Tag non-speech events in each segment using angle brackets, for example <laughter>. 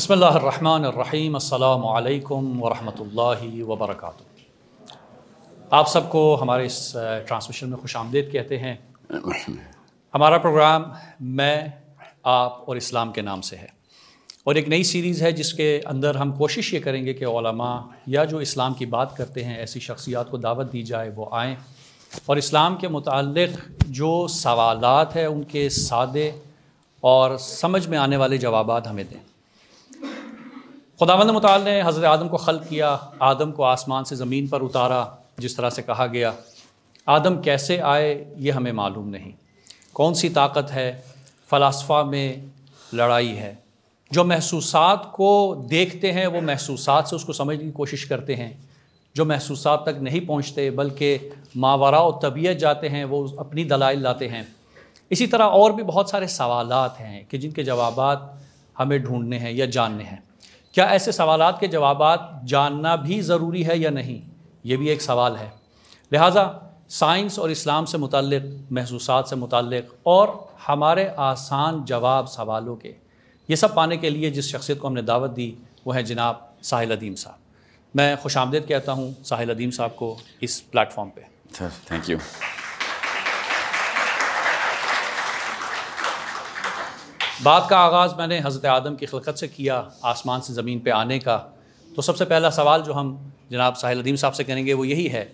بسم اللہ الرحمن الرحیم، السلام علیکم ورحمۃ اللہ وبرکاتہ۔ آپ سب کو ہمارے اس ٹرانسمیشن میں خوش آمدید کہتے ہیں۔ ہمارا پروگرام میں آپ اور اسلام کے نام سے ہے۔ اور ایک نئی سیریز ہے جس کے اندر ہم کوشش یہ کریں گے کہ علماء یا جو اسلام کی بات کرتے ہیں، ایسی شخصیات کو دعوت دی جائے، وہ آئیں۔ اور اسلام کے متعلق جو سوالات ہیں، ان کے سادے اور سمجھ میں آنے والے جوابات ہمیں دیں۔ خداوند مطالع نے حضرت آدم کو خلق کیا، آدم کو آسمان سے زمین پر اتارا، جس طرح سے کہا گیا۔ آدم کیسے آئے یہ ہمیں معلوم نہیں۔ کون سی طاقت ہے؟ فلاسفہ میں لڑائی ہے۔ جو محسوسات کو دیکھتے ہیں، وہ محسوسات سے اس کو سمجھنے کی کوشش کرتے ہیں۔ جو محسوسات تک نہیں پہنچتے، بلکہ ماورا و طبیعت جاتے ہیں، وہ اپنی دلائل لاتے ہیں۔ اسی طرح اور بھی بہت سارے سوالات ہیں کہ جن کے جوابات ہمیں ڈھونڈنے ہیں یا جاننے ہیں۔ کیا ایسے سوالات کے جوابات جاننا بھی ضروری ہے یا نہیں؟ یہ بھی ایک سوال ہے۔ لہٰذا سائنس اور اسلام سے متعلق، محسوسات سے متعلق اور ہمارے آسان جواب سوالوں کے، یہ سب پانے کے لیے جس شخصیت کو ہم نے دعوت دی وہ ہے جناب ساحل ادیم صاحب۔ میں خوش آمدید کہتا ہوں ساحل ادیم صاحب کو اس پلیٹ فارم پہ۔ تھینک یو بات کا آغاز میں نے حضرت آدم کی خلقت سے کیا، آسمان سے زمین پہ آنے کا۔ تو سب سے پہلا سوال جو ہم جناب ساحل ادیم صاحب سے کریں گے وہ یہی ہے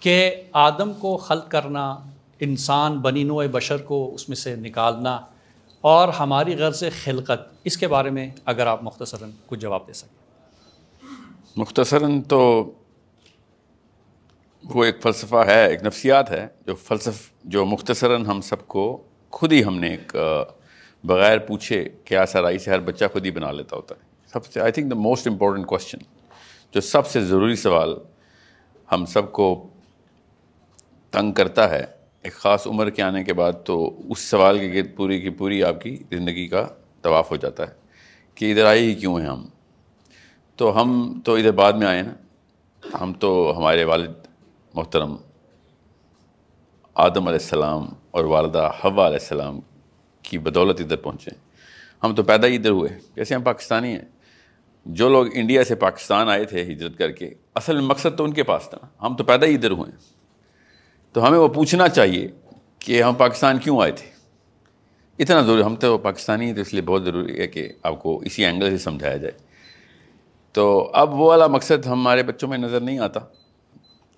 کہ آدم کو خلق کرنا، انسان، بنی نوع بشر کو اس میں سے نکالنا اور ہماری غرض خلقت، اس کے بارے میں اگر آپ مختصراً کچھ جواب دے سکیں۔ مختصراً تو وہ ایک فلسفہ ہے، ایک نفسیات ہے جو فلسف، جو مختصراً ہم سب کو، خود ہی ہم نے ایک بغیر پوچھے کیا سرائی سے ہر بچہ خود ہی بنا لیتا ہوتا ہے۔ سب سے I think the most important question جو سب سے ضروری سوال ہم سب کو تنگ کرتا ہے، ایک خاص عمر کے آنے کے بعد تو اس سوال کے گرد پوری کی پوری آپ کی زندگی کا طواف ہو جاتا ہے کہ ادھر آئے ہی کیوں ہیں ہم؟ تو ہم تو ادھر بعد میں آئے نا۔ ہم تو ہمارے والد محترم آدم علیہ السلام اور والدہ حوا علیہ السلام کی بدولت ادھر پہنچے ہم تو پیدا ہی ادھر ہوئے جیسے ہم پاکستانی ہیں، جو لوگ انڈیا سے پاکستان آئے تھے ہجرت کر کے، اصل مقصد تو ان کے پاس تھا۔ ہم تو پیدا ہی ادھر ہوئے ہیں۔ تو ہمیں وہ پوچھنا چاہیے کہ ہم پاکستان کیوں آئے تھے؟ اتنا ضروری، ہم تو پاکستانی ہیں تو اس لیے بہت ضروری ہے کہ آپ کو اسی اینگل سے سمجھایا جائے۔ تو اب وہ والا مقصد ہمارے بچوں میں نظر نہیں آتا،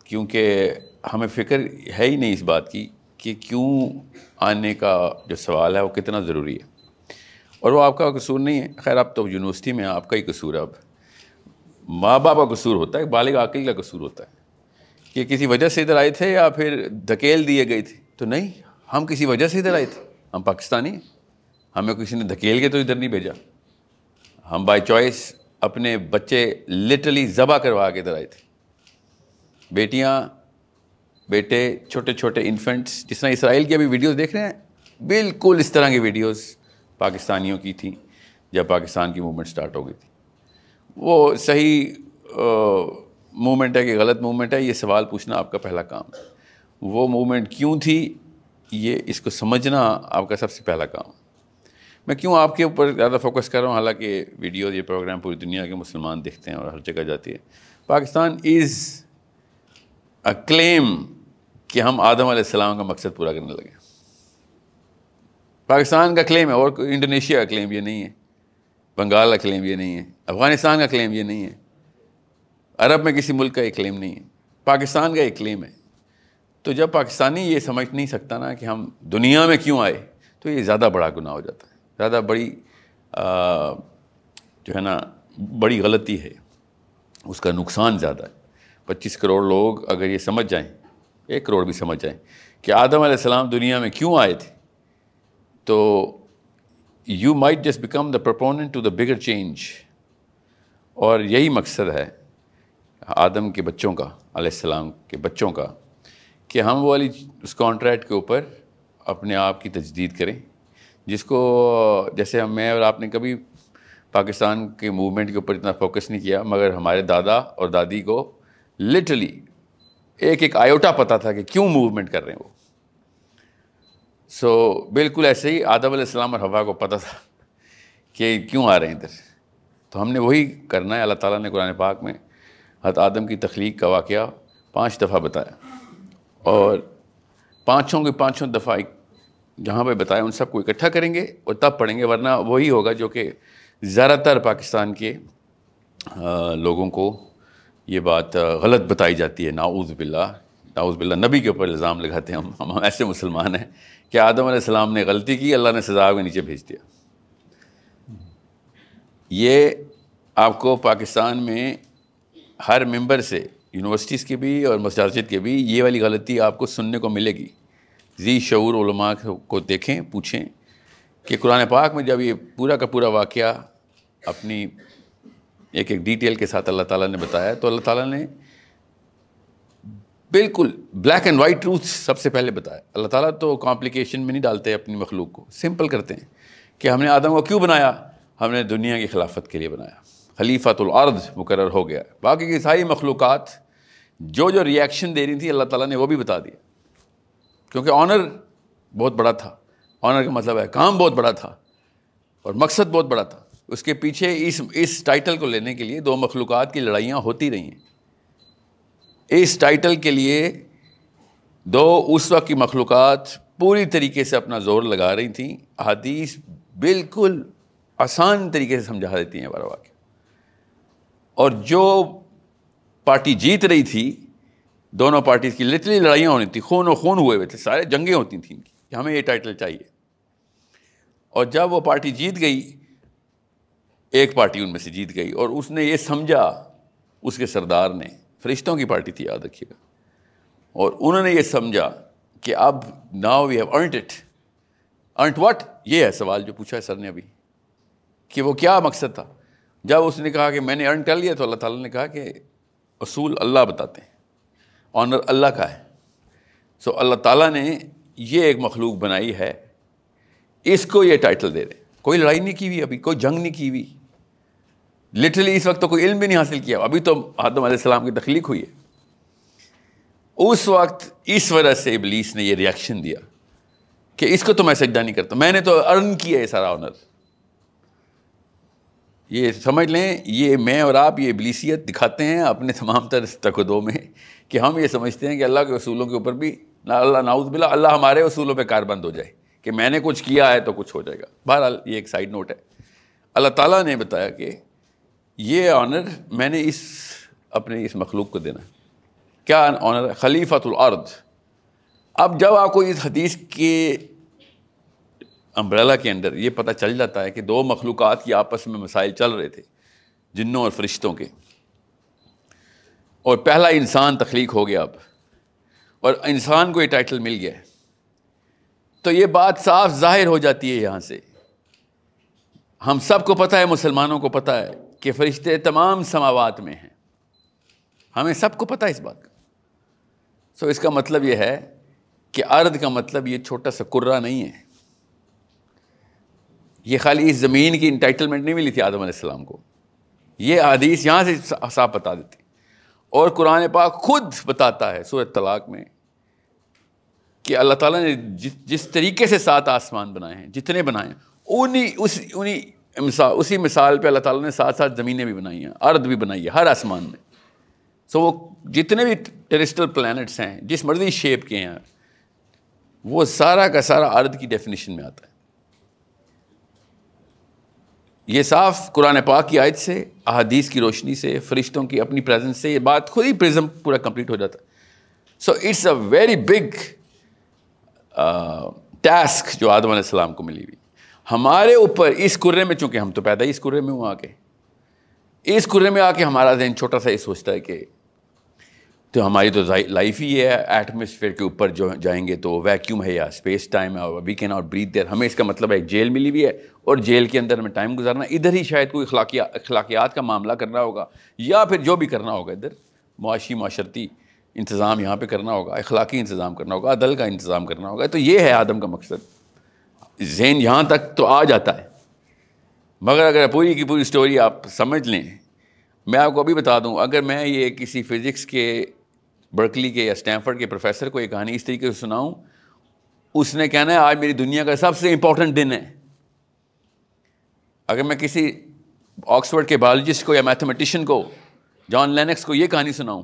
کیونکہ ہمیں فکر ہے ہی نہیں اس بات کی کہ کیوں آنے کا جو سوال ہے وہ کتنا ضروری ہے؟ اور وہ آپ کا قصور نہیں ہے۔ خیر، آپ تو یونیورسٹی میں آپ کا ہی قصور ہے۔ اب ماں باپ کا قصور ہوتا ہے بالغ عقل کا قصور ہوتا ہے کہ کسی وجہ سے ادھر آئے تھے یا پھر دھکیل دیے گئے تھے۔ تو نہیں، ہم کسی وجہ سے ادھر آئے تھے۔ ہم پاکستانی ہیں۔ ہمیں کسی نے دھکیل کے تو ادھر نہیں بھیجا۔ ہم بائی چوائس اپنے بچے لٹرلی ذبح کروا کے ادھر آئے تھے۔ بیٹیاں بیٹے، چھوٹے چھوٹے انفنٹس جس طرح اسرائیل کی ابھی ویڈیوز دیکھ رہے ہیں، بالکل اس طرح کی ویڈیوز پاکستانیوں کی تھیں جب پاکستان کی موومنٹ سٹارٹ ہو گئی تھی۔ وہ صحیح موومنٹ ہے کہ غلط موومنٹ ہے، یہ سوال پوچھنا آپ کا پہلا کام۔ ہے وہ موومنٹ کیوں تھی؟ یہ اس کو سمجھنا آپ کا سب سے پہلا کام۔ میں کیوں آپ کے اوپر زیادہ فوکس کر رہا ہوں؟ حالانکہ ویڈیوز یہ پروگرام پوری دنیا کے مسلمان دیکھتے ہیں اور ہر جگہ جاتی ہے۔ پاکستان از اے کلیم کہ ہم آدم علیہ السلام کا مقصد پورا کرنے لگے پاکستان کا کلیم ہے، اور انڈونیشیا کا کلیم یہ نہیں ہے۔ بنگال کا کلیم یہ نہیں ہے۔ افغانستان کا کلیم یہ نہیں ہے۔ عرب میں کسی ملک کا ایک کلیم نہیں ہے۔ پاکستان کا ایک کلیم ہے۔ تو جب پاکستانی یہ سمجھ نہیں سکتا نا کہ ہم دنیا میں کیوں آئے، تو یہ زیادہ بڑا گناہ ہو جاتا ہے۔ زیادہ بڑی جو ہے نا، بڑی غلطی ہے۔ اس کا نقصان زیادہ ہے۔ پچیس کروڑ لوگ اگر یہ سمجھ جائیں ایک کروڑ بھی سمجھ جائیں کہ آدم علیہ السلام دنیا میں کیوں آئے تھے؟ تو you might just become the proponent to the bigger change اور یہی مقصد ہے آدم کے بچوں کا، علیہ السلام کے بچوں کا، کہ ہم وہ والی اس کانٹریکٹ کے اوپر اپنے آپ کی تجدید کریں، جس کو جیسے ہم، میں اور آپ نے کبھی پاکستان کے موومنٹ کے اوپر اتنا فوکس نہیں کیا، مگر ہمارے دادا اور دادی کو لٹرلی ایک ایک آیوٹا پتہ تھا کہ کیوں موومنٹ کر رہے ہیں وہ۔ سو بالکل ایسے ہی آدم علیہ السلام اور ہوا کو پتہ تھا کہ کیوں آ رہے ہیں ادھر۔ تو ہم نے وہی کرنا ہے، اللہ تعالیٰ نے قرآن پاک میں حضرت آدم کی تخلیق کا واقعہ پانچ دفعہ بتایا۔ اور پانچوں کے پانچوں دفعہ جہاں پہ بتایا، ان سب کو اکٹھا کریں گے اور تب پڑھیں گے، ورنہ وہی ہوگا جو کہ زیادہ تر پاکستان کے لوگوں کو یہ بات غلط بتائی جاتی ہے ناؤز باللہ ناؤز باللہ، نبی کے اوپر الزام لگاتے ہیں ہم ہم ایسے مسلمان ہیں کہ آدم علیہ السلام نے غلطی کی، اللہ نے سزا کے نیچے بھیج دیا۔ یہ آپ کو پاکستان میں ہر ممبر سے، یونیورسٹیز کے بھی اور مساجد کے بھی یہ والی غلطی آپ کو سننے کو ملے گی۔ ذی شعور علماء کو دیکھیں، پوچھیں کہ قرآن پاک میں جب یہ پورا کا پورا واقعہ اپنی ایک ایک ڈیٹیل کے ساتھ اللہ تعالیٰ نے بتایا تو اللہ تعالیٰ نے بالکل بلیک اینڈ وائٹ ٹروتھ سب سے پہلے بتایا۔ اللہ تعالیٰ تو کمپلیکیشن میں نہیں ڈالتے اپنی مخلوق کو۔ سمپل کرتے ہیں کہ ہم نے آدم کو کیوں بنایا؟ ہم نے دنیا کی خلافت کے لیے بنایا۔ خلیفۃ العرض مقرر ہو گیا۔ باقی کی ساری مخلوقات جو جو ریئیکشن دے رہی تھی اللہ تعالیٰ نے وہ بھی بتا دیا۔ کیونکہ آنر بہت بڑا تھا۔ آنر کا مطلب ہے کام بہت بڑا تھا اور مقصد بہت بڑا تھا۔ اس کے پیچھے اس اس ٹائٹل کو لینے کے لیے دو مخلوقات کی لڑائیاں ہوتی رہی ہیں۔ اس ٹائٹل کے لیے دو اس وقت کی مخلوقات پوری طریقے سے اپنا زور لگا رہی تھیں۔ حدیث بالکل آسان طریقے سے سمجھا دیتی ہیں بارہ واقع اور جو پارٹی جیت رہی تھی، دونوں پارٹیز کی لٹلی لڑائیاں ہونی تھیں، خون و خون ہوئے ہوئے تھے، سارے جنگیں ہوتی تھیں ان کی کہ ہمیں یہ ٹائٹل چاہیے۔ اور جب وہ پارٹی جیت گئی ایک پارٹی ان میں سے جیت گئی اور اس نے یہ سمجھا اس کے سردار نے، فرشتوں کی پارٹی تھی، یاد رکھیے گا۔ اور انہوں نے یہ سمجھا کہ اب now we have earned it. Earned what? یہ ہے سوال جو پوچھا ہے سر نے ابھی، کہ وہ کیا مقصد تھا؟ جب اس نے کہا کہ میں نے ارن کر لیا تو اللہ تعالیٰ نے کہا کہ اصول اللہ بتاتے ہیں آنر اللہ کا ہے۔ سو اللہ تعالیٰ نے یہ ایک مخلوق بنائی ہے، اس کو یہ ٹائٹل دے رہے کوئی لڑائی نہیں کی ہوئی ابھی، کوئی جنگ نہیں کی ہوئی۔ لٹرلی اس وقت تو کوئی علم بھی نہیں حاصل کیا۔ ابھی تو آدم علیہ السلام کی تخلیق ہوئی ہے۔ اس وقت اس وجہ سے ابلیس نے یہ ریئیکشن دیا کہ اس کو تو میں سجدہ نہیں کرتا۔ میں نے تو ارن کیا ہے سارا آنر یہ سمجھ لیں، یہ میں اور آپ یہ ابلیسیت دکھاتے ہیں اپنے تمام تر تقدوں میں کہ ہم یہ سمجھتے ہیں کہ اللہ کے اصولوں کے اوپر بھی نہ اللہ ناؤز بلا اللہ ہمارے اصولوں پہ کار بند ہو جائے۔ کہ میں نے کچھ کیا ہے تو کچھ ہو جائے گا۔ بہرحال یہ ایک سائڈ نوٹ ہے۔ اللہ تعالیٰ نے بتایا کہ یہ آنر میں نے اس اپنے اس مخلوق کو دینا کیا آنر ہے؟ خلیفۃ العرض اب جب آپ کو اس حدیث کے امبریلا کے اندر یہ پتہ چل جاتا ہے کہ دو مخلوقات کی آپس میں مسائل چل رہے تھے، جنوں اور فرشتوں کے۔ اور پہلا انسان تخلیق ہو گیا اب، اور انسان کو یہ ٹائٹل مل گیا ہے۔ تو یہ بات صاف ظاہر ہو جاتی ہے یہاں سے۔ ہم سب کو پتہ ہے، مسلمانوں کو پتہ ہے۔ کہ فرشتے تمام سماوات میں ہیں۔ ہمیں سب کو پتہ ہے اس بات کا۔ سو اس کا مطلب یہ ہے کہ ارد کا مطلب یہ چھوٹا سا کرا نہیں ہے۔ یہ خالی اس زمین کی انٹائٹلمنٹ نہیں ملی تھی آدم علیہ السلام کو۔ یہ حدیث یہاں سے صاف بتا دیتی۔ اور قرآن پاک خود بتاتا ہے سورت طلاق میں کہ اللہ تعالیٰ نے جس طریقے سے سات آسمان بنائے ہیں، جتنے بنائے ہیں انہیں اس انہیں مثال اسی مثال پہ اللہ تعالیٰ نے ساتھ ساتھ زمینیں بھی بنائی ہیں ارد بھی بنائی ہے ہر آسمان میں۔ سو وہ جتنے بھی ٹیرسٹل پلانٹس ہیں، جس مرضی شیپ کے ہیں، وہ سارا کا سارا ارد کی ڈیفینیشن میں آتا ہے۔ یہ صاف قرآن پاک کی آیت سے، احادیث کی روشنی سے، فرشتوں کی اپنی پریزنس سے، یہ بات خود ہی پرزم پورا کمپلیٹ ہو جاتا ہے۔ So it's a very big task جو آدم علیہ السلام کو ملی ہوئی۔ ہمارے اوپر، اس کرے میں، چونکہ ہم تو پیدا ہی اس کرے میں ہوں آ کے اس کرے میں آ کے ہمارا ذہن چھوٹا سا یہ سوچتا ہے کہ تو ہماری تو لائف ہی ہے ایٹماسفیئر کے اوپر جو جائیں گے تو ویکیوم ہے یا اسپیس ٹائم ہے we can not breathe there ہمیں اس کا مطلب ہے جیل ملی ہوئی ہے اور جیل کے اندر ہمیں ٹائم گزارنا ادھر ہی شاید کوئی اخلاقیات اخلاقیات کا معاملہ کرنا ہوگا، یا پھر جو بھی کرنا ہوگا ادھر، معاشی، معاشرتی انتظام یہاں پہ کرنا ہوگا، اخلاقی انتظام کرنا ہوگا، عدل کا انتظام کرنا ہوگا۔ تو یہ ہے آدم کا مقصد۔ ذہن یہاں تک تو آ جاتا ہے۔ مگر اگر پوری کی پوری اسٹوری آپ سمجھ لیں، میں آپ کو ابھی بتا دوں، اگر میں یہ کسی فزکس کے برکلی کے یا اسٹینفرڈ کے پروفیسر کو یہ کہانی اس طریقے سے سناؤں، اس نے کہنا ہے، آج میری دنیا کا سب سے امپورٹنٹ دن ہے۔ اگر میں کسی آکسفورڈ کے بایولوجسٹ کو یا میتھمیٹیشین کو جان لینکس کو یہ کہانی سناؤں،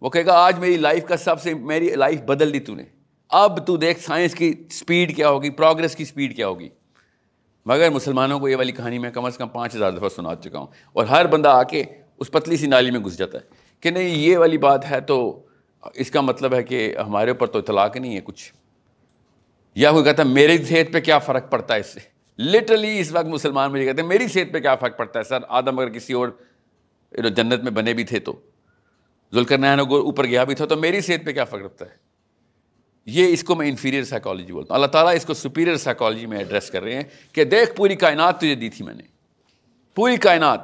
وہ کہے گا، آج میری لائف کا سب سے، میری لائف بدل دی تو نے۔ اب تو دیکھ سائنس کی اسپیڈ کیا ہوگی، پروگرس کی اسپیڈ کیا ہوگی۔ مگر مسلمانوں کو یہ والی کہانی میں کم از کم پانچ ہزار دفعہ سنا چکا ہوں۔ اور ہر بندہ آ کے اس پتلی سی نالی میں گھس جاتا ہے کہ نہیں، یہ والی بات ہے تو اس کا مطلب ہے کہ ہمارے اوپر تو اطلاق نہیں ہے کچھ۔ یا کوئی کہتا ہے، میری صحت پہ کیا فرق پڑتا ہے اس سے؟ لٹرلی اس وقت مسلمان مجھے کہتے ہیں، میری صحت پہ کیا فرق پڑتا ہے؟ سر، آدم اگر کسی اور جنت میں بنے بھی تھے تو۔ ذوالکر نین اوپر گیا بھی تھا تو میری صحت پہ کیا فرق رکھتا ہے؟ یہ اس کو میں انفیریئر سائیکالوجی بولتا ہوں۔ اللہ تعالیٰ اس کو سپیریئر سائیکالوجی میں ایڈریس کر رہے ہیں کہ دیکھ پوری کائنات تجھے دی تھی میں نے۔ پوری کائنات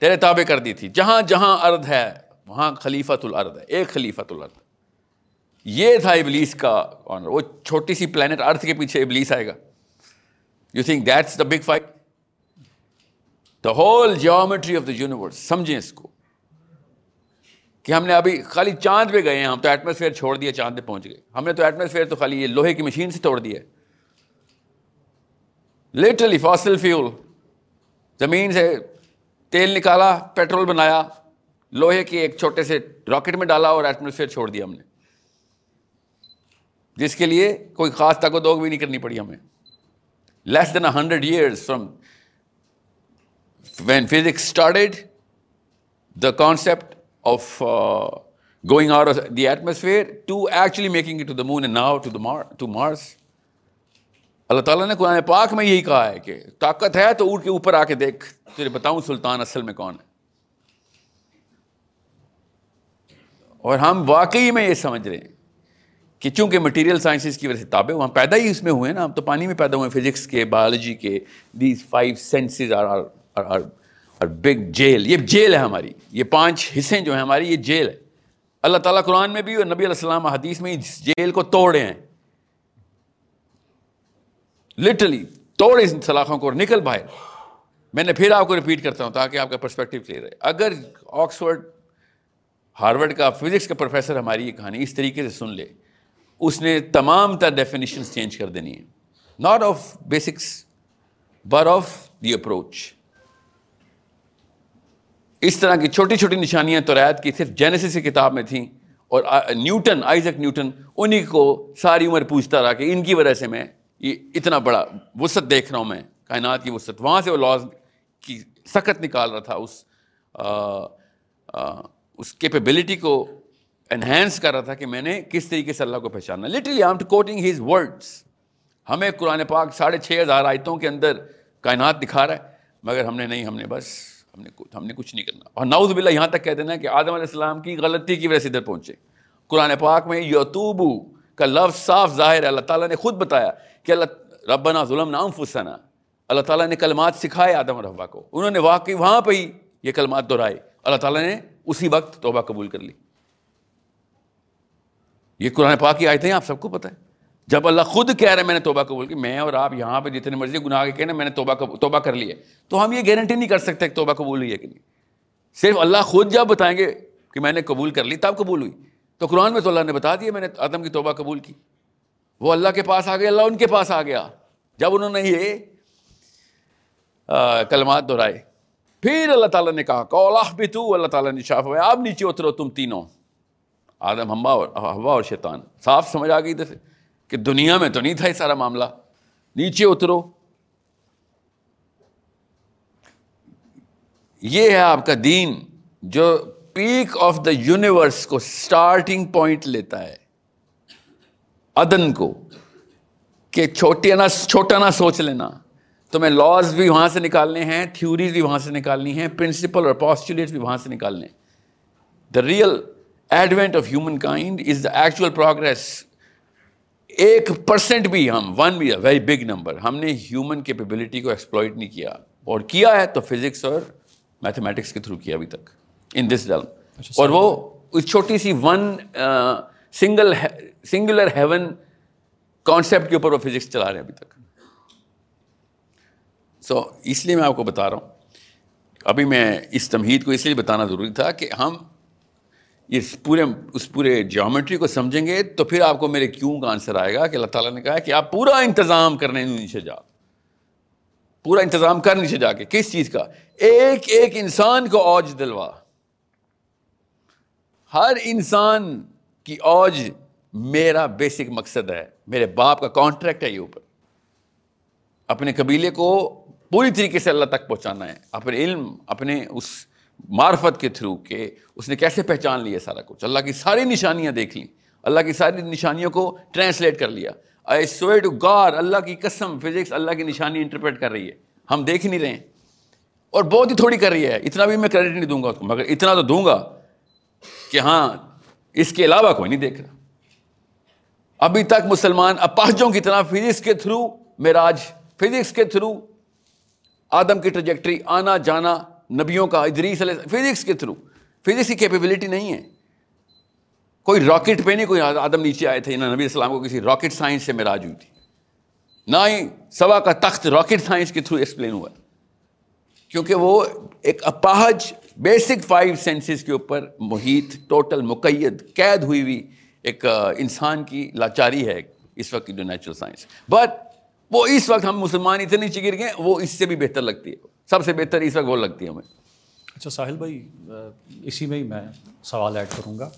تیرے تابع کر دی تھی۔ جہاں جہاں ارد ہے، وہاں خلیفت الارض ہے۔ ایک خلیفت الارض۔ یہ تھا ابلیس کا آنر وہ چھوٹی سی پلانٹ ارتھ کے پیچھے ابلیس آئے گا۔ You think that's the big fight the whole geometry of the universe سمجھیں اس کو۔ کہ ہم نے ابھی خالی چاند پہ گئے ہیں، ہم تو ایٹماسفیئر چھوڑ دیا چاند پہ پہنچ گئے۔ ہم نے تو ایٹماسفیئر تو خالی یہ لوہے کی مشین سے توڑ دیا لٹرلی فاسل فیول زمین سے تیل نکالا پیٹرول بنایا، لوہے کے ایک چھوٹے سے راکٹ میں ڈالا اور ایٹماسفیئر چھوڑ دیا ہم نے۔ جس کے لیے کوئی خاص طاقت دوگ بھی نہیں کرنی پڑی ہمیں۔ Less than a hundred years from when physics started the concept of going out of the atmosphere to actually making to the moon now to to Mars Allah تعالیٰ نے قرآن پاک میں یہی کہا ہے کہ طاقت ہے تو اڑ کے اوپر آ کے دیکھ، تجھے بتاؤں سلطان اصل میں کون ہے۔ اور ہم واقعی میں یہ سمجھ رہے ہیں کہ چونکہ مٹیریل سائنسز کی وجہ سے تابع ہم پیدا ہی اس میں ہوئے نا، ہم تو پانی میں پیدا ہوئے فزکس کے بایولوجی کے these five senses are big jail یہ جیل ہے ہماری. یہ پانچ حصے جو ہیں ہماری، یہ جیل ہے. اللہ تعالیٰ قرآن میں بھی اور نبی علیہ السلام حدیث میں اس جیل کو توڑے ہیں. لٹرلی توڑے اس سلاخوں کو نکل باہر. میں نے پھر آپ کو ریپیٹ کرتا ہوں تاکہ آپ کا پرسپیکٹو کلیئر ہے اگر آکسفورڈ ہارورڈ کا فزکس کا پروفیسر ہماری یہ کہانی اس طریقے سے سن لے، اس نے تمام تر ڈیفینیشنس چینج کر دینی ہے not of basics but of the approach اس طرح کی چھوٹی چھوٹی نشانیاں تو رعایت کی صرف جینیسس کی کتاب میں تھیں اور نیوٹن آئزک نیوٹن انہیں کو ساری عمر پوچھتا رہا کہ ان کی وجہ سے میں یہ اتنا بڑا وسعت دیکھ رہا ہوں میں کائنات کی وسعت وہاں سے وہ لاز کی سخت نکال رہا تھا اس آ, آ, اس کیپیبلٹی کو انہینس کر رہا تھا کہ میں نے کس طریقے سے اللہ کو پہچانا literally I am quoting his words ہمیں قرآن پاک ساڑھے چھ ہزار آیتوں کے اندر کائنات دکھا رہا ہے مگر ہم نے نہیں ہم نے بس ہم نے ہم نے کچھ نہیں کرنا۔ اور ناؤز باللہ یہاں تک کہہ دینا کہ آدم علیہ السلام کی غلطی کی وجہ سے ادھر پہنچے۔ قرآن پاک میں یتوبو کا لفظ صاف ظاہر ہے۔ اللہ تعالیٰ نے خود بتایا کہ اللہ ربنا ظلم نام فسنا اللہ تعالیٰ نے کلمات سکھائے آدم اور حوا کو۔ انہوں نے واقعی وہاں پہ ہی یہ کلمات دہرائے۔ اللہ تعالیٰ نے اسی وقت توبہ قبول کر لی۔ یہ قرآن پاک کی آیتیں آپ سب کو پتہ ہے۔ جب اللہ خود کہہ رہے میں نے توبہ قبول کی، میں اور آپ یہاں پہ جتنے مرضی گناہ کے کہنا میں نے توبہ توبہ کر لی ہے۔ تو ہم یہ گارنٹی نہیں کر سکتے کہ توبہ قبول ہوئی ہے کہ نہیں۔ صرف اللہ خود جب بتائیں گے کہ میں نے قبول کر لی، تب قبول ہوئی۔ تو قرآن میں تو اللہ نے بتا دیا، میں نے آدم کی توبہ قبول کی۔ وہ اللہ کے پاس آ گیا، اللہ ان کے پاس آ گیا۔ جب انہوں نے یہ کلمات دہرائے۔ پھر اللہ تعالیٰ نے کہا کولا بھی تو اللہ تعالیٰ نے شاف ہوا اب نیچے اترو، تم تینوں۔ آدم ہما اور ہوا اور شیطان۔ صاف سمجھ آ گئی ادھر سے۔ کہ دنیا میں تو نہیں تھا یہ سارا معاملہ۔ نیچے اترو۔ یہ ہے آپ کا دین جو پیک آف دا یونیورس کو اسٹارٹنگ پوائنٹ لیتا ہے۔ ادن کو کہ چھوٹے نہ چھوٹا نہ سوچ لینا۔ تمہیں لاز بھی وہاں سے نکالنے ہیں تھیوریز بھی وہاں سے نکالنی ہیں پرنسپل اور پاسچولیٹس بھی وہاں سے نکالنے the real advent of human kind is the actual progress ایک پرسینٹ بھی ہم ون بھی ویری بگ نمبر ہم نے ہیومن کیپیبلٹی کو ایکسپلوئٹ نہیں کیا. اور کیا ہے تو فزکس اور میتھمیٹکس کے تھرو کیا ابھی تک ان دس ڈل اور وہ اس چھوٹی سی one single singular heaven concept کے اوپر وہ فزکس چلا رہے ہیں ابھی تک. سو so, اس لیے میں آپ کو بتا رہا ہوں. ابھی میں اس تمہید کو اس لیے بتانا ضروری تھا کہ ہم اس پورے اس پورے جیومیٹری کو سمجھیں گے تو پھر آپ کو میرے کیوں کا آنسر آئے گا کہ اللہ تعالیٰ نے کہا کہ آپ پورا انتظام کرنے نیچے جاؤ۔ پورا انتظام کر نیچے جا کے، کس چیز کا؟ ایک ایک انسان کو اوج دلوا۔ ہر انسان کی اوج میرا بیسک مقصد ہے، میرے باپ کا کانٹریکٹ ہے یہ اوپر۔ اپنے قبیلے کو پوری طریقے سے اللہ تک پہنچانا ہے، اپنے علم، اپنے اس معرفت کے تھرو کہ اس نے کیسے پہچان لیا سارا کچھ۔ اللہ کی ساری نشانیاں دیکھ لیں۔ اللہ کی ساری نشانیوں کو ٹرانسلیٹ کر لیا۔ آئی سوئے ٹو گار اللہ کی قسم فزکس اللہ کی نشانی انٹرپریٹ کر رہی ہے۔ ہم دیکھ نہیں رہے ہیں۔ اور بہت ہی تھوڑی کر رہی ہے۔ اتنا بھی میں کریڈٹ نہیں دوں گا اس کو، مگر اتنا تو دوں گا کہ ہاں اس کے علاوہ کوئی نہیں دیکھ رہا۔ ابھی تک مسلمان اپاہجوں کی طرح فزکس کے تھرو میراج فزکس کے تھرو، آدم کی ٹریجیکٹری آنا جانا نبیوں کا ادریس علیہ فزکس کے تھرو۔ فزکس کی کیپیبلٹی نہیں ہے۔ کوئی راکٹ پہ نہیں، کوئی آدم نیچے آئے تھے، نہ نبی السلام کو کسی راکٹ سائنس سے میراج ہوئی تھی۔ نہ ہی سوا کا تخت راکٹ سائنس کے تھرو ایکسپلین ہوا۔ کیونکہ وہ ایک اپاہج بیسک فائیو سینسز کے اوپر محیط ٹوٹل مقید، قید ہوئی ہوئی ایک انسان کی لاچاری ہے اس وقت کی جو نیچرل سائنس بٹ وہ اس وقت ہم مسلمان اتنے چگر گئے، وہ اس سے بھی بہتر لگتی ہے۔ سب سے بہتر اس وقت وہ لگتی ہے ہمیں۔ اچھا ساحل بھائی اسی میں ہی میں سوال ایڈ کروں گا۔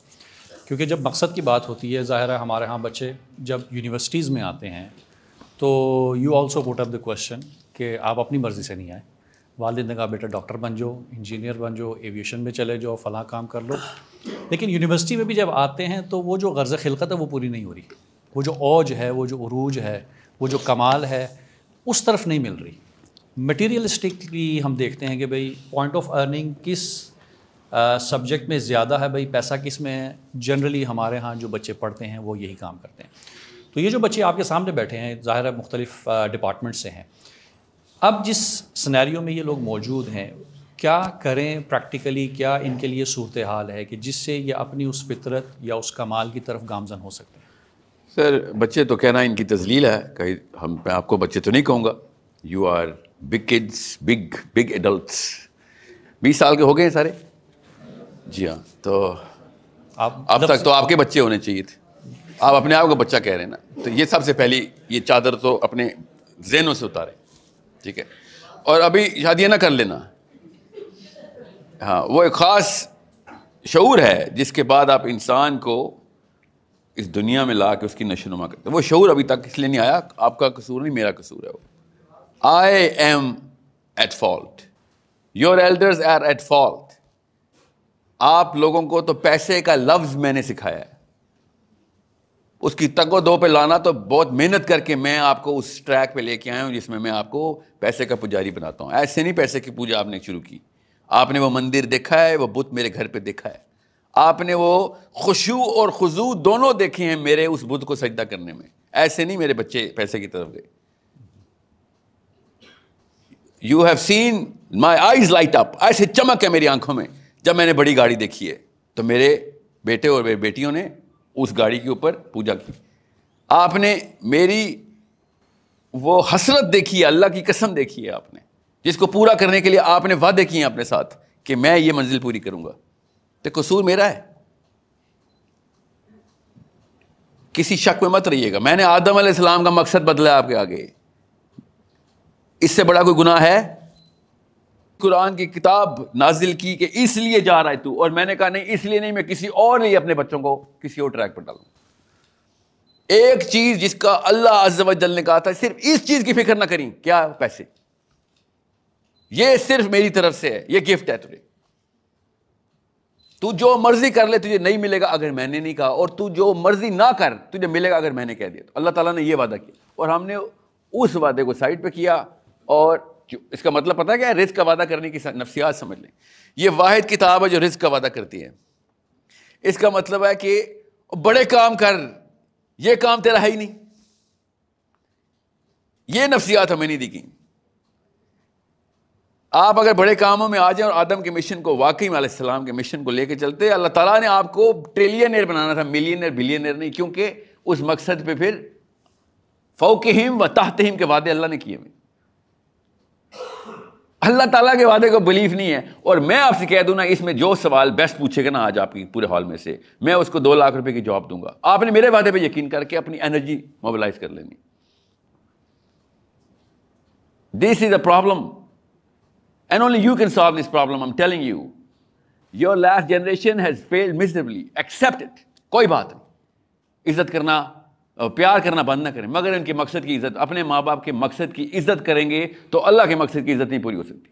کیونکہ جب مقصد کی بات ہوتی ہے، ظاہر ہے ہمارے ہاں بچے جب یونیورسٹیز میں آتے ہیں، تو you also put up the question کہ آپ اپنی مرضی سے نہیں آئے۔ والد نے کہا، بیٹا ڈاکٹر بن جاؤ انجینئر بن جاؤ ایویشن میں چلے جاؤ، فلاں کام کر لو۔ لیکن یونیورسٹی میں بھی جب آتے ہیں، تو وہ جو غرض خلقت ہے، وہ پوری نہیں ہو رہی۔ وہ جو اوج ہے، وہ جو عروج ہے، وہ جو کمال ہے، اس طرف نہیں مل رہی۔ مٹیریلسٹکلی ہم دیکھتے ہیں کہ بھائی پوائنٹ آف ارننگ کس سبجیکٹ میں زیادہ ہے بھائی، پیسہ کس میں ہے؟ جنرلی ہمارے ہاں جو بچے پڑھتے ہیں وہ یہی کام کرتے ہیں۔ تو یہ جو بچے آپ کے سامنے بیٹھے ہیں، ظاہر ہے مختلف ڈپارٹمنٹ سے ہیں۔ اب جس سنیریو میں یہ لوگ موجود ہیں، کیا کریں پریکٹیکلی کیا ان کے لیے صورت حال ہے کہ جس سے یہ اپنی اس فطرت یا اس کمال کی طرف گامزن ہو سکتے ہیں؟ سر، بچے تو کہنا ان کی تزلیل ہے، کہیں ہم، میں آپ کو بچے تو نہیں کہوں گا۔ You are big kids big big adults بیس سال کے ہو گئے ہیں سارے؟ جی ہاں تو اب تک تو آپ کے بچے ہونے چاہیے تھے۔ آپ اپنے آپ کو بچہ کہہ رہے ہیں نا۔ تو یہ سب سے پہلی یہ چادر تو اپنے ذہنوں سے اتارے۔ ٹھیک ہے۔ اور ابھی شادیاں نہ کر لینا۔ ہاں وہ ایک خاص شعور ہے جس کے بعد آپ انسان کو اس دنیا میں لا کے اس کی نشو نما کرتے وہ شعور ابھی تک اس لیے نہیں آیا آپ کا قصور نہیں میرا قصور ہے وہ۔ I am at fault your elders are at fault آپ لوگوں کو تو پیسے کا لفظ میں نے سکھایا ہے۔ اس کی تگ و دو پہ لانا تو بہت محنت کر کے میں آپ کو اس ٹریک پہ لے کے آیا ہوں جس میں میں آپ کو پیسے کا پجاری بناتا ہوں۔ ایسے نہیں پیسے کی پوجا آپ نے شروع کی۔ آپ نے وہ مندر دیکھا ہے، وہ بت میرے گھر پہ دیکھا ہے۔ آپ نے وہ خوشو اور خزو دونوں دیکھے ہیں میرے اس بدھ کو سجدہ کرنے میں۔ ایسے نہیں میرے بچے پیسے کی طرف گئے۔ You have seen my eyes light up ایسے چمک ہے میری آنکھوں میں. جب میں نے بڑی گاڑی دیکھی ہے، تو میرے بیٹے اور میری بیٹیوں نے اس گاڑی کے اوپر پوجا کی. آپ نے میری وہ حسرت دیکھی ہے، اللہ کی قسم دیکھی ہے آپ نے. جس کو پورا کرنے کے لیے آپ نے وعدے کیے ہیں اپنے ساتھ کہ میں یہ منزل پوری کروں گا. تو قصور میرا ہے. کسی شک میں مت رہیے گا. میں نے آدم علیہ السلام کا مقصد بدلا آپ کے آگے. اس سے بڑا کوئی گناہ ہے؟ قرآن کی کتاب نازل کی کہ اس لیے جا رہا ہے تو، اور میں نے کہا نہیں، اس لیے نہیں، میں کسی اور لیے اپنے بچوں کو کسی اور ٹریک پر ڈالوں ایک چیز جس کا اللہ عز و جل نے کہا تھا، صرف اس چیز کی فکر نہ کریں، کیا پیسے؟ یہ صرف میری طرف سے ہے، یہ گفٹ ہے تجھے۔ تو جو مرضی کر لے، تجھے نہیں ملے گا اگر میں نے نہیں کہا، اور تو جو مرضی نہ کر، تجھے ملے گا اگر میں نے کہہ دیا۔ تو اللہ تعالیٰ نے یہ وعدہ کیا۔ اور ہم نے اس وعدے کو سائڈ پہ کیا۔ اور اس کا مطلب پتا کیا رزق کا وعدہ کرنے کی نفسیات سمجھ لیں۔ یہ واحد کتاب ہے جو رزق کا وعدہ کرتی ہے۔ اس کا مطلب ہے کہ بڑے کام کر، یہ کام تیرا ہے ہی نہیں۔ یہ نفسیات ہمیں نہیں دی گئی آپ اگر بڑے کاموں میں آ جائیں اور آدم کے مشن کو، واقعی علیہ السلام کے مشن کو لے کے چلتے، اللہ تعالیٰ نے آپ کو ٹریلینئر بنانا تھا۔ ملینئر بلینئر نہیں، کیونکہ اس مقصد پہ پھر فوکہم و تحتہم کے وعدے اللہ نے کیے ہوئے۔ اللہ تعالیٰ کے وعدے کو بلیف نہیں ہے۔ اور میں آپ سے کہہ دوں نا، اس میں جو سوال بیسٹ پوچھے گا نا آج آپ کی پورے ہال میں سے، میں اس کو دو لاکھ روپے کی جواب دوں گا۔ آپ نے میرے وعدے پہ یقین کر کے اپنی انرجی موبلائز کر لینی۔ This is a problem and only you can solve this problem am telling you your last generation has failed miserably accept it کوئی بات نہیں۔ عزت کرنا پیار کرنا بند نہ کریں، مگر ان کے مقصد کی عزت، اپنے ماں باپ کے مقصد کی عزت کریں گے تو اللہ کے مقصد کی عزت نہیں پوری ہو سکتی۔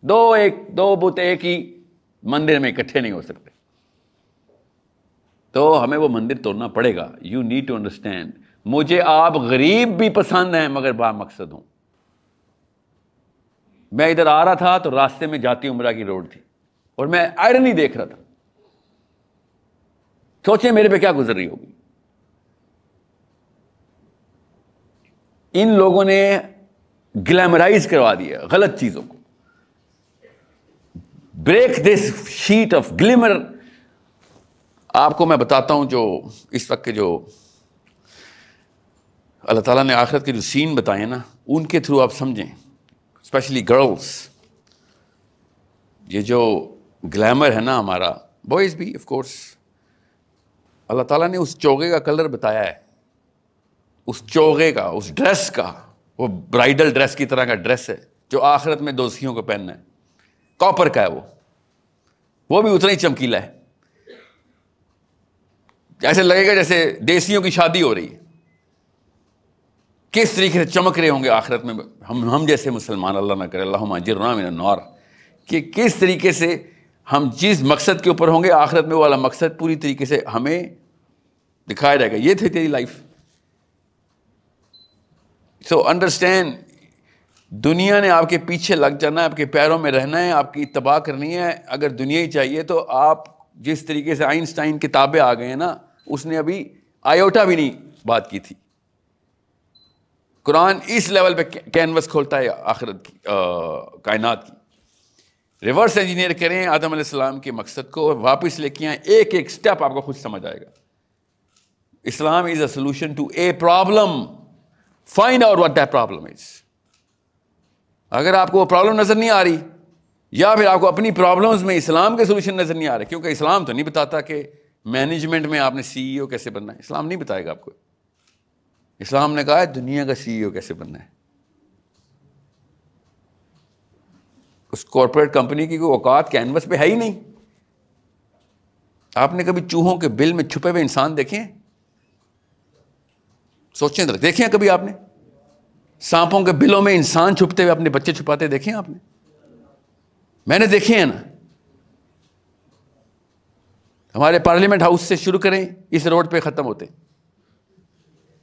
دو ایک، دو بت ایک ہی مندر میں اکٹھے نہیں ہو سکتے۔ تو ہمیں وہ مندر توڑنا پڑے گا۔ یو نیڈ ٹو انڈرسٹینڈ مجھے آپ غریب بھی پسند ہیں، مگر با مقصد ہوں۔ میں ادھر آ رہا تھا تو راستے میں جاتی عمرہ کی روڈ تھی، اور میں آئرن ہی دیکھ رہا تھا۔ سوچیں میرے پہ کیا گزر رہی ہوگی۔ ان لوگوں نے گلیمرائز کروا دیا غلط چیزوں کو۔ Break this sheet of glamour آپ کو میں بتاتا ہوں جو اس وقت کے جو اللہ تعالیٰ نے آخرت کے جو سین بتائے نا، ان کے تھرو آپ سمجھیں۔ اسپیشلی گرلس یہ جو گلیمر ہے نا ہمارا بوائز بھی آف کورس اللہ تعالیٰ نے اس چوگے کا کلر بتایا ہے۔ اس چوگے کا، اس ڈریس کا، وہ برائڈل ڈریس کی طرح کا ڈریس ہے، جو آخرت میں دوستیوں کو پہننا ہے۔ کاپر کا ہے وہ۔ وہ بھی اتنا ہی چمکیلا ہے۔ ایسے لگے گا جیسے دیسیوں کی شادی ہو رہی ہے۔ کس طریقے سے چمک رہے ہوں گے آخرت میں؟ ہم ہم جیسے مسلمان، اللہ نہ کرے اللہ ماجر نور کہ کس طریقے سے ہم جس مقصد کے اوپر ہوں گے، آخرت میں والا مقصد پوری طریقے سے ہمیں دکھایا جائے گا۔ یہ تھی تیری لائف سو انڈرسٹینڈ دنیا نے آپ کے پیچھے لگ جانا ہے، آپ کے پیروں میں رہنا ہے، آپ کی اتباع کرنی ہے۔ اگر دنیا ہی چاہیے تو آپ جس طریقے سے آئنسٹائن کتابیں آ گئے ہیں نا، اس نے ابھی آئیوٹا بھی نہیں بات کی تھی۔ قرآن اس لیول پہ کینوس کھولتا ہے آخرت کی کائنات کی۔ ریورس انجینئر کریں آدم علیہ السلام کے مقصد کو واپس لے کے آئیں۔ ایک ایک اسٹیپ آپ کو خود سمجھ آئے گا۔ Islam is a solution to a problem find out what that problem is اگر آپ کو وہ پرابلم نظر نہیں آ رہی، یا پھر آپ کو اپنی پرابلمس میں اسلام کے سولوشن نظر نہیں آ رہے، کیونکہ اسلام تو نہیں بتاتا کہ مینجمنٹ میں آپ نے سی ای او کیسے بننا ہے، اسلام نہیں بتائے گا آپ کو۔ اسلام نے کہا ہے دنیا کا سی ای او کیسے بننا ہے۔ اس کارپوریٹ کمپنی کی کوئی اوقات کینوس پہ ہے ہی نہیں۔ آپ نے کبھی چوہوں کے بل میں چھپے ہوئے انسان دیکھے؟ سوچیں دیکھیں کبھی آپ نے؟ سانپوں کے بلوں میں انسان چھپتے ہوئے اپنے بچے چھپاتے دیکھیں آپ نے؟ میں نے دیکھے ہیں نا۔ ہمارے پارلیمنٹ ہاؤس سے شروع کریں، اس روڈ پہ ختم ہوتے۔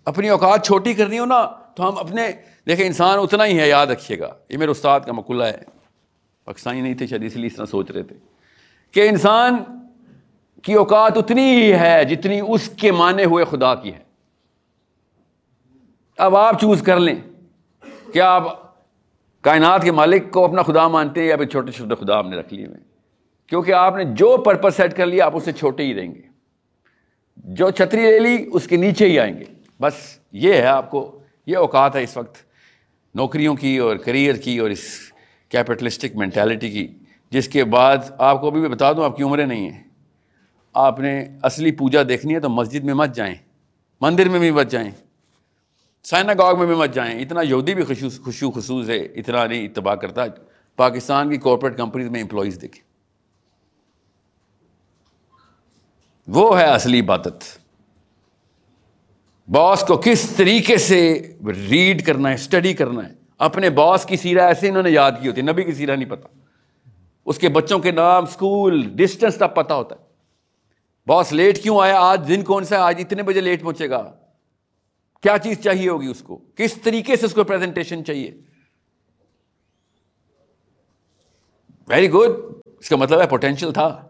اپنی اوقات چھوٹی کرنی ہو نا، تو ہم اپنے، دیکھیں، انسان اتنا ہی ہے، یاد رکھیے گا۔ یہ میرے استاد کا مقولہ ہے۔ پاکستانی نہیں تھے، شاید اس لیے اس طرح سوچ رہے تھے۔ کہ انسان کی اوقات اتنی ہی ہے جتنی اس کے مانے ہوئے خدا کی ہے۔ اب آپ چوز کر لیں کیا آپ کائنات کے مالک کو اپنا خدا مانتے ہیں یا پھر چھوٹے چھوٹے خدا آپ نے رکھ لیے ہوئے کیونکہ آپ نے جو پرپز سیٹ کر لیا، آپ اس سے چھوٹے ہی رہیں گے۔ جو چھتری لے لی، اس کے نیچے ہی آئیں گے۔ بس یہ ہے آپ کو، یہ اوقات ہے اس وقت نوکریوں کی اور کریئر کی اور اس کیپٹلسٹک مینٹیلٹی کی، جس کے بعد آپ کو ابھی بھی بتا دوں، آپ کی عمریں نہیں ہیں۔ آپ نے اصلی پوجا دیکھنی ہے تو مسجد میں مت جائیں۔ مندر میں بھی مت جائیں۔ سائنا گاگ میں بھی مت جائیں۔ اتنا یہودی بھی خوشو خصوص ہے، اتنا نہیں اتباع کرتا۔ پاکستان کی کارپوریٹ کمپنیز میں امپلائیز دیکھیں۔ وہ ہے اصلی عبادت باس کو کس طریقے سے ریڈ کرنا ہے اسٹڈی کرنا ہے؟ اپنے باس کی سیرا ایسے انہوں نے یاد کی ہوتی ہے نبی کی سیرا نہیں پتا۔ اس کے بچوں کے نام اسکول ڈسٹینس تب پتا ہوتا ہے۔ باس لیٹ کیوں آیا؟ آج دن کون سا آج اتنے بجے لیٹ پہنچے گا۔ کیا چیز چاہیے ہوگی اس کو؟ کس طریقے سے اس کو پریزنٹیشن چاہیے؟ ویری گڈ اس کا مطلب ہے پوٹینشیل تھا۔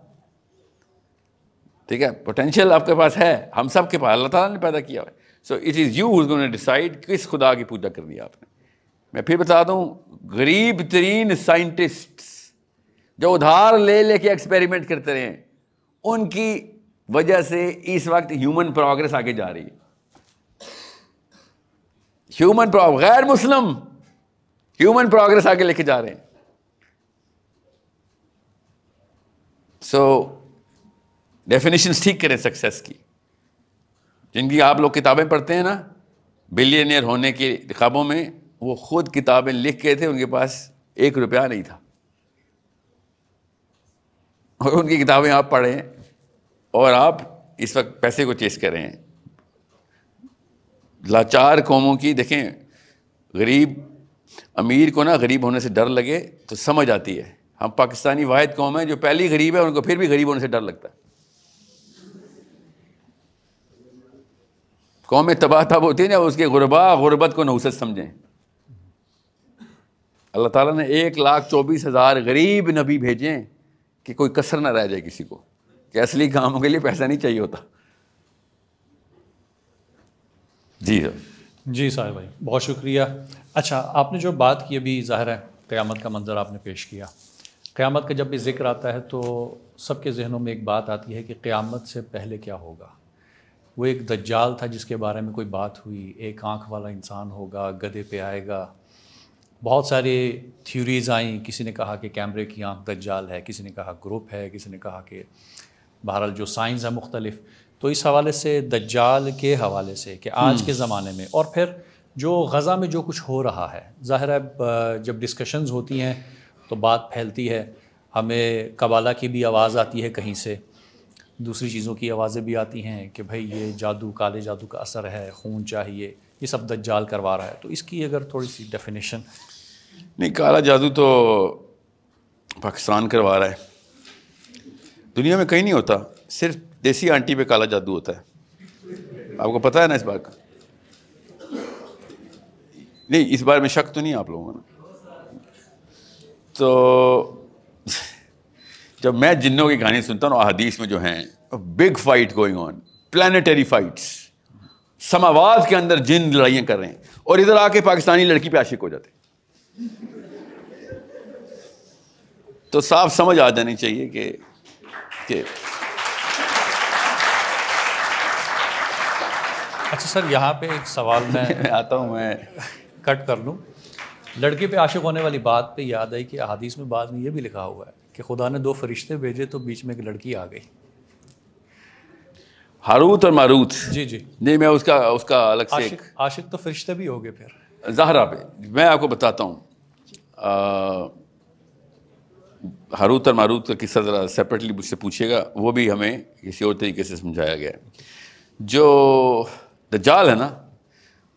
ٹھیک ہے؟ پوٹینشیل آپ کے پاس ہے۔ ہم سب کے پاس۔ اللہ تعالیٰ نے پیدا کیا سو اٹ از یو نے ڈسائڈ کس خدا کی پوجا کر دیا آپ نے۔ میں پھر بتا دوں، غریب ترین سائنٹسٹ جو ادھار لے لے کے ایکسپیریمنٹ کرتے رہے ان کی وجہ سے اس وقت ہیومن پروگرس آگے جا رہی ہے۔ ہیومن غیر مسلم ہیومن پروگرس آگے لے کے جا رہے ہیں۔ سو ڈیفینیشن ٹھیک کریں سکسیس کی۔ جن کی آپ لوگ کتابیں پڑھتے ہیں نا بلینئر ہونے کے خوابوں میں وہ خود کتابیں لکھ کے تھے، ان کے پاس ایک روپیہ نہیں تھا۔ اور ان کی کتابیں آپ پڑھیں اور آپ اس وقت پیسے کو چیز کر رہے ہیں۔ لاچار قوموں کی دیکھیں، غریب امیر کو نا غریب ہونے سے ڈر لگے تو سمجھ آتی ہے۔ ہم پاکستانی واحد قوم ہیں، جو پہلی غریب ہے، ان کو پھر بھی غریب ہونے سے ڈر لگتا ہے۔ قوم تباہ تب ہوتی ہے نا اس کے غربا، غربت کو نوسط سمجھیں۔ اللہ تعالیٰ نے ایک لاکھ چوبیس ہزار غریب نبی بھیجیں کہ کوئی کثر نہ رہ جائے کسی کو، کہ اصلی کاموں کے لیے پیسہ نہیں چاہیے ہوتا۔ جی سر جی صاحب بھائی، بہت شکریہ۔ اچھا آپ نے جو بات کی ابھی، ظاہر ہے، قیامت کا منظر آپ نے پیش کیا۔ قیامت کا جب بھی ذکر آتا ہے تو سب کے ذہنوں میں ایک بات آتی ہے کہ قیامت سے پہلے کیا ہوگا۔ وہ ایک دجال تھا جس کے بارے میں کوئی بات ہوئی۔ ایک آنکھ والا انسان ہوگا گدے پہ آئے گا۔ بہت سارے تھیوریز آئیں۔ کسی نے کہا کہ کیمرے کی آنکھ دجال ہے، کسی نے کہا گروپ ہے، کسی نے کہا کہ بہرحال جو سائنس ہے مختلف۔ تو اس حوالے سے دجال کے حوالے سے کہ آج کے زمانے میں اور پھر جو غزہ میں جو کچھ ہو رہا ہے ظاہر ہے جب ڈسکشنز ہوتی ہیں تو بات پھیلتی ہے ہمیں قبالہ کی بھی آواز آتی ہے کہیں سے دوسری چیزوں کی آوازیں بھی آتی ہیں کہ بھائی یہ جادو کالے جادو کا اثر ہے خون چاہیے یہ سب دجال کروا رہا ہے۔ تو اس کی اگر تھوڑی سی ڈیفینیشن نہیں کالا جادو تو پاکستان کروا رہا ہے۔ دنیا میں کہیں نہیں ہوتا صرف دیسی آنٹی پہ کالا جادو ہوتا ہے۔ آپ کو پتہ ہے نا اس بات کا؟ نہیں، اس بارے میں شک تو نہیں آپ لوگوں کا تو جب میں جنوں کی کہانی سنتا ہوں احادیث میں جو ہیں big fight going on planetary fights سماواد کے اندر جن لڑائیاں کر رہے ہیں، اور ادھر آ کے پاکستانی لڑکی پہ عاشق ہو جاتے تو صاف سمجھ آ جانی چاہیے کہ کہ اچھا سر یہاں پہ ایک سوال <laughs> میں آتا ہوں میں کٹ کر لوں۔ لڑکے پہ عاشق ہونے والی بات پہ یاد آئی کہ احادیث میں بعد میں یہ بھی لکھا ہوا ہے کہ خدا نے دو فرشتے بھیجے تو بیچ میں ایک لڑکی آ گئی۔ ہاروت اور ماروت۔ جی جی۔ نہیں میں اس کا اس کا الگ سے عاشق عاشق تو فرشتے بھی ہو گئے پھر۔ زہرا پہ۔ میں آپ کو بتاتا ہوں۔ ہاروت اور ماروت کا قصہ ذرا سیپریٹلی مجھ سے پوچھے گا۔ وہ بھی ہمیں کسی اور طریقے سے سمجھایا گیا۔ ہے جو دجال ہے نا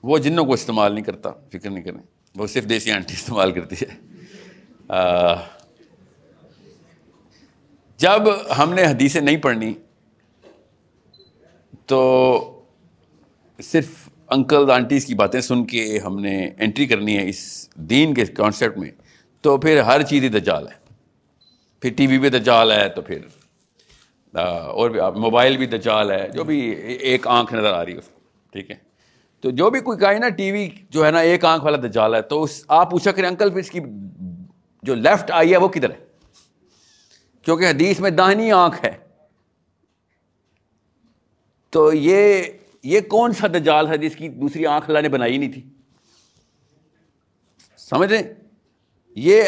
وہ جنوں کو استعمال نہیں کرتا، فکر نہیں کریں۔ وہ صرف دیسی آنٹی استعمال کرتی ہے۔ جب ہم نے حدیثیں نہیں پڑھنی، تو صرف انکل آنٹیز کی باتیں سن کے ہم نے انٹری کرنی ہے اس دین کے کانسیپٹ میں، تو پھر ہر چیز ہی دجال ہے۔ پھر ٹی وی پہ دجال ہے، تو پھر اور بھی موبائل بھی دجال ہے، جو بھی ایک آنکھ نظر آ رہی ہے اس کو۔ ٹھیک ہے۔ تو جو بھی کوئی کہے نا، ٹی وی جو ہے نا، ایک آنکھ والا دجال ہے، تو اس، آپ پوچھا کریں انکل پھر اس کی جو لیفٹ آئی ہے وہ کدھر ہے؟ کیونکہ حدیث میں داہنی آنکھ ہے۔ تو یہ یہ کون سا دجال ہے جس کی دوسری آنکھ اللہ نے بنائی نہیں تھی؟ سمجھ رہے یہ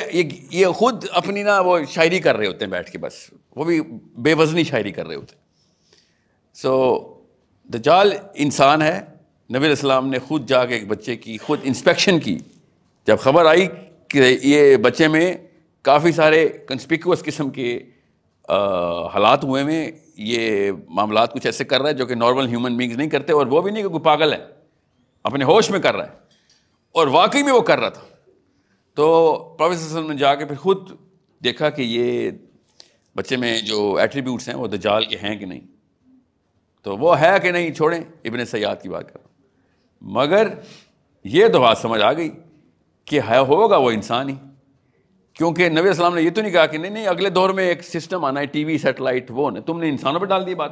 یہ خود اپنی نا وہ شاعری کر رہے ہوتے ہیں بیٹھ کے بس۔ وہ بھی بے وزنی شاعری کر رہے ہوتے ہیں۔ سو دجال انسان ہے۔ نبی السلام نے خود جا کے ایک بچے کی، خود انسپیکشن کی۔ جب خبر آئی کہ یہ بچے میں کافی سارے کنسپیکوس قسم کے حالات ہوئے میں یہ معاملات کچھ ایسے کر رہا ہے جو کہ نارمل ہیومن بینگز نہیں کرتے اور وہ بھی نہیں کہ کوئی پاگل ہے۔ اپنے ہوش میں کر رہا ہے۔ اور واقعی میں وہ کر رہا تھا۔ تو پروفیسر وسلم نے جا کے پھر خود دیکھا کہ یہ بچے میں جو ایٹریبیوٹس ہیں وہ دجال کے ہیں کہ نہیں۔ تو وہ ہے کہ نہیں چھوڑیں؟ ابن سیاد کی بات کر مگر یہ تو بات سمجھ آ گئی کہ ہے، ہوگا وہ انسان ہی۔ کیونکہ نبی السلام نے یہ تو نہیں کہا کہ نہیں نہیں، اگلے دور میں ایک سسٹم آنا ہے، ٹی وی، سیٹلائٹ، وہ تم نے انسانوں پہ ڈال دی بات۔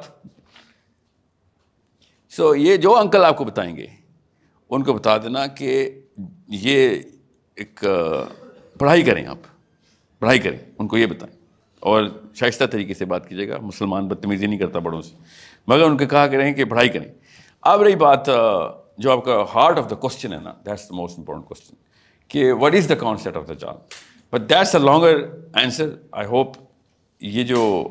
سو یہ جو انکل آپ کو بتائیں گے، ان کو بتا دینا کہ یہ ایک پڑھائی کریں آپ۔ پڑھائی کریں، ان کو یہ بتائیں۔ اور شائستہ طریقے سے بات کیجیے گا۔ مسلمان بدتمیزی نہیں کرتا بڑوں سے۔ مگر ان کو کہا کریں کہ پڑھائی کریں۔ اب رہی بات جو آپ کا ہارٹ آف دا کوشچن ہے نا that's the most important question کہ what is the concept of the job but that's a longer answer I hope یہ جو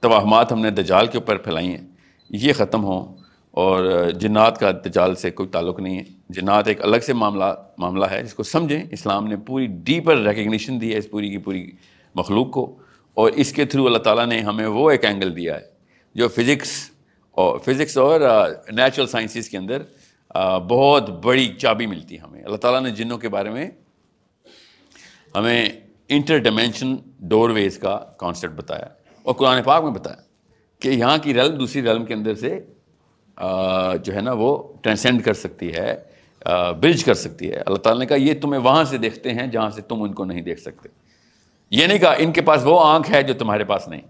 توہمات ہم نے دجال کے اوپر پھیلائی ہیں، یہ ختم ہوں۔ اور جنات کا تجال سے کوئی تعلق نہیں ہے۔ جنات ایک الگ سے معاملہ معاملہ ہے، جس کو سمجھیں۔ اسلام نے پوری ڈیپر ریکگنیشن دی ہے اس پوری کی پوری مخلوق کو۔ اور اس کے تھرو اللہ تعالیٰ نے ہمیں وہ ایک اینگل دیا ہے جو فزکس اور فزکس اور نیچرل سائنسز کے اندر بہت بڑی چابی ملتی ہے ہمیں۔ اللہ تعالیٰ نے جنوں کے بارے میں ہمیں انٹر ڈیمینشن ڈور ویز کا کانسیپٹ بتایا اور قرآن پاک میں بتایا کہ یہاں کی رلم دوسری رلم کے اندر سے جو ہے نا وہ ٹرانسینڈ کر سکتی ہے برج کر سکتی ہے۔ اللہ تعالیٰ نے کہا، یہ تمہیں وہاں سے دیکھتے ہیں جہاں سے تم ان کو نہیں دیکھ سکتے۔ یہ نہیں کہا، ان کے پاس وہ آنکھ ہے جو تمہارے پاس نہیں۔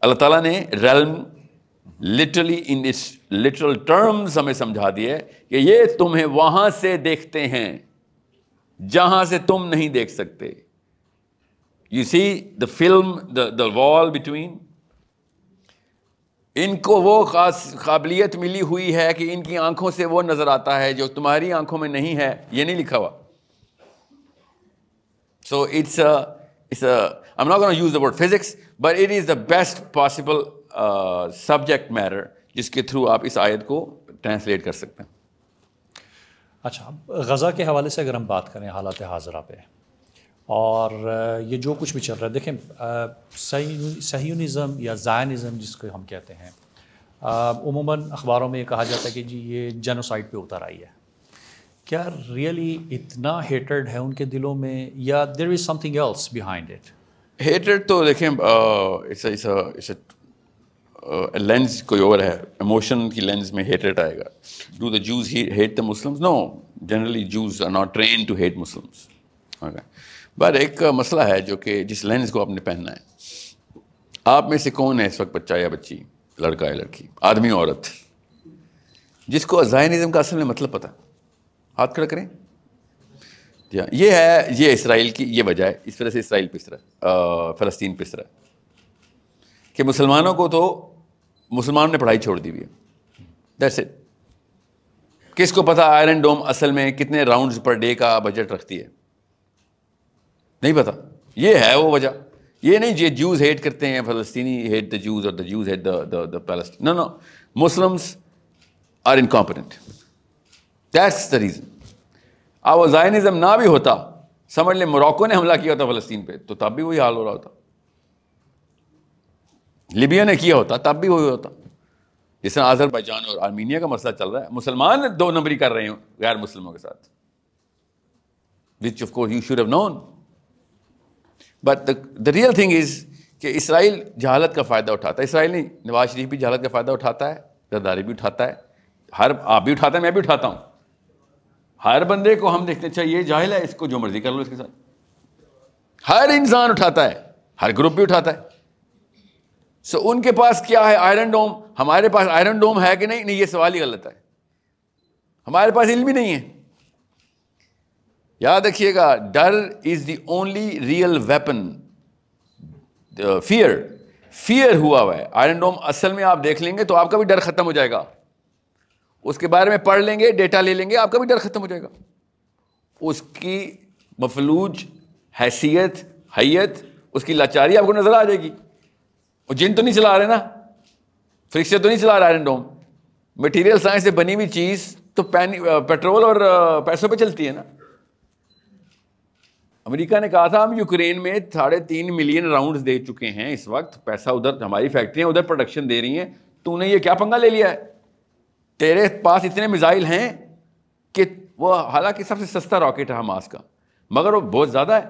اللہ تعالیٰ نے realm literally in literal terms ہمیں سمجھا دیے کہ یہ تمہیں وہاں سے دیکھتے ہیں، جہاں سے تم نہیں دیکھ سکتے۔ یو سی دا فلم دا دا وال بٹوین ان کو وہ خاص قابلیت ملی ہوئی ہے کہ ان کی آنکھوں سے وہ نظر آتا ہے جو تمہاری آنکھوں میں نہیں ہے، یہ نہیں لکھا ہوا۔ So it's it's uses the word physics but it is the best possible subject matter جس کے تھرو آپ اس آیت کو ٹرانسلیٹ کر سکتے ہیں اچھا غزہ کے حوالے سے اگر ہم بات کریں حالات حاضرہ پہ اور یہ جو کچھ بھی چل رہا ہے دیکھیں صحیونزم یا زائنزم جس کو ہم کہتے ہیں عموماً اخباروں میں یہ کہا جاتا ہے کہ جی یہ جینوسائڈ پہ اتر آئی ہے کیا ریئلی اتنا ہیٹرڈ ہے ان کے دلوں میں یا there is something else behind it hatred تو دیکھیں لینس کوئی اور ہے ایموشن کی لینس میں ہیٹرڈ آئے گا۔ Do the Jews hate the Muslims no generally Jews are not train to hate Muslims but ایک مسئلہ ہے جو کہ جس لینس کو آپ نے پہننا ہے۔ آپ میں سے کون ہے اس وقت بچہ یا بچی؟ لڑکا یا لڑکی؟ آدمی عورت؟ جس کو زائنزم کا اصل میں مطلب پتہ ہاتھ کھڑا کریں۔ جی ہاں یہ ہے، یہ اسرائیل کی، یہ وجہ ہے۔ اس طرح سے اسرائیل پس رہا فلسطین پس رہا کہ مسلمانوں کو تو مسلمان نے پڑھائی چھوڑ دی ہوئی ہے۔ دیٹس اٹ کس کو پتا آئرن ڈوم اصل میں کتنے راؤنڈز پر ڈے کا بجٹ رکھتی ہے؟ نہیں پتا۔ یہ ہے وہ وجہ۔ یہ نہیں یہ جوز ہیٹ کرتے ہیں، فلسطینی ہیٹ دا جوز اور the Jews hate the Palestine no no Muslims are incompetent that's the reason اب وہ زائنزم نہ بھی ہوتا، سمجھ لیں موراکو نے حملہ کیا ہوتا فلسطین پہ، تو تب بھی وہی حال ہو رہا ہوتا۔ لیبیا نے کیا ہوتا، تب بھی وہی ہوتا۔ جس طرح آزر بائیجان اور آرمینیا کا مسئلہ چل رہا ہے، مسلمان دو نمبری کر رہے ہیں غیر مسلموں کے ساتھ۔ Which of course you should have known but the real thing is کہ اسرائیل جہالت کا فائدہ اٹھاتا ہے۔ اسرائیل نہیں، نواز شریف بھی جہالت کا فائدہ اٹھاتا ہے، زرداری بھی اٹھاتا ہے، ہر آپ بھی اٹھاتا ہے، میں بھی اٹھاتا ہوں۔ ہر بندے کو ہم دیکھتے چاہیے اچھا، جاہل ہے اس کو جو مرضی کر لو اس کے ساتھ۔ ہر انسان اٹھاتا ہے ہر گروپ بھی اٹھاتا ہے۔ سو so, ان کے پاس کیا ہے؟ آئرن ڈوم ہمارے پاس آئرن ڈوم ہے کہ نہیں؟ نہیں یہ سوال ہی غلط ہے۔ ہمارے پاس علم ہی نہیں ہے۔ یاد رکھیے گا ڈر is the only real weapon fear fear ہوا ہوا ہے۔ آئرن ڈوم اصل میں آپ دیکھ لیں گے تو آپ کا بھی ڈر ختم ہو جائے گا۔ اس کے بارے میں پڑھ لیں گے ڈیٹا لے لیں گے، آپ کا بھی ڈر ختم ہو جائے گا۔ اس کی مفلوج حیثیت، حیت، اس کی لاچاری آپ کو نظر آ جائے گی۔ وہ جن تو نہیں چلا رہے نا فرکشر تو نہیں چلا رہا آئرن ڈوم مٹیریل سائنس سے بنی ہوئی چیز تو پیٹرول اور پیسوں پہ چلتی ہے نا۔ امریکہ نے کہا تھا، ہم یوکرین میں ساڑھے تین ملین راؤنڈ دے چکے ہیں اس وقت، پیسہ ادھر، ہماری فیکٹریاں ادھر پروڈکشن دے رہی ہیں۔ تو نے یہ کیا پنگا لے لیا ہے؟ تیرے پاس اتنے میزائل ہیں کہ وہ حالانکہ سب سے سستا راکٹ ہے حماس کا۔ مگر وہ بہت زیادہ ہے۔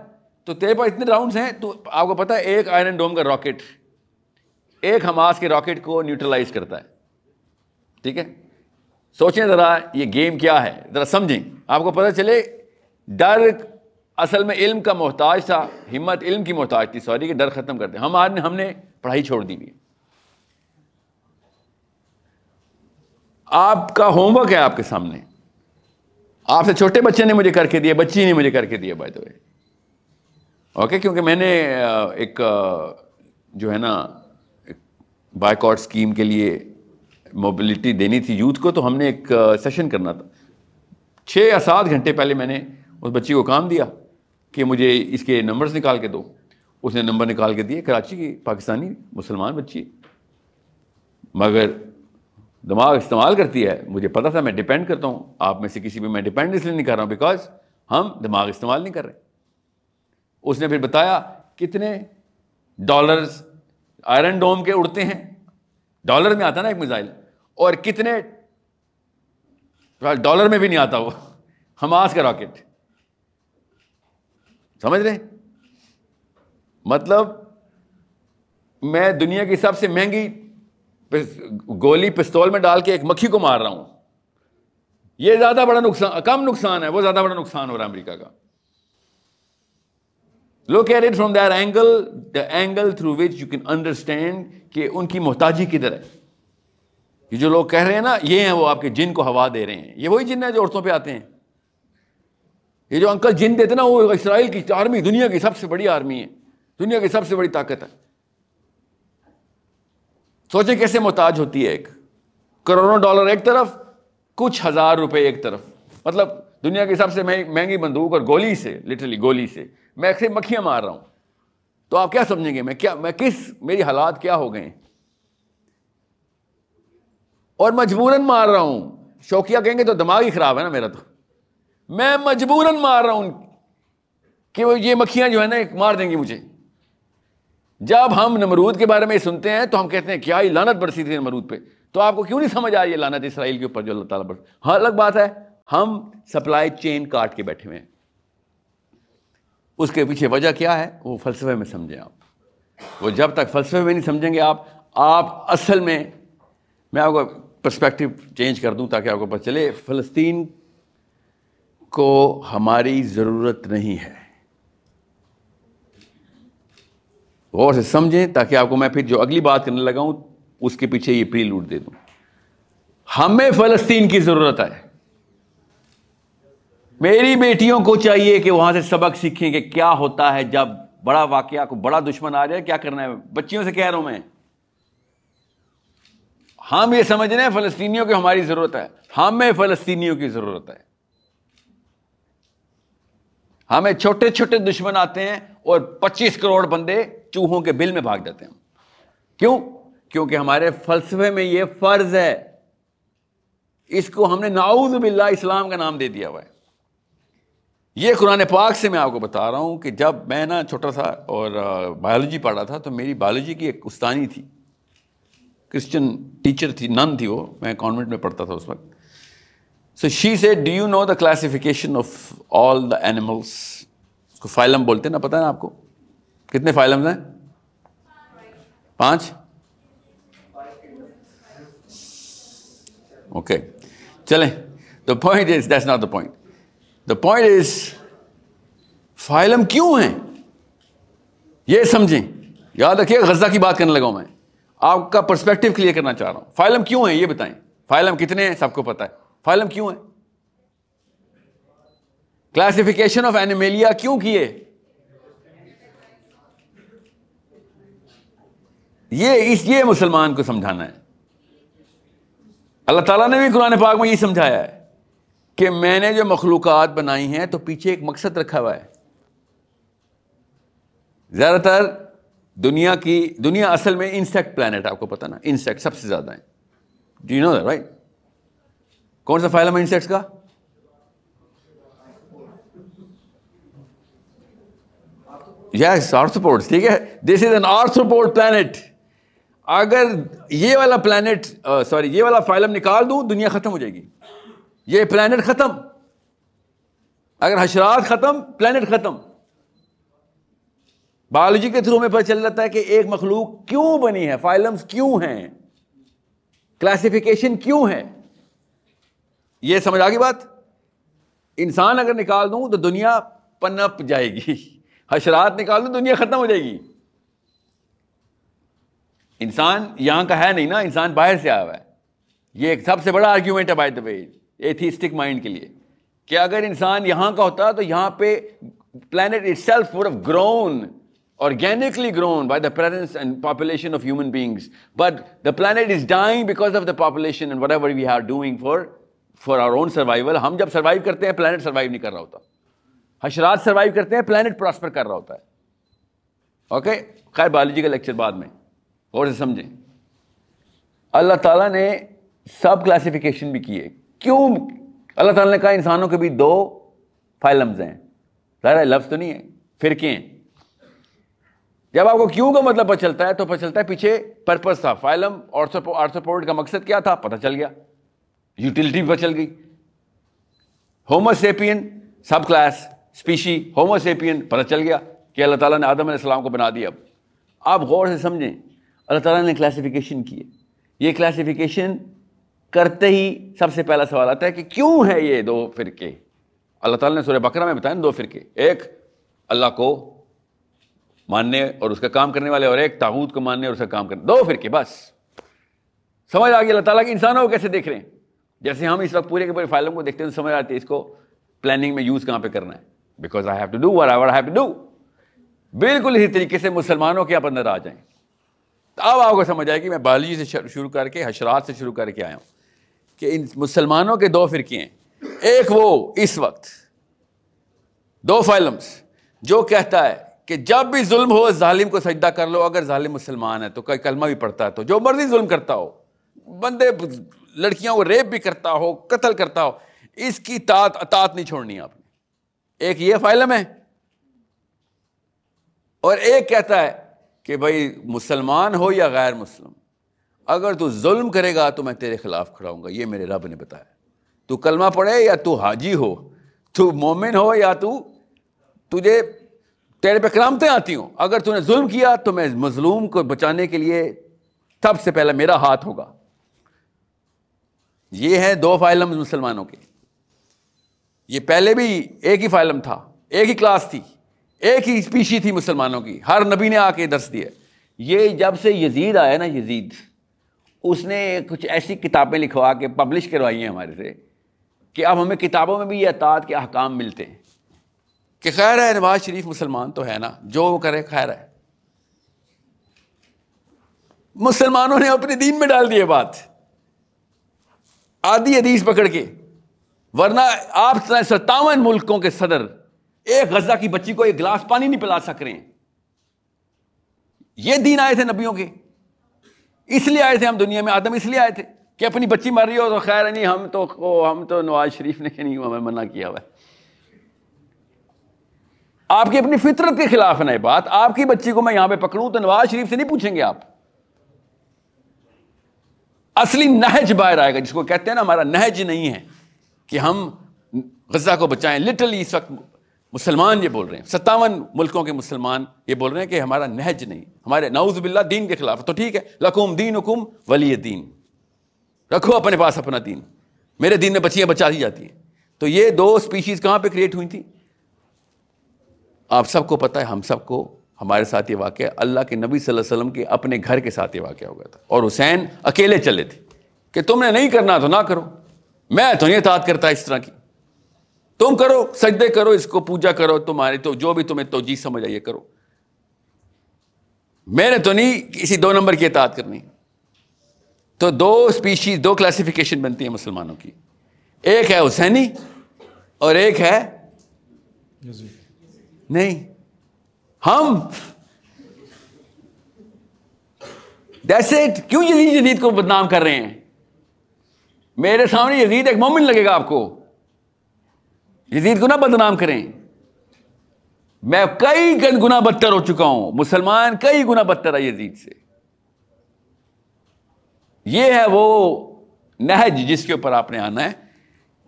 تو تیرے پاس اتنے راؤنڈس ہیں تو آپ کو پتا ہے ایک آئرن ڈوم کا راکٹ ایک حماس کے راکٹ کو نیوٹرلائز کرتا ہے۔ ٹھیک ہے؟ سوچیں ذرا یہ گیم کیا ہے؟ ذرا سمجھیں۔ آپ کو پتہ چلے، ڈر اصل میں علم کا محتاج تھا، ہمت علم کی محتاج تھی، سوری کہ ڈر ختم کرتے ہم آج ہم نے پڑھائی چھوڑ دی ہوئی آپ کا ہوم ورک ہے آپ کے سامنے۔ آپ سے چھوٹے بچے نے مجھے کر کے دیا، بچی نے مجھے کر کے دیا بائی وے اوکے کیونکہ میں نے ایک جو ہے نا بائک آؤٹ اسکیم کے لیے موبلٹی دینی تھی یوتھ کو، تو ہم نے ایک سیشن کرنا تھا۔ چھ یا سات گھنٹے پہلے میں نے اس بچی کو کام دیا کہ مجھے اس کے نمبرز نکال کے دو۔ اس نے نمبر نکال کے دیے، کراچی کی پاکستانی مسلمان بچی۔ مگر دماغ استعمال کرتی ہے، مجھے پتا تھا، میں ڈپینڈ کرتا ہوں۔ آپ میں سے کسی پہ میں ڈپینڈ اس لیے نہیں کر رہا ہوں بیکاز ہم دماغ استعمال نہیں کر رہے۔ اس نے پھر بتایا، کتنے ڈالرز آئرن ڈوم کے اڑتے ہیں۔ ڈالر میں آتا نا ایک میزائل اور کتنے ڈالر میں بھی نہیں آتا وہ۔ ہماس کا راکٹ سمجھ رہے؟ مطلب میں دنیا کی سب سے مہنگی گولی پستول میں ڈال کے ایک مکھی کو مار رہا ہوں۔ یہ زیادہ بڑا نقصان، کم نقصان ہے، وہ زیادہ بڑا نقصان ہو رہا ہے امریکہ کا۔ Look at it from their angle the angle through which you can understand کہ ان کی محتاجی کدھر ہے۔ یہ جو لوگ کہہ رہے ہیں نا، یہ ہیں وہ آپ کے جن کو ہوا دے رہے ہیں۔ یہ وہی جن ہے جو عورتوں پہ آتے ہیں۔ یہ جو انکل جن دیتے نا، وہ اسرائیل کی آرمی دنیا کی سب سے بڑی آرمی ہے۔ دنیا کی سب سے بڑی طاقت ہے۔ سوچیں کیسے محتاج ہوتی ہے ایک؟ کروڑوں ڈالر ایک طرف، کچھ ہزار روپے ایک طرف۔ مطلب دنیا کی سب سے مہنگی بندوق اور گولی سے لٹرلی گولی سے۔ میں ایسے مکھیاں مار رہا ہوں۔ تو آپ کیا سمجھیں گے؟ میں کیا، میں کس، میری حالات کیا ہو گئے ہیں؟ اور مجبوراً مار رہا ہوں۔ شوقیہ کہیں گے تو دماغ ہی خراب ہے نا میرا تو۔ میں مجبوراً مار رہا ہوں کہ وہ یہ مکھیاں جو ہے نا مار دیں گی مجھے۔ جب ہم نمرود کے بارے میں سنتے ہیں تو ہم کہتے ہیں، کیا ہی لانت برسی تھی نمرود پہ؟ تو آپ کو کیوں نہیں سمجھ آئی یہ لانت اسرائیل کے اوپر جو اللہ تعالیٰ برس؟ ہاں الگ بات ہے، ہم سپلائی چین کاٹ کے بیٹھے ہوئے ہیں۔ اس کے پیچھے وجہ کیا ہے؟ وہ فلسفے میں سمجھیں آپ۔ وہ جب تک فلسفے میں نہیں سمجھیں گے آپ آپ اصل میں میں آپ کو پرسپیکٹو چینج کر دوں تاکہ آپ کو پتہ چلے، فلسطین کو ہماری ضرورت نہیں ہے۔ غور سے سمجھیں تاکہ آپ کو میں پھر جو اگلی بات کرنے لگا ہوں، اس کے پیچھے یہ پری لوٹ دے دوں۔ ہمیں فلسطین کی ضرورت ہے۔ میری بیٹیوں کو چاہیے کہ وہاں سے سبق سیکھیں کہ کیا ہوتا ہے جب بڑا واقعہ کو بڑا دشمن آ جائے کیا کرنا ہے؟ بچیوں سے کہہ رہا ہوں میں۔ ہم یہ سمجھ رہے ہیں فلسطینیوں کی ہماری ضرورت ہے۔ ہمیں فلسطینیوں کی ضرورت ہے۔ ہمیں چھوٹے چھوٹے دشمن آتے ہیں اور پچیس کروڑ بندے چوہوں کے بل میں بھاگ جاتے ہیں کیوں؟ کیونکہ ہمارے فلسفے میں یہ فرض ہے۔ اس کو ہم نے ناؤز باللہ اسلام کا نام دے دیا ہوا ہے۔ یہ قرآن پاک سے میں آپ کو بتا رہا ہوں کہ جب میں نا چھوٹا تھا اور بایولوجی پڑھا تھا تو میری بایولوجی کی ایک استانی تھی۔ کرسچن ٹیچر تھی، نن تھی وہ۔ میں کانوینٹ میں پڑھتا تھا اس وقت۔ So she say do you know the classification of all the animals اس کو فائلم بولتے ہیں نا پتا ہے نا آپ کو؟ کتنے فائلمز ہیں؟ پانچ؟ اوکے چلیں. The point is that's not the point the point is phylum کیوں ہیں؟ یہ سمجھیں. یاد رکھیے، غزہ کی بات کرنے لگا ہوں میں. آپ کا پرسپیکٹو کلیئر کرنا چاہ رہا ہوں. فائلم کیوں ہیں؟ یہ بتائیں. فائلم کتنے ہیں؟ سب کو پتا ہے. فائلم کیوں ہیں؟ کلاسیفیکیشن آف اینیمیلیا کیوں کیے؟ یہ اس یہ مسلمان کو سمجھانا ہے۔ اللہ تعالیٰ نے بھی قرآن پاک میں یہ سمجھایا ہے کہ میں نے جو مخلوقات بنائی ہیں تو پیچھے ایک مقصد رکھا ہوا ہے۔ زیادہ تر دنیا کی، دنیا اصل میں انسیکٹ پلانٹ آپ کو پتا نا۔ انسیکٹ سب سے زیادہ ہیں۔ ڈو یو نو رائٹ کون سا فائل ہے انسیکٹس کا؟ یس آرتھوپورٹ ٹھیک ہے۔ دس از این آرتھوپورٹ پلانٹ اگر یہ والا پلانٹ سوری یہ والا فائلم نکال دوں، دنیا ختم ہو جائے گی۔ یہ پلانٹ ختم۔ اگر حشرات ختم پلانٹ ختم۔ بایولوجی کے تھرو میں پتہ چل جاتا ہے کہ ایک مخلوق کیوں بنی ہے فائلمس کیوں ہیں؟ کلاسیفیکیشن کیوں ہے یہ سمجھ آ گئی بات؟ انسان اگر نکال دوں تو دنیا پنپ جائے گی۔ <laughs> حشرات نکال دوں، دنیا ختم ہو جائے گی۔ انسان یہاں کا ہے نہیں نا انسان باہر سے آیا ہوا ہے۔ یہ ایک سب سے بڑا آرگیومنٹ ہے by the way atheistic mind کے لیے۔ کہ اگر انسان یہاں کا ہوتا تو یہاں پہ plant itself would grown organically grown by the presence and population of human beings. But the planet is dying because of the population and whatever we are doing for, for our own survival. ہم جب survive کرتے ہیں plant survive نہیں کر رہا ہوتا۔ حشرات survive کرتے ہیں پلانٹ پراسپر کر رہا ہوتا ہے۔ اوکے خیر بایولوجی کا لیکچر بعد میں۔ اور سے سمجھیں۔ اللہ تعالیٰ نے سب کلاسیفیکیشن بھی کی ہے کیوں؟ اللہ تعالیٰ نے کہا انسانوں کے بھی دو فائلمز ہیں۔ ظاہر لفظ تو نہیں ہے، فرقے ہیں۔ جب آپ کو کیوں کا مطلب پتہ چلتا ہے، تو پتہ چلتا ہے پیچھے پرپز تھا۔ فائلم آرتھوپورٹ کا مقصد کیا تھا؟ پتہ چل گیا۔ یوٹیلٹی پتہ چل گئی۔ Homo sapien subclass species homo sapien پتہ چل گیا کہ اللہ تعالیٰ نے آدم علیہ السلام کو بنا دیا۔ اب آپ غور سے سمجھیں۔ اللہ تعالیٰ نے کلاسیفیکیشن کی ہے یہ کلاسیفیکیشن کرتے ہی سب سے پہلا سوال آتا ہے کہ کیوں ہے یہ دو فرقے؟ اللہ تعالیٰ نے سورہ بکرا میں بتایا دو فرقے۔ ایک اللہ کو ماننے اور اس کا کام کرنے والے اور ایک تاغوت کو ماننے اور اس کا کام کرنے۔ دو فرقے بس۔ سمجھ آ گئی اللہ تعالیٰ کے انسانوں کو کیسے دیکھ رہے ہیں؟ جیسے ہم اس وقت پورے کے پورے فائلوں کو دیکھتے ہیں سمجھ آتی ہے اس کو پلاننگ میں یوز کہاں پہ کرنا ہے؟ Because I have to do I have to do بالکل اسی طریقے سے مسلمانوں کے آپ اندر آ جائیں۔ تو اب آپ کو سمجھ آئے کہ میں بالوجی سے شروع کر کے حشرات سے شروع کر کے آیا ہوں کہ ان مسلمانوں کے دو فرقے ہیں۔ ایک وہ اس وقت، دو فائلمس جو کہتا ہے کہ جب بھی ظلم ہو، ظالم کو سجدہ کر لو، اگر ظالم مسلمان ہے تو کوئی کلمہ بھی پڑتا ہے تو جو مرضی ظلم کرتا ہو، بندے، لڑکیاں کو ریپ بھی کرتا ہو، قتل کرتا ہو، اس کی تات اطاط نہیں چھوڑنی آپ نے۔ ایک یہ فائلم ہے اور ایک کہتا ہے کہ بھائی مسلمان ہو یا غیر مسلم، اگر تو ظلم کرے گا تو میں تیرے خلاف کھڑا ہوں گا، یہ میرے رب نے بتایا۔ تو کلمہ پڑھے یا تو حاجی ہو، تو مومن ہو یا تو تجھے تیرے پہ کرامتیں آتی ہوں۔ اگر تو نے ظلم کیا تو میں مظلوم کو بچانے کے لیے سب سے پہلے میرا ہاتھ ہوگا۔ یہ ہے دو فائلم مسلمانوں کے۔ یہ پہلے بھی ایک ہی فائلم تھا، ایک ہی کلاس تھی۔ ایک ہی اسپیشی تھی مسلمانوں کی، ہر نبی نے آ کے درس دیا۔ یہ جب سے یزید آیا نا، یزید، اس نے کچھ ایسی کتابیں لکھوا کے پبلش کروائی ہیں ہمارے سے کہ اب ہمیں کتابوں میں بھی یہ اطاعت کے احکام ملتے ہیں کہ خیر ہے، نواز شریف مسلمان تو ہے نا، جو وہ کرے خیر ہے۔ مسلمانوں نے اپنے دین میں ڈال دیے بات۔ آدھی حدیث پکڑ کے، ورنہ آپ ستاون ملکوں کے صدر ایک غزہ کی بچی کو ایک گلاس پانی نہیں پلا سک رہے ہیں۔ یہ دین آئے تھے نبیوں کے۔ اس لیے آئے تھے ہم دنیا میں۔ آدم اس لیے آئے تھے کہ اپنی بچی مر رہی ہو تو خیر، نہیں، ہم تو ہم تو نواز شریف نے نہیں ہمیں منع کیا ہوا ہے۔ آپ کی اپنی فطرت کے خلاف ہے نا یہ بات۔ آپ کی بچی کو میں یہاں پہ پکڑوں تو نواز شریف سے نہیں پوچھیں گے آپ۔ اصلی نہج باہر آئے گا، جس کو کہتے ہیں نا، ہمارا نہج نہیں ہے کہ ہم غزہ کو بچائیں۔ لٹرلی اس وقت مسلمان یہ بول رہے ہیں۔ ستاون ملکوں کے مسلمان یہ بول رہے ہیں کہ ہمارا نہج نہیں۔ ہمارے نعوذ باللہ دین کے خلاف تو ٹھیک ہے۔ لکوم دین حکم ولی دین۔ رکھو اپنے پاس اپنا دین۔ میرے دین میں بچیاں بچا دی جاتی ہیں۔ تو یہ دو اسپیشیز کہاں پہ کریٹ ہوئی تھیں؟ آپ سب کو پتہ ہے، ہم سب کو، ہمارے ساتھ یہ واقعہ اللہ کے نبی صلی اللہ علیہ وسلم کے اپنے گھر کے ساتھ یہ واقعہ ہو گیا تھا۔ اور حسین اکیلے چلے تھے کہ تم نے نہیں کرنا تو نہ کرو۔ میں تو نہیں اطاعت کرتا اس طرح کی۔ تم کرو سجدے کرو اس کو پوجا کرو تمہاری تو جو بھی تمہیں توجہ سمجھ آئیے کرو۔ میں نے تو نہیں کسی دو نمبر کی اطاعت کرنی۔ تو دو اسپیشیز دو کلاسیفیکیشن بنتی ہیں مسلمانوں کی۔ ایک ہے حسینی اور ایک ہے نہیں۔ ہم کیوں یزید جدید کو بدنام کر رہے ہیں؟ میرے سامنے یزید ایک مومن لگے گا آپ کو۔ یزید کو نہ بدنام کریں۔ میں کئی گنا بدتر ہو چکا ہوں۔ مسلمان کئی گنا بدتر ہے یزید سے۔ یہ ہے وہ نہج جس کے اوپر آپ نے آنا ہے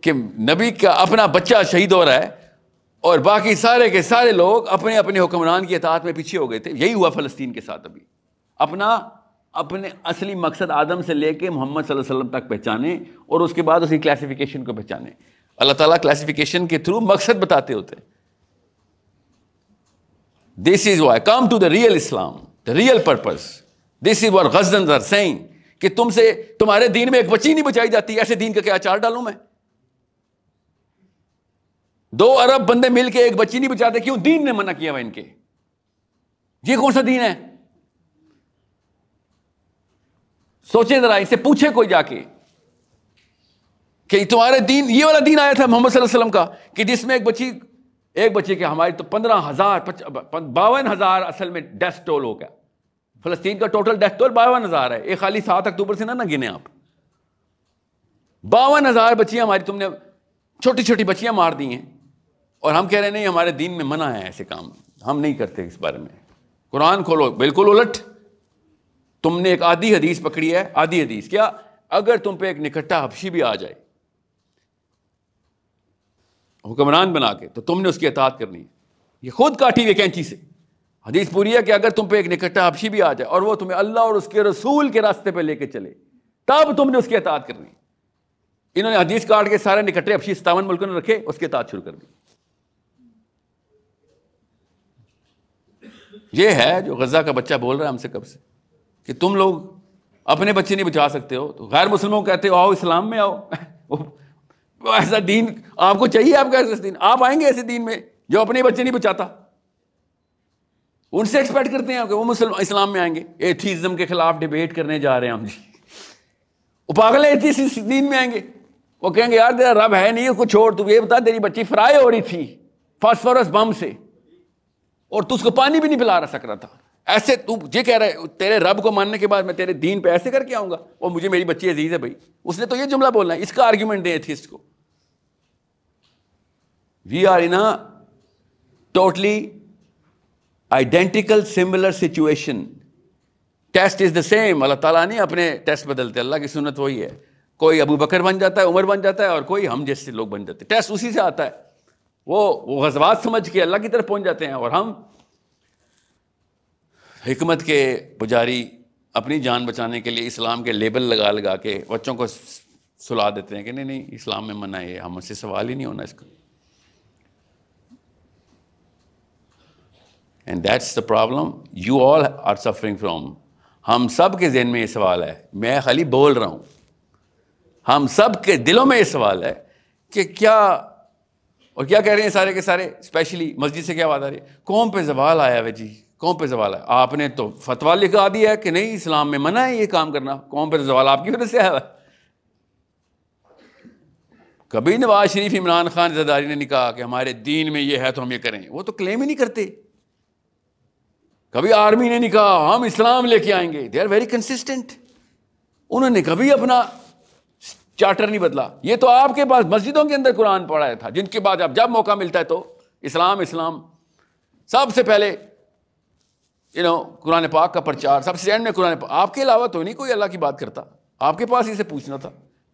کہ نبی کا اپنا بچہ شہید ہو رہا ہے اور باقی سارے کے سارے لوگ اپنے اپنے حکمران کی اطاعت میں پیچھے ہو گئے تھے۔ یہی ہوا فلسطین کے ساتھ ابھی۔ اپنا اپنے اصلی مقصد آدم سے لے کے محمد صلی اللہ علیہ وسلم تک پہچانے اور اس کے بعد اس کی کلاسیفیکیشن کو پہچانے۔ اللہ تعالیٰ کلاسیفیکیشن کے تھرو مقصد بتاتے ہوتے this is why come to the real Islam the real purpose this is war غزن آر کہ تم سے تمہارے دین میں ایک بچی نہیں بچائی جاتی، ایسے دین کا کیا چار ڈالوں میں؟ دو ارب بندے مل کے ایک بچی نہیں بچاتے، کیوں؟ دین نے منع کیا ہوا ان کے۔ یہ کون سا دین ہے؟ سوچیں ذرا اس سے پوچھے کوئی جا کے۔ کہ تمہارے دین، یہ والا دین آیا تھا محمد صلی اللہ علیہ وسلم کا، کہ جس میں ایک بچی ایک بچی کے ہماری تو پندرہ ہزار باون ہزار اصل میں ڈیتھ ٹول ہو گیا۔ فلسطین کا ٹوٹل ڈیتھ ٹول باون ہزار ہے۔ ایک خالی سات اکتوبر سے نہ نہ گنے آپ۔ باون ہزار بچیاں ہماری، تم نے چھوٹی چھوٹی بچیاں مار دی ہیں۔ اور ہم کہہ رہے ہیں، نہیں، ہمارے دین میں منع ہے ایسے کام۔ ہم نہیں کرتے اس بارے میں۔ قرآن کھولو، بالکل الٹ۔ تم نے ایک آدھی حدیث پکڑی ہے، آدھی حدیث۔ کیا؟ اگر تم پہ ایک نکٹا حفشی بھی آ جائے حکمران بنا کے تو تم نے اس کی اطاعت کرنی ہے۔ یہ خود کاٹی ہوئی کینچی سے۔ حدیث پوری ہے کہ اگر تم پہ ایک نکٹا حفشی بھی آ جائے اور وہ تمہیں اللہ اور اس کے رسول کے راستے پہ لے کے چلے، تب تم نے اس کی اطاعت کرنی ہے۔ انہوں نے حدیث کاٹ کے سارے نکٹے حفشی ستاون ملکوں نے رکھے، اس کی اطاعت شروع کر دی۔ یہ ہے جو غزہ کا بچہ بول رہا ہے ہم سے کب سے؟ کہ تم لوگ اپنے بچے نہیں بچا سکتے ہو، تو غیر مسلموں کہتے ہو، آؤ اسلام میں آؤ۔ <laughs> ایسا دین آپ کو چاہیے آپ کا ایسا دین۔ آپ آئیں گے ایسے دین میں جو اپنے بچے نہیں بچاتا۔ ان سے ایکسپیکٹ کرتے ہیں کہ وہ مسلم اسلام میں آئیں گے۔ ایتھیزم کے خلاف ڈبیٹ کرنے جا رہے ہیں ہم جی۔ وہ پاگل ایتھیس دین میں آئیں گے۔ وہ کہیں گے، یار، تیرا رب ہے نہیں اس کو چھوڑ تو یہ بتا، تیری بچی فرائی ہو رہی تھی فاسفورس بم سے۔ اور تو اس کو پانی بھی نہیں پلا رہا سک رہا تھا۔ ایسے تو یہ کہہ رہا ہے، تیرے رب کو ماننے کے بعد میں تیرے دین پہ ایسے کر کے آؤں گا۔ اور مجھے میری بچی عزیز ہے بھائی۔ اس نے تو یہ جملہ بولنا ہے، اس کا آرگیومنٹ دیں ایتھیسٹ کو۔ We are in totally identical similar situation test is the same اللہ تعالیٰ نہیں اپنے ٹیسٹ بدلتے، اللہ کی سنت وہی ہے۔ کوئی ابو بکر بن جاتا ہے، عمر بن جاتا ہے اور کوئی ہم جیسے لوگ بن جاتے۔ ہیں ٹیسٹ اسی سے آتا ہے۔ وہ وہ غزوات سمجھ کے اللہ کی طرف پہنچ جاتے ہیں اور ہم حکمت کے پجاری اپنی جان بچانے کے لیے اسلام کے لیبل لگا لگا کے بچوں کو سلا دیتے ہیں کہ نہیں نہیں، اسلام میں منع ہے، ہم سے سوال ہی نہیں ہونا اس کا۔ And that's the problem you all are suffering from ہم سب کے ذہن میں یہ سوال ہے، میں خالی بول رہا ہوں۔ ہم سب کے دلوں میں یہ سوال ہے کہ کیا، اور کیا کہہ رہے ہیں سارے کے سارے؟ اسپیشلی مسجد سے کیا بات آ رہی؟ ہے قوم پہ زوال آیا ہے جی؟ قوم پہ زوال ہے آپ نے تو فتوا لکھا دیا ہے کہ نہیں، اسلام میں منع ہے یہ کام کرنا۔ قوم پہ زوال آپ کی وجہ سے آیا؟ ہے کبھی نواز شریف عمران خان زداری نے نہیں کہا کہ ہمارے دین میں یہ ہے تو ہم یہ کریں۔ وہ تو کلیم ہی نہیں کرتے۔ کبھی آرمی نے نہیں کہا ہم اسلام لے کے آئیں گے۔ دے آر ویری کنسسٹنٹ انہوں نے کبھی اپنا چارٹر نہیں بدلا۔ یہ تو آپ کے پاس مسجدوں کے اندر قرآن پڑھایا تھا، جن کے بعد اب جب موقع ملتا ہے تو اسلام اسلام۔ سب سے پہلے یو نو قرآن پاک کا پرچار، سب سے اینڈ میں قرآن پاک۔ آپ کے علاوہ تو نہیں کوئی اللہ کی بات کرتا۔ آپ کے پاس اسے پوچھنا تھا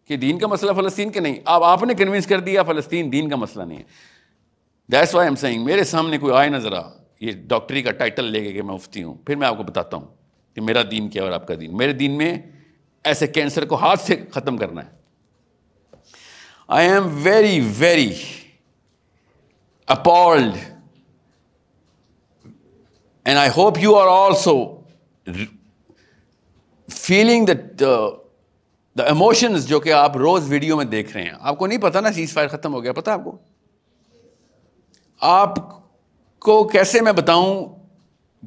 کہ دین کا مسئلہ فلسطین کے نہیں۔ اب آپ نے کنوینس کر دیا فلسطین دین کا مسئلہ نہیں ہے۔ دیٹس وائی ایم سینگ میرے سامنے کوئی آئے نظر آ۔ یہ ڈاکٹری کا ٹائٹل لے کے کہ میں مفتی ہوں، پھر میں آپ کو بتاتا ہوں کہ میرا دین کیا اور آپ کا دین۔ میرے دین میں ایسے کینسر کو ہاتھ سے ختم کرنا ہے۔ I am very very appalled and I hope you are also feeling the the emotions جو کہ آپ روز ویڈیو میں دیکھ رہے ہیں۔ آپ کو نہیں پتا نا سیز فائر ختم ہو گیا، پتا آپ کو؟ آپ کو کیسے میں بتاؤں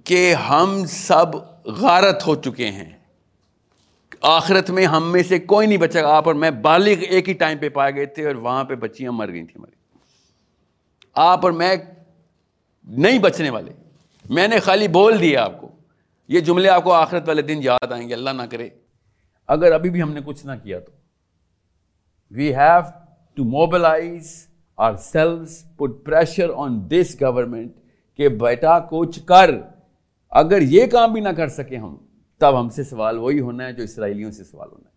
کہ ہم سب غارت ہو چکے ہیں۔ آخرت میں ہم میں سے کوئی نہیں بچا آپ اور میں بالغ ایک ہی ٹائم پہ پائے گئے تھے اور وہاں پہ بچیاں مر گئی تھیں ہماری۔ آپ اور میں نہیں بچنے والے۔ میں نے خالی بول دیا آپ کو۔ یہ جملے آپ کو آخرت والے دن یاد آئیں گے۔ اللہ نہ کرے۔ اگر ابھی بھی ہم نے کچھ نہ کیا تو۔ We have to mobilise ourselves put pressure on this government کہ بیٹا کچھ کر، اگر یہ کام بھی نہ کر سکے ہم، تب ہم سے سوال وہی ہونا ہے جو اسرائیلیوں سے سوال ہونا ہے۔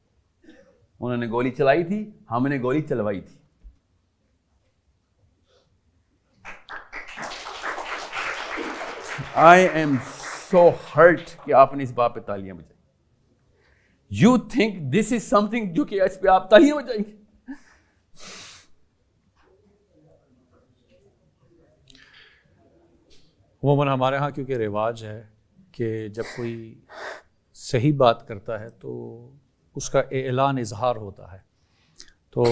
انہوں نے گولی چلائی تھی، ہم نے گولی چلوائی تھی۔ آئی ایم سو ہرٹ کہ آپ نے اس بات پہ تالیاں بجائی۔ You think this is something جو کہ اس پہ آپ تالیاں بجائیں گے۔ عموماً ہمارے ہاں کیونکہ رواج ہے کہ جب کوئی صحیح بات کرتا ہے تو اس کا اعلان اظہار ہوتا ہے تو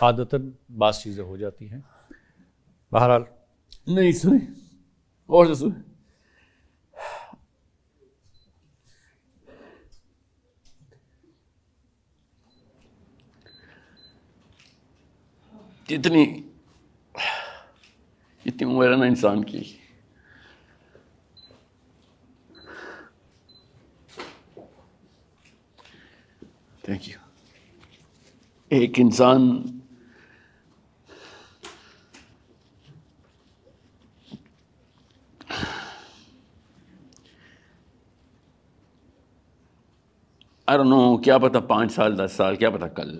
عادتاً بعض چیزیں ہو جاتی ہیں۔ بہرحال نہیں، سنیں۔ اور سنیں۔ جتنی جتنی عمر ہے نا انسان کی۔ Thank you. ایک انسان ار نو کیا پتا پانچ سال دس سال کیا پتا کل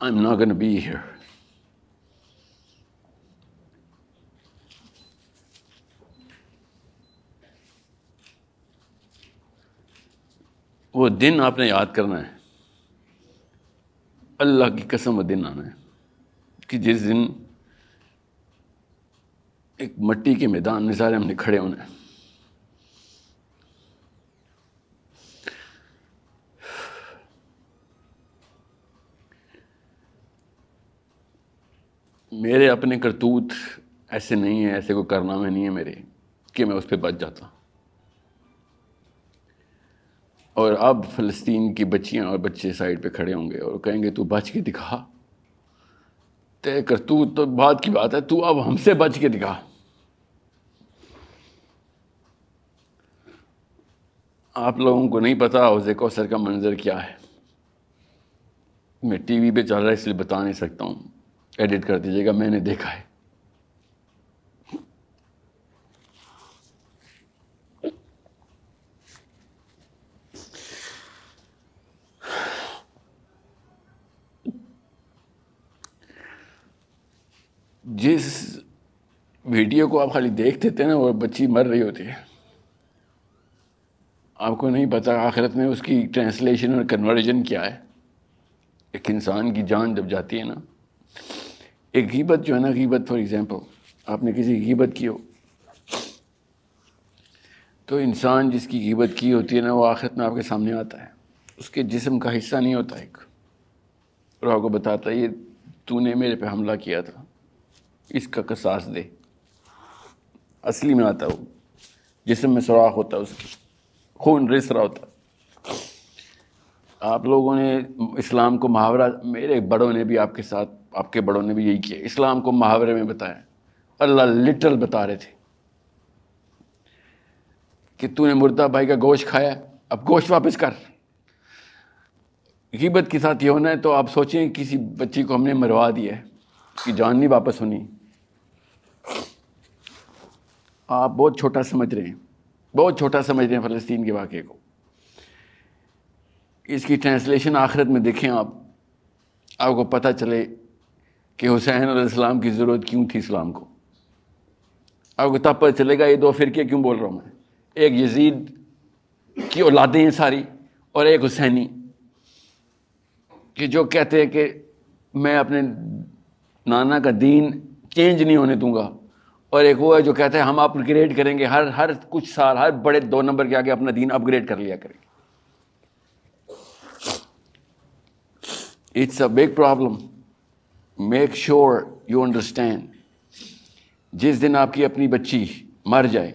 I am not gonna be here وہ دن آپ نے یاد کرنا ہے۔ اللہ کی قسم وہ دن آنا ہے کہ جس دن ایک مٹی کے میدان میں سارے ہم نے کھڑے ہونا ہے۔ میرے اپنے کرتوت ایسے نہیں ہیں، ایسے کوئی کارنامے نہیں ہے میرے کہ میں اس پہ بچ جاتا۔ اور اب فلسطین کی بچیاں اور بچے سائڈ پہ کھڑے ہوں گے اور کہیں گے، تو بچ کے دکھا۔ طے کرتوت تو بات کی بات ہے، تو اب ہم سے بچ کے دکھا۔ آپ لوگوں کو نہیں پتا حوضے کوثر کا منظر کیا ہے۔ میں ٹی وی پہ چل رہا ہے، اس لیے بتا نہیں سکتا ہوں۔ ایڈٹ کر دیجیے گا، میں نے دیکھا ہے۔ جس ویڈیو کو آپ خالی دیکھتے تھے نا، وہ بچی مر رہی ہوتی ہے۔ آپ کو نہیں پتا آخرت میں اس کی ٹرانسلیشن اور کنورژن کیا ہے۔ ایک انسان کی جان جب جاتی ہے نا، ایک غیبت جو ہے نا، غیبت فار ایگزامپل آپ نے کسی غیبت کی ہو۔ تو انسان جس کی غیبت کی ہوتی ہے نا، وہ آخرت میں آپ کے سامنے آتا ہے۔ اس کے جسم کا حصہ نہیں ہوتا ایک۔ اور آپ کو بتاتا ہے، یہ تو نے میرے پہ حملہ کیا تھا۔ اس کا قصاص دے۔ اصلی میں آتا وہ جسم میں سوراخ ہوتا اس کی۔ خون رس رہا ہوتا۔ آپ لوگوں نے اسلام کو محاورہ، میرے بڑوں نے بھی آپ کے ساتھ، آپ کے بڑوں نے بھی یہی کیا۔ اسلام کو محاورے میں بتایا۔ اللہ لٹرل بتا رہے تھے۔ کہ تو نے مردہ بھائی کا گوشت کھایا، اب گوشت واپس کر۔ غیبت کے ساتھ یہ ہونا ہے تو آپ سوچیں، کسی بچی کو ہم نے مروا دیا ہے کہ جان نہیں واپس ہونی۔ آپ بہت چھوٹا سمجھ رہے ہیں، بہت چھوٹا سمجھ رہے ہیں فلسطین کے واقعے کو۔ اس کی ٹرانسلیشن آخرت میں دیکھیں آپ آپ کو پتہ چلے کہ حسین علیہ السلام کی ضرورت کیوں تھی اسلام کو۔ آپ کو تب پتہ چلے گا، یہ دو فرقے کیوں بول رہا ہوں میں؟ ایک یزید کی اولادیں ہیں ساری اور ایک حسینی، کہ جو کہتے ہیں کہ میں اپنے نانا کا دین چینج نہیں ہونے دوں گا۔ اور ایک وہ ہے جو کہتے ہیں ہم اپ گریڈ کریں گے، ہر ہر کچھ سال، ہر بڑے دو نمبر کے آگے اپنا دین اپ گریڈ کر لیا کریں گے۔ It's a big problem make sure you understand جس دن آپ کی اپنی بچی مر جائے،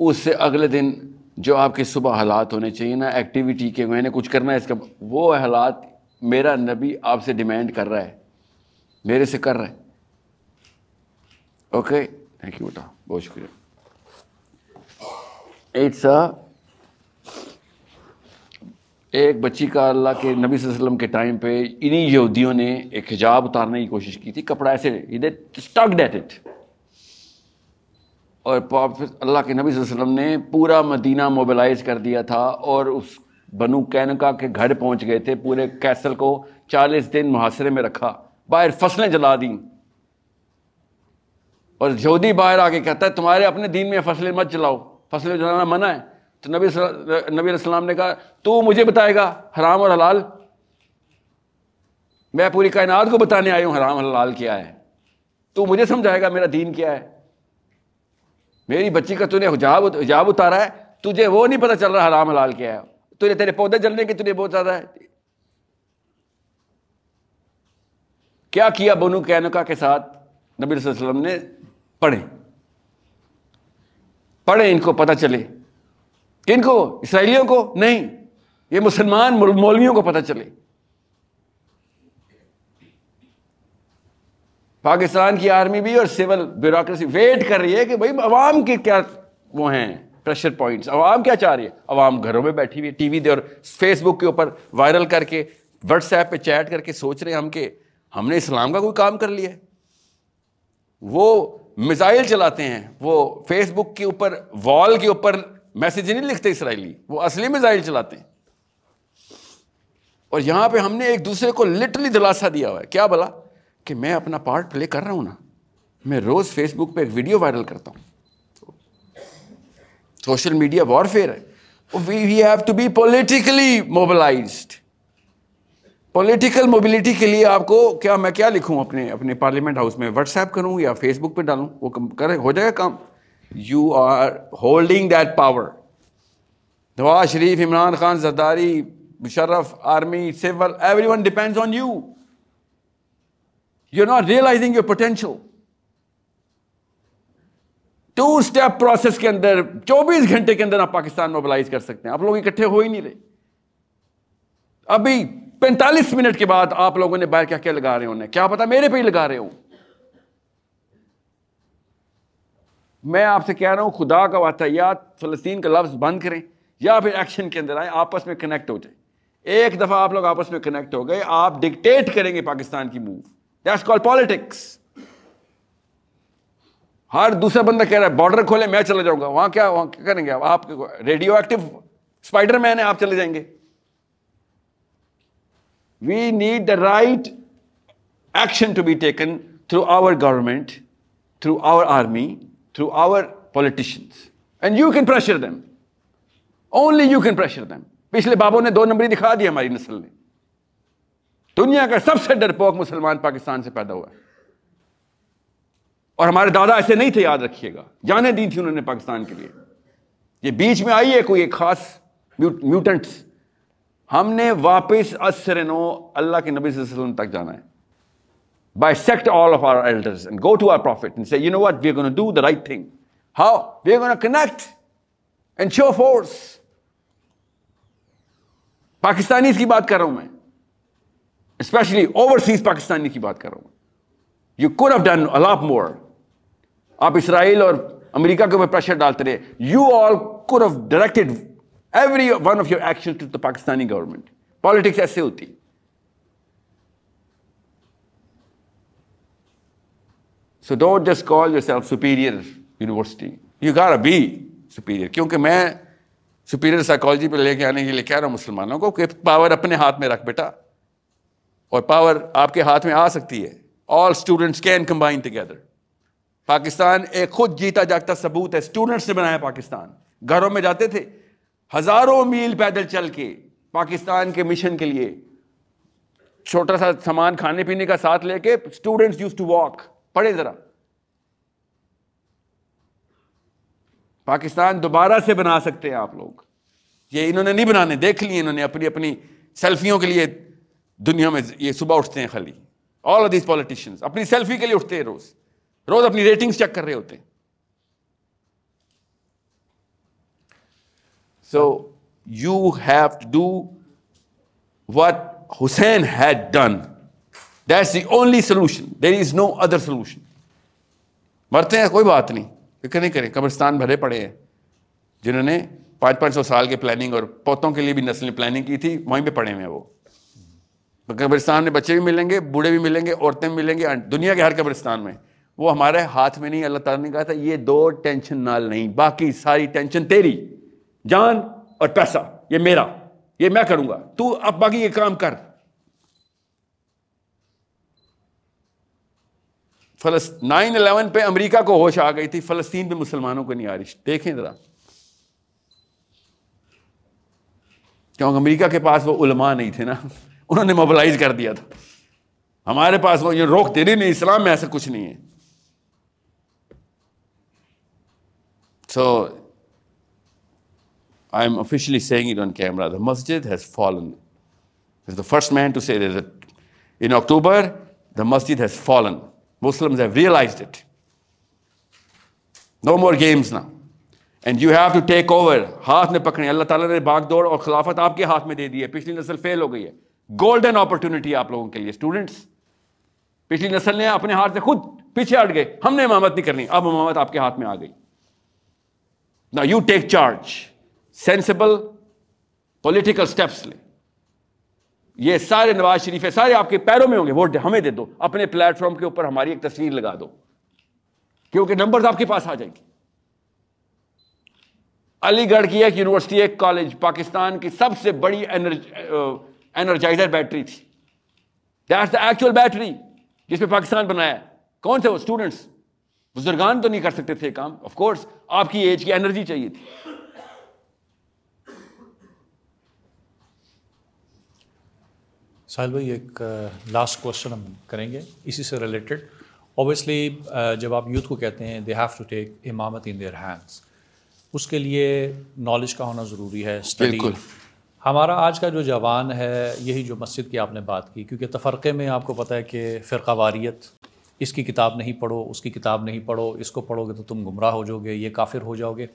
اس سے اگلے دن جو آپ کے صبح حالات ہونے چاہیے نا ایکٹیویٹی کے، میں نے کچھ کرنا ہے اس کا، وہ حالات میرا نبی آپ سے ڈیمانڈ کر رہا ہے، میرے سے کر رہا ہے۔ اوکے تھینک یو بیٹا بہت شکریہ اٹس ایک بچی کا اللہ کے نبی صلی اللہ علیہ وسلم کے ٹائم پہ انہی یہودیوں نے ایک حجاب اتارنے کی کوشش کی تھی کپڑا ایسے ڈیٹ اٹ اور اللہ کے نبی صلی اللہ علیہ وسلم نے پورا مدینہ موبلائز کر دیا تھا اور اس بنو کینکا کے گھر پہنچ گئے تھے پورے کیسل کو چالیس دن محاصرے میں رکھا باہر فصلیں جلا دیں۔ اور یہودی باہر آ کے کہتا ہے، تمہارے اپنے دین میں فصلیں مت جلاؤ، فصلیں جلانا منع ہے۔ تو نبی نبی علیہ السلام نے کہا، تو مجھے بتائے گا حرام اور حلال؟ میں پوری کائنات کو بتانے آئی ہوں، حرام حلال کیا ہے؟ تو مجھے سمجھائے گا میرا دین کیا ہے۔ میری بچی کا تو نے حجاب حجاب اتارا ہے، تجھے وہ نہیں پتا چل رہا حرام حلال کیا ہے۔ تجھے تیرے پودے جلنے کی تجھے بہت زیادہ ہے۔ کیا کیا بنو کینکا کے ساتھ نبی صلی اللہ علیہ وسلم نے پڑھے پڑھے ان کو پتہ چلے۔ کن کو اسرائیلیوں کو نہیں، یہ مسلمان مولویوں کو پتہ چلے۔ پاکستان کی آرمی بھی اور سول بیوروکریسی ویٹ کر رہی ہے کہ بھائی عوام کے کیا وہ ہیں، پریشر پوائنٹس۔ عوام کیا چاہ رہی ہے؟ عوام گھروں میں بیٹھی ہوئی ٹی وی دے اور فیس بک کے اوپر وائرل کر کے، واٹس ایپ پہ چیٹ کر کے سوچ رہے ہیں ہم کہ ہم نے اسلام کا کوئی کام کر لیا ہے۔ وہ میزائل چلاتے ہیں۔ وہ فیس بک کے اوپر، وال کے اوپر میسج نہیں لکھتے اسرائیلی۔ وہ اصلی میزائل چلاتے ہیں۔ اور یہاں پہ ہم نے ایک دوسرے کو لٹرلی دلاسا دیا ہوا ہے۔ کیا بلا؟ کہ میں اپنا پارٹ پلے کر رہا ہوں نا۔ میں روز فیس بک پہ ایک ویڈیو وائرل کرتا ہوں۔ سوشل میڈیا وار فیئر ہے we have to be politically mobilised political mobility کے لیے آپ کو کیا میں کیا لکھوں اپنے اپنے پارلیمنٹ ہاؤس میں؟ واٹس ایپ کروں یا فیس بک پہ ڈالوں؟ وہ کرے ہو جائے گا کام۔ You are holding that power Nawaz Sharif, Imran Khan, Zardari, Musharraf army civil everyone depend on you you not realising your potential to step process کے اندر، چوبیس گھنٹے کے اندر آپ پاکستان موبلائز کر سکتے ہیں۔ آپ لوگ اکٹھے ہو ہی نہیں رہے۔ ابھی پینتالیس منٹ کے بعد آپ لوگوں نے باہر کیا کیا لگا رہے ہوں کیا پتا میرے پہ ہی لگا رہے ہوں؟ میں آپ سے کہہ رہا ہوں، خدا کا واقعات فلسطین کا لفظ بند کریں یا پھر ایکشن کے اندر آئیں، آپس میں کنیکٹ ہو جائے ایک دفعہ آپ لوگ آپس میں کنیکٹ ہو گئے، آپ ڈکٹیٹ کریں گے پاکستان کی موو دیٹس کال پالیٹکس ہر دوسرا بندہ کہہ رہا ہے بارڈر کھولے میں چلا جاؤں گا۔ وہاں کیا وہاں کیا کریں گے آپ؟ ریڈیو ایکٹیو اسپائڈر مین ہے آپ چلے جائیں گے۔ We need the right action to be taken through our government through our army through our politicians and you can pressure them only you can pressure them پچھلے بابوں نے دو نمبری دکھا دی ہماری نسل نے دنیا کا سب سے ڈرپوک مسلمان پاکستان سے پیدا ہوا ہے اور ہمارے دادا ایسے نہیں تھے یاد رکھیے گا جانے دی تھی انہوں نے پاکستان کے لیے یہ بیچ میں آئی ہے کوئی ایک خاص میوٹنٹس ہم نے واپس اثر نو اللہ کے نبی صلی اللہ علیہ وسلم تک جانا ہے۔ By sect all of our elders and go to our prophet and say you know what we gonna do the right thing how we gonna connect and show force Pakistani کی بات کر رہا ہوں میں۔ اسپیشلی اوورسیز پاکستانی کی بات کر رہا ہوں۔ You could have done a lot more آپ اسرائیل اور امریکہ کے اوپر پریشر ڈالتے رہے۔ You all could have directed every one of your action to the Pakistani government politics ایسے ہوتی so don't just call yourself superior university you gotta be superior کیونکہ میں سپیریئر سائیکالوجی پہ لے کے آنے کے لیے کہہ رہا ہوں مسلمانوں کو، کہ پاور اپنے ہاتھ میں رکھ بیٹا. اور پاور آپ کے ہاتھ میں آ سکتی ہے. All students can combine together Pakistan ایک خود جیتا جاگتا ثبوت ہے. اسٹوڈنٹس نے بنایا پاکستان. گھروں میں جاتے تھے. ہزاروں میل پیدل چل کے پاکستان کے مشن کے لیے چھوٹا سا سامان کھانے پینے کا ساتھ لے کے اسٹوڈینٹس یوز ٹو واک پڑھے ذرا۔ پاکستان دوبارہ سے بنا سکتے ہیں آپ لوگ۔ یہ انہوں نے نہیں بنانے، دیکھ لیے انہوں نے اپنی اپنی سیلفیوں کے لیے دنیا میں یہ صبح اٹھتے ہیں خالی۔ آل آف دیز پالیٹیشینس اپنی سیلفی کے لیے اٹھتے ہیں روز۔ روز اپنی ریٹنگس چیک کر رہے ہوتے ہیں۔ So you have to do what Hussain had done that's the only solution there is no other solution مرتے ہیں، کوئی بات نہیں۔ فکر نہیں کریں، قبرستان بھرے پڑے ہیں۔ جنہوں نے پانچ پانچ سو سال کے پلاننگ اور پوتوں کے لیے بھی نسل پلاننگ کی تھی، وہیں پہ پڑے ہوئے ہیں وہ۔ قبرستان میں بچے بھی ملیں گے، بوڑھے بھی ملیں گے، عورتیں بھی ملیں گے دنیا کے ہر قبرستان میں۔ وہ ہمارے ہاتھ میں نہیں، اللہ تعالیٰ نے کہا تھا، یہ دو ٹینشن نال نہیں، باقی ساری ٹینشن تیری۔ جان اور پیسہ، یہ میرا، یہ میں کروں گا۔ تو اب باقی یہ کام کر۔ نائن الیون پہ امریکہ کو ہوش آ گئی تھی، فلسطین پہ مسلمانوں کو نہیں آ رہی۔ دیکھیں ذرا۔ کیونکہ امریکہ کے پاس وہ علماء نہیں تھے نا، انہوں نے موبلائز کر دیا تھا۔ ہمارے پاس وہ یہ روک دے رہی نہیں، اسلام میں ایسا کچھ نہیں ہے۔ So I am officially saying it on camera the Masjid has fallen is the first man to see in October the Masjid has fallen Muslim have realised it no more games نا and you have to take over ہاتھ میں پکڑے اللہ تعالیٰ نے باغ دوڑ اور خلافت آپ کے ہاتھ میں دے دی ہے پچھلی نسل فیل ہو گئی ہے گولڈن اپرچونیٹی آپ لوگوں کے لیے اسٹوڈنٹس پچھلی نسل نے اپنے ہاتھ سے خود پیچھے ہٹ گئے ہم نے امامت نہیں کرنی اب امامت آپ کے ہاتھ میں آ گئی نا you take charge sensible political steps لیں۔ یہ سارے نواز شریف ہے سارے آپ کے پیروں میں ہوں گے۔ ووٹ ہمیں دے دو۔ اپنے پلیٹ فارم کے اوپر ہماری ایک تصویر لگا دو۔ کیونکہ نمبر آپ کے پاس آ جائیں گے علی گڑھ کی ایک یونیورسٹی ایک کالج پاکستان کی سب سے بڑی انرجائزر بیٹری تھی۔ دیٹس دا ایکچوئل بیٹری جس پہ پاکستان بنایا۔ ہے کون تھے وہ اسٹوڈنٹس بزرگان تو نہیں کر سکتے تھے کام۔ آف کورس آپ کی ایج کی انرجی چاہیے تھی۔ ساحل بھائی ایک لاسٹ کوشچن ہم کریں گے اسی سے ریلیٹڈ اوبیسلی جب آپ یوتھ کو کہتے ہیں دے ہیو ٹو ٹیک امامت ان دیئر ہینڈس اس کے لیے نالج کا ہونا ضروری ہے اسٹڈی ہمارا آج کا جو جوان ہے یہی جو مسجد کی آپ نے بات کی کیونکہ تفرقے میں آپ کو پتہ ہے کہ فرقہ واریت اس کی کتاب نہیں پڑھو اس کی کتاب نہیں پڑھو اس کو پڑھو گے تو تم گمراہ ہو جاؤ گے یہ کافر ہو جاؤ گے۔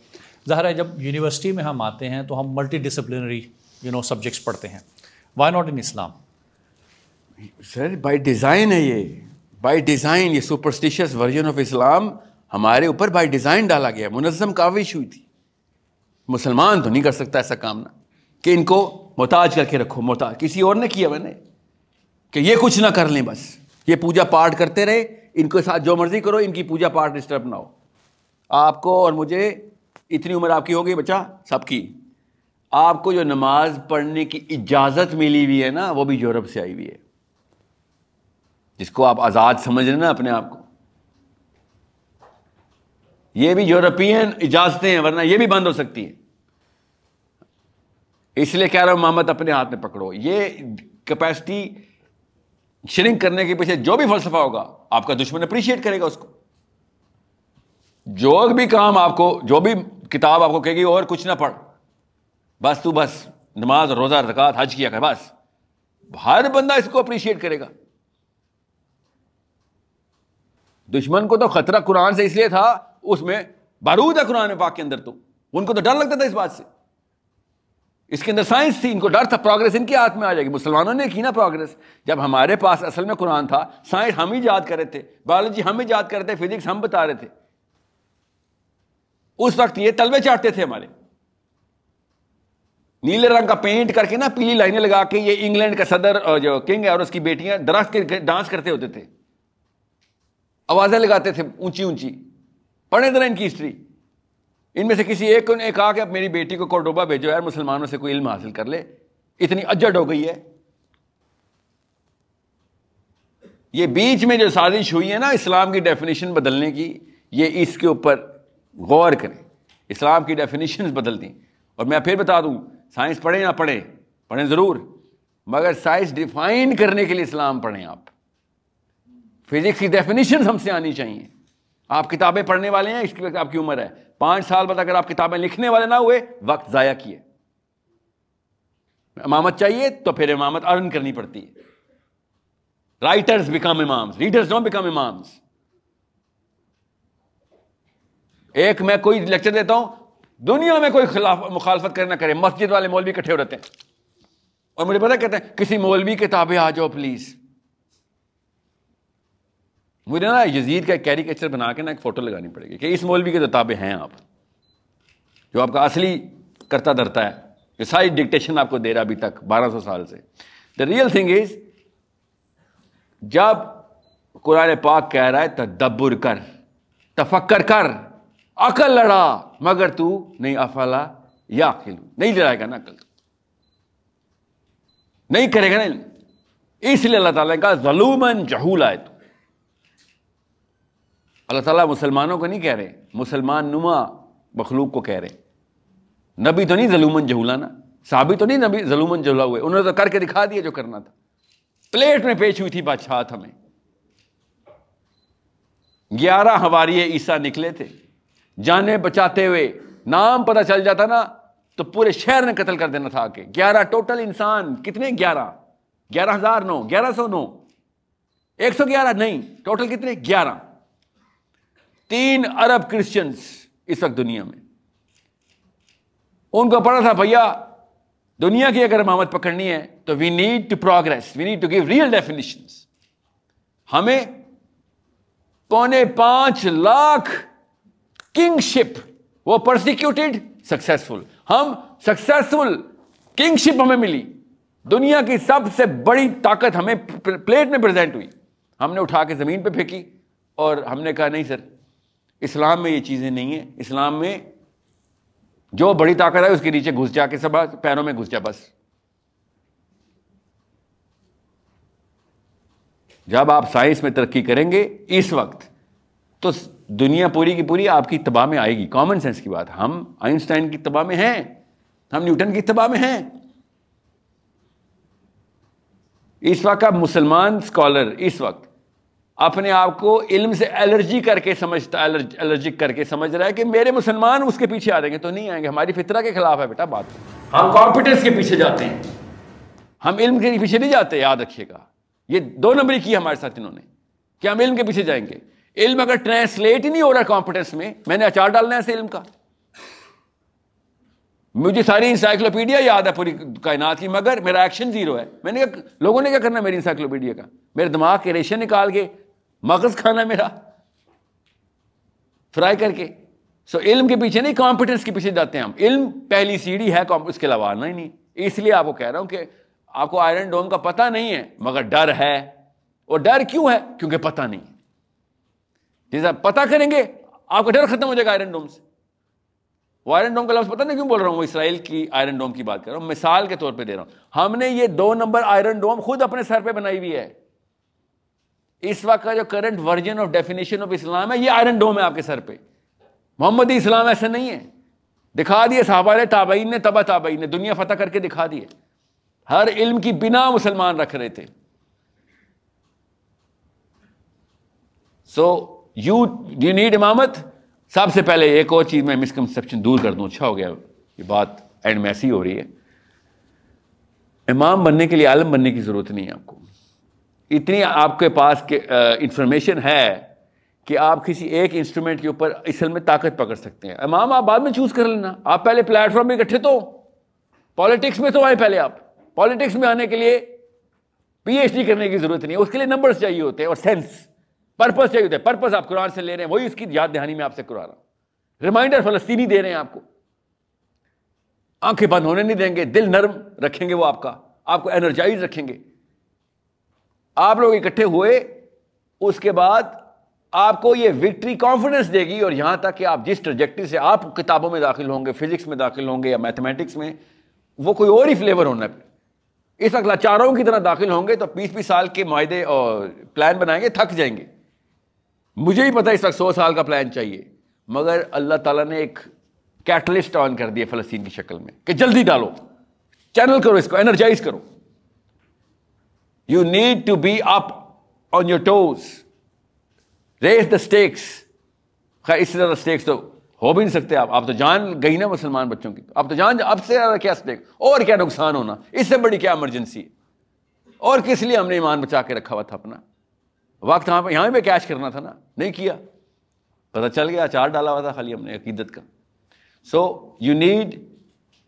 ظاہر ہے جب یونیورسٹی میں ہم آتے ہیں تو ہم multi disciplinary you know subjects پڑھتے ہیں۔ Why not in Islam sir by design ہے یہ. بائی ڈیزائن یہ سپرسٹیشیس ورژن آف اسلام ہمارے اوپر بائی ڈیزائن ڈالا گیا. منظم کاوش ہوئی تھی. مسلمان تو نہیں کر سکتا ایسا کام نہ. کہ ان کو محتاج کر کے رکھو، محتاج. کسی اور نے کیا میں نے؟ کہ یہ کچھ نہ کر لیں بس. یہ پوجا پاٹ کرتے رہے. ان کے ساتھ جو مرضی کرو، ان کی پوجا پاٹ ڈسٹرب نہ ہو. آپ کو اور مجھے اتنی عمر آپ کی ہو گئی بچہ؟ سب کی. آپ کو جو نماز پڑھنے کی اجازت ملی ہوئی ہے نا، وہ بھی یورپ سے آئی ہوئی ہے. جس کو آپ آزاد سمجھ رہے نا اپنے آپ کو۔ یہ بھی یورپین اجازتیں ہیں، ورنہ یہ بھی بند ہو سکتی ہے اس لیے کہہ رہا ہوں، محمد، اپنے ہاتھ میں پکڑو۔ یہ کیپیسٹی شرنک کرنے کے پیچھے جو بھی فلسفہ ہوگا، آپ کا دشمن اپریشیٹ کرے گا اس کو۔ جو بھی کام آپ کو، جو بھی کتاب آپ کو کہے گی، اور کچھ نہ پڑھ۔ بس تو بس، نماز، روزہ رکعت حج کیا کر بس۔ ہر بندہ اس کو اپریشیٹ کرے گا۔ دشمن کو تو خطرہ قرآن سے اس لیے تھا، اس میں بارود ہے قرآن پاک کے اندر تو۔ ان کو تو ڈر لگتا تھا اس بات سے۔ اس کے اندر سائنس تھی، ان کو ڈر تھا، پروگرس ان کے ہاتھ میں آ جائے گی۔ مسلمانوں نے کی نا پروگرس؟ جب ہمارے پاس اصل میں قرآن تھا، سائنس ہم ہی یاد کر رہے تھے، بایولوجی ہم ہی یاد کر رہے تھے، فزکس ہم بتا رہے تھے۔ اس وقت یہ تلوے چاٹتے تھے ہمارے۔ نیلے رنگ کا پینٹ کر کے نا، پیلی لائنیں لگا کے یہ انگلینڈ کا صدر، جو کنگ ہے اور اس کی بیٹیاں درخت کے ڈانس کرتے ہوتے تھے۔ آوازیں لگاتے تھے، اونچی اونچی۔ پڑھے ذرا ان کی ہسٹری۔ ان میں سے کسی ایک نے کہا کہ اب میری بیٹی کو کوڈوبا بھیجو یار، مسلمانوں سے کوئی علم حاصل کر لے۔ اتنی اجڑ ہو گئی ہے۔ یہ بیچ میں جو سازش ہوئی ہے نا، اسلام کی ڈیفینیشن بدلنے کی، یہ اس کے اوپر غور کریں۔ اسلام کی ڈیفینیشن بدل دیں اور میں پھر بتا دوں سائنس پڑھیں یا پڑھیں پڑھیں ضرور۔ مگر سائنس ڈیفائن کرنے کے لیے اسلام پڑھیں آپ۔ فزکس کی ڈیفینیشن ہم سے آنی چاہیے۔ آپ کتابیں پڑھنے والے ہیں، اس کی وقت آپ کی عمر ہے۔ پانچ سال بعد اگر آپ کتابیں لکھنے والے نہ ہوئے، وقت ضائع کیے۔ امامت چاہیے تو پھر امامت ارن کرنی پڑتی ہے۔ Writers become imams readers don't become imams ایک میں کوئی لیکچر دیتا ہوں، دنیا میں کوئی خلاف مخالفت کرنا کرے، مسجد والے مولوی کٹھے ہو رہتے ہیں۔ اور مجھے پتا کہتے ہیں، کسی مولوی کتابیں آ جاؤ پلیز مجھے نا یزید کا ایک کیریکیچر بنا کے نا ایک فوٹو لگانی پڑے گی کہ اس مولوی کے کتابیں ہیں آپ، جو آپ کا اصلی کرتا دھرتا ہے، یہ ساری ڈکٹیشن آپ کو دے رہا ابھی تک، بارہ سو سال سے۔ دا ریئل تھنگ از جب قرآن پاک کہہ رہا ہے، تدبر کر، تفکر کر، عقل لڑا، مگر تو نہیں افلا یا نہیں لڑائے گا نا عقل۔ نہیں کرے گا نا اس لیے اللہ تعالیٰ کا ظلومن جہول آئے تو۔ اللہ تعالیٰ مسلمانوں کو نہیں کہہ رہے، مسلمان نما مخلوق کو کہہ رہے۔ نبی تو نہیں ظلومن جہولا نا صحابی تو نہیں نبی ظلومن جہلا ہوئے، انہوں نے تو کر کے دکھا دیا جو کرنا تھا۔ پلیٹ میں پیش ہوئی تھی بادشاہ ہمیں۔ گیارہ ہماری عیسیٰ نکلے تھے۔ جانے بچاتے ہوئے نام پتہ چل جاتا نا، تو پورے شہر نے قتل کر دینا تھا کہ گیارہ ٹوٹل انسان، کتنے گیارہ؟ گیارہ ہزار نو، گیارہ سو نو۔ ایک سو گیارہ، نہیں، ٹوٹل کتنے؟ گیارہ۔ تین ارب کرسچنس اس وقت دنیا میں۔ ان کو پڑھا تھا، بھیا، دنیا کی اگر امامت پکڑنی ہے تو we need to progress we need to give real definition ہمیں پونے پانچ لاکھ کنگ شپ وہ پرسیکیوٹیڈ سکسیسفل ہم سکسیسفل کنگ شپ ہمیں ملی۔ دنیا کی سب سے بڑی طاقت ہمیں پلیٹ میں پریزنٹ ہوئی۔ ہم نے اٹھا کے زمین پہ پھینکی اور ہم نے کہا، نہیں سر اسلام میں یہ چیزیں نہیں ہیں۔ اسلام میں جو بڑی طاقت ہے اس کے نیچے گھس جا کے سب پیروں میں گھس جا بس۔ جب آپ سائنس میں ترقی کریں گے اس وقت تو دنیا پوری کی پوری آپ کی تباہ میں آئے گی۔ کامن سینس کی بات۔ ہم آئنسٹائن کی تباہ میں ہیں۔ ہم نیوٹن کی تباہ میں ہیں۔ اس وقت اب مسلمان اسکالر اس وقت اپنے آپ کو علم سے الرجی کر کے سمجھتا الرجک کر کے سمجھ رہا ہے کہ میرے مسلمان اس کے پیچھے آ جائیں گے تو نہیں آئیں گے۔ ہماری فطرہ کے خلاف ہے بیٹا بات۔ ہم کمپیٹنس کے پیچھے جاتے ہیں۔ ہم علم کے پیچھے نہیں جاتے، یاد رکھیے گا۔ یہ دو نمبر کی ہمارے ساتھ انہوں نے کہ ہم علم کے پیچھے جائیں گے۔ علم اگر ٹرانسلیٹ ہی نہیں ہو رہا کمپیٹنس میں میں نے اچار ڈالنا ہے ایسے علم کا۔ مجھے ساری انسائکلوپیڈیا یاد ہے پوری کائنات کی، مگر میرا ایکشن زیرو ہے۔ میں نے لوگوں نے کیا کرنا میری انسائکلوپیڈیا کا؟ میرے دماغ کے ریشے نکال کے مغز کھانا میرا۔ فرائی کر کے سو علم کے پیچھے نہیں کمپیٹنس کے پیچھے جاتے ہیں ہم۔ علم پہلی سیڑھی ہے اس کے علاوہ نہیں نہیں۔ اس لیے آپ کو کہہ رہا ہوں کہ آپ کو آئرن ڈوم کا پتہ نہیں ہے، مگر ڈر ہے۔ اور ڈر کیوں ہے؟ کیونکہ پتہ نہیں۔ جیسا پتہ کریں گے، آپ کا ڈر ختم ہو جائے گا آئرن ڈوم سے۔ وہ آئرن ڈوم کا لفظ پتہ نہیں کیوں بول رہا ہوں، وہ اسرائیل کی آئرن ڈوم کی بات کر رہا ہوں۔ مثال کے طور پہ دے رہا ہوں۔ ہم نے یہ دو نمبر آئرن ڈوم خود اپنے سر پہ بنائی ہوئی ہے۔ اس وقت کا جو current version of definition of Islam ہے، یہ آئرن ڈوم ہے آپ کے سر پہ۔ محمد اسلام ایسا نہیں ہے۔ دکھا دیے صحابہ نے، تابعین نے تبا تابعین نے۔ دنیا فتح کر کے دکھا دیے۔ ہر علم کی بنا مسلمان رکھ رہے تھے۔ سو یو یو نیڈ امامت؟ سب سے پہلے ایک اور چیز میں مسکنسپشن دور کر دوں۔ اچھا ہو گیا۔ یہ بات اینڈ میں ایسی ہو رہی ہے۔ امام بننے کے لیے عالم بننے کی ضرورت نہیں ہے آپ کو۔ اتنی آپ کے پاس انفارمیشن ہے کہ آپ کسی ایک انسٹرومنٹ کے اوپر اصل میں طاقت پکڑ سکتے ہیں۔ امام، آپ بعد میں چوز کر لینا۔ آپ پہلے پلیٹ فارم میں اکٹھے تو۔ پالیٹکس میں تو آئے پہلے آپ۔ پالیٹکس میں آنے کے لیے پی ایچ ڈی کرنے کی ضرورت نہیں ہے۔ اس کے لیے نمبرز چاہیے ہوتے ہیں اور سینس پرپز چاہیے ہوتے ہیں۔ پرپز آپ قرآن سے لے رہے ہیں، وہی اس کی یاد دہانی میں آپ سے کروا رہا ہوں۔ ریمائنڈر فلسطینی دے رہے ہیں آپ کو۔ آنکھیں بند ہونے نہیں دیں گے، دل نرم رکھیں گے وہ آپ کا۔ آپ کو انرجائز رکھیں گے۔ آپ لوگ اکٹھے ہوئے، اس کے بعد آپ کو یہ وکٹری کانفیڈنس دے گی اور یہاں تک کہ آپ جس ٹرجیکٹری سے آپ کتابوں میں داخل ہوں گے، فزکس میں داخل ہوں گے یا میتھمیٹکس میں، وہ کوئی اور ہی فلیور ہونا ہے۔ اس وقت لاچاروں کی طرح داخل ہوں گے تو بیس بیس سال کے معاہدے اور پلان بنائیں گے، تھک جائیں گے۔ مجھے ہی پتا اس وقت سو سال کا پلان چاہیے، مگر اللہ تعالیٰ نے ایک کیٹلسٹ آن کر دیا فلسطین کی شکل میں کہ جلدی ڈالو۔ چینل کرو اس کو انرجائز کرو۔ You need to be up on your toes raise the stakes خیر، اس سے زیادہ اسٹیکس تو ہو بھی نہیں سکتے آپ۔ آپ تو جان گئی نا مسلمان بچوں کی۔ آپ تو جان، اب سے زیادہ کیا اسٹیک اور کیا نقصان ہونا؟ اس سے بڑی کیا ایمرجنسی ہے اور کس لیے ہم نے ایمان بچا کے رکھا ہوا تھا اپنا؟ وقت یہاں پہ یہاں پہ کیش کرنا تھا نا۔ نہیں کیا۔ پتہ چل گیا، چار ڈالا ہوا تھا خالی ہم نے عقیدت کا۔ So you need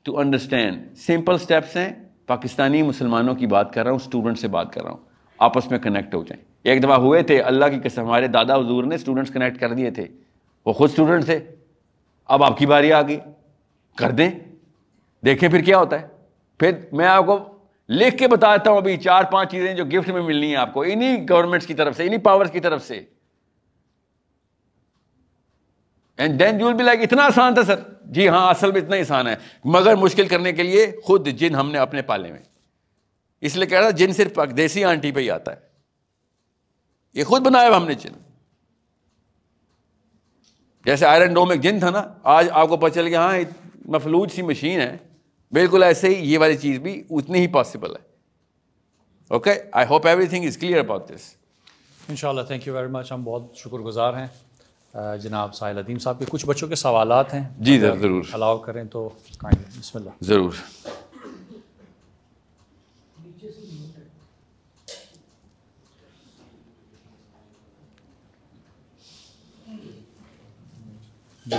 to understand simple steps ہیں۔ پاکستانی مسلمانوں کی بات کر رہا ہوں اسٹوڈنٹ سے بات کر رہا ہوں۔ آپس میں کنیکٹ ہو جائیں۔ ایک دفعہ ہوئے تھے، اللہ کی قسم، ہمارے دادا حضور نے اسٹوڈنٹس کنیکٹ کر دیے تھے۔ وہ خود اسٹوڈنٹ تھے۔ اب آپ کی باری آ گئی۔ کر دیں۔ دیکھیں پھر کیا ہوتا ہے۔ پھر میں آپ کو لکھ کے بتاتا ہوں، ابھی چار پانچ چیزیں جو گفٹ میں ملنی ہیں آپ کو۔ انہی گورنمنٹس کی طرف سے، انہی پاورز کی طرف سے۔ And then you will be like اتنا آسان تھا سر جی ہاں اصل میں اتنا آسان ہے۔ مگر مشکل کرنے کے لیے خود جن ہم نے اپنے پالے میں اس لیے کہہ رہا جن صرف دیسی آنٹی پہ ہی آتا ہے۔ یہ خود بنایا ہم نے جن۔ جیسے آئرن ڈوم ایک جن تھا نا، آج آپ کو پتہ چل گیا ہاں مفلوج سی مشین ہے۔ بالکل ایسے ہی یہ والی چیز بھی اتنی ہی پاسبل ہے۔ Okay I hope everything is clear about this ان شاء اللہ تھینک یو ویری مچ ہم بہت شکر گزار ہیں۔ جناب ساحل عدیم صاحب کے کچھ بچوں کے سوالات ہیں۔ جی ضرور الاؤ کریں تو بسم اللہ۔ ضرور۔ جی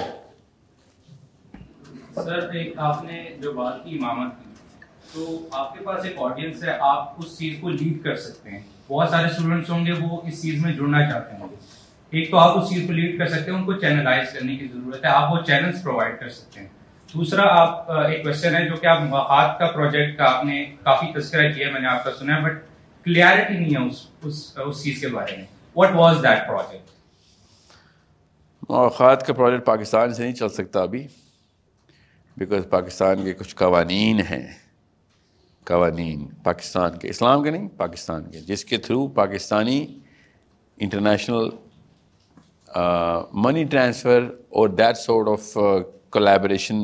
سر ایک آپ نے جو بات کی امامت کی تو آپ کے پاس ایک آڈینس ہے آپ اس چیز کو لیڈ کر سکتے ہیں۔ بہت سارے اسٹوڈنٹس ہوں گے وہ اس چیز میں جڑنا چاہتے ہیں ایک تو آپ اس چیز کو لیڈ کر سکتے ہیں، ان کو چینلائز کرنے کی ضرورت ہے، آپ وہ چینلز پرووائڈ کر سکتے ہیں۔ دوسرا، آپ ایک کوشچن ہے جو کہ آپ مواقعات کا پروجیکٹ کا آپ نے کافی تذکرہ کیا میں نے آپ کا سنا ہے بٹ کلیئرٹی نہیں ہے اس اس اس چیز کے بارے میں۔ واٹ واز دیٹ پروجیکٹ مواقعات کا پروجیکٹ پاکستان سے نہیں چل سکتا ابھی بیکاز پاکستان کے کچھ قوانین ہیں۔ قوانین پاکستان کے، اسلام کے نہیں، پاکستان کے۔ جس کے through Pakistani international money transfer اور دیٹ سورٹ آف کولیبریشن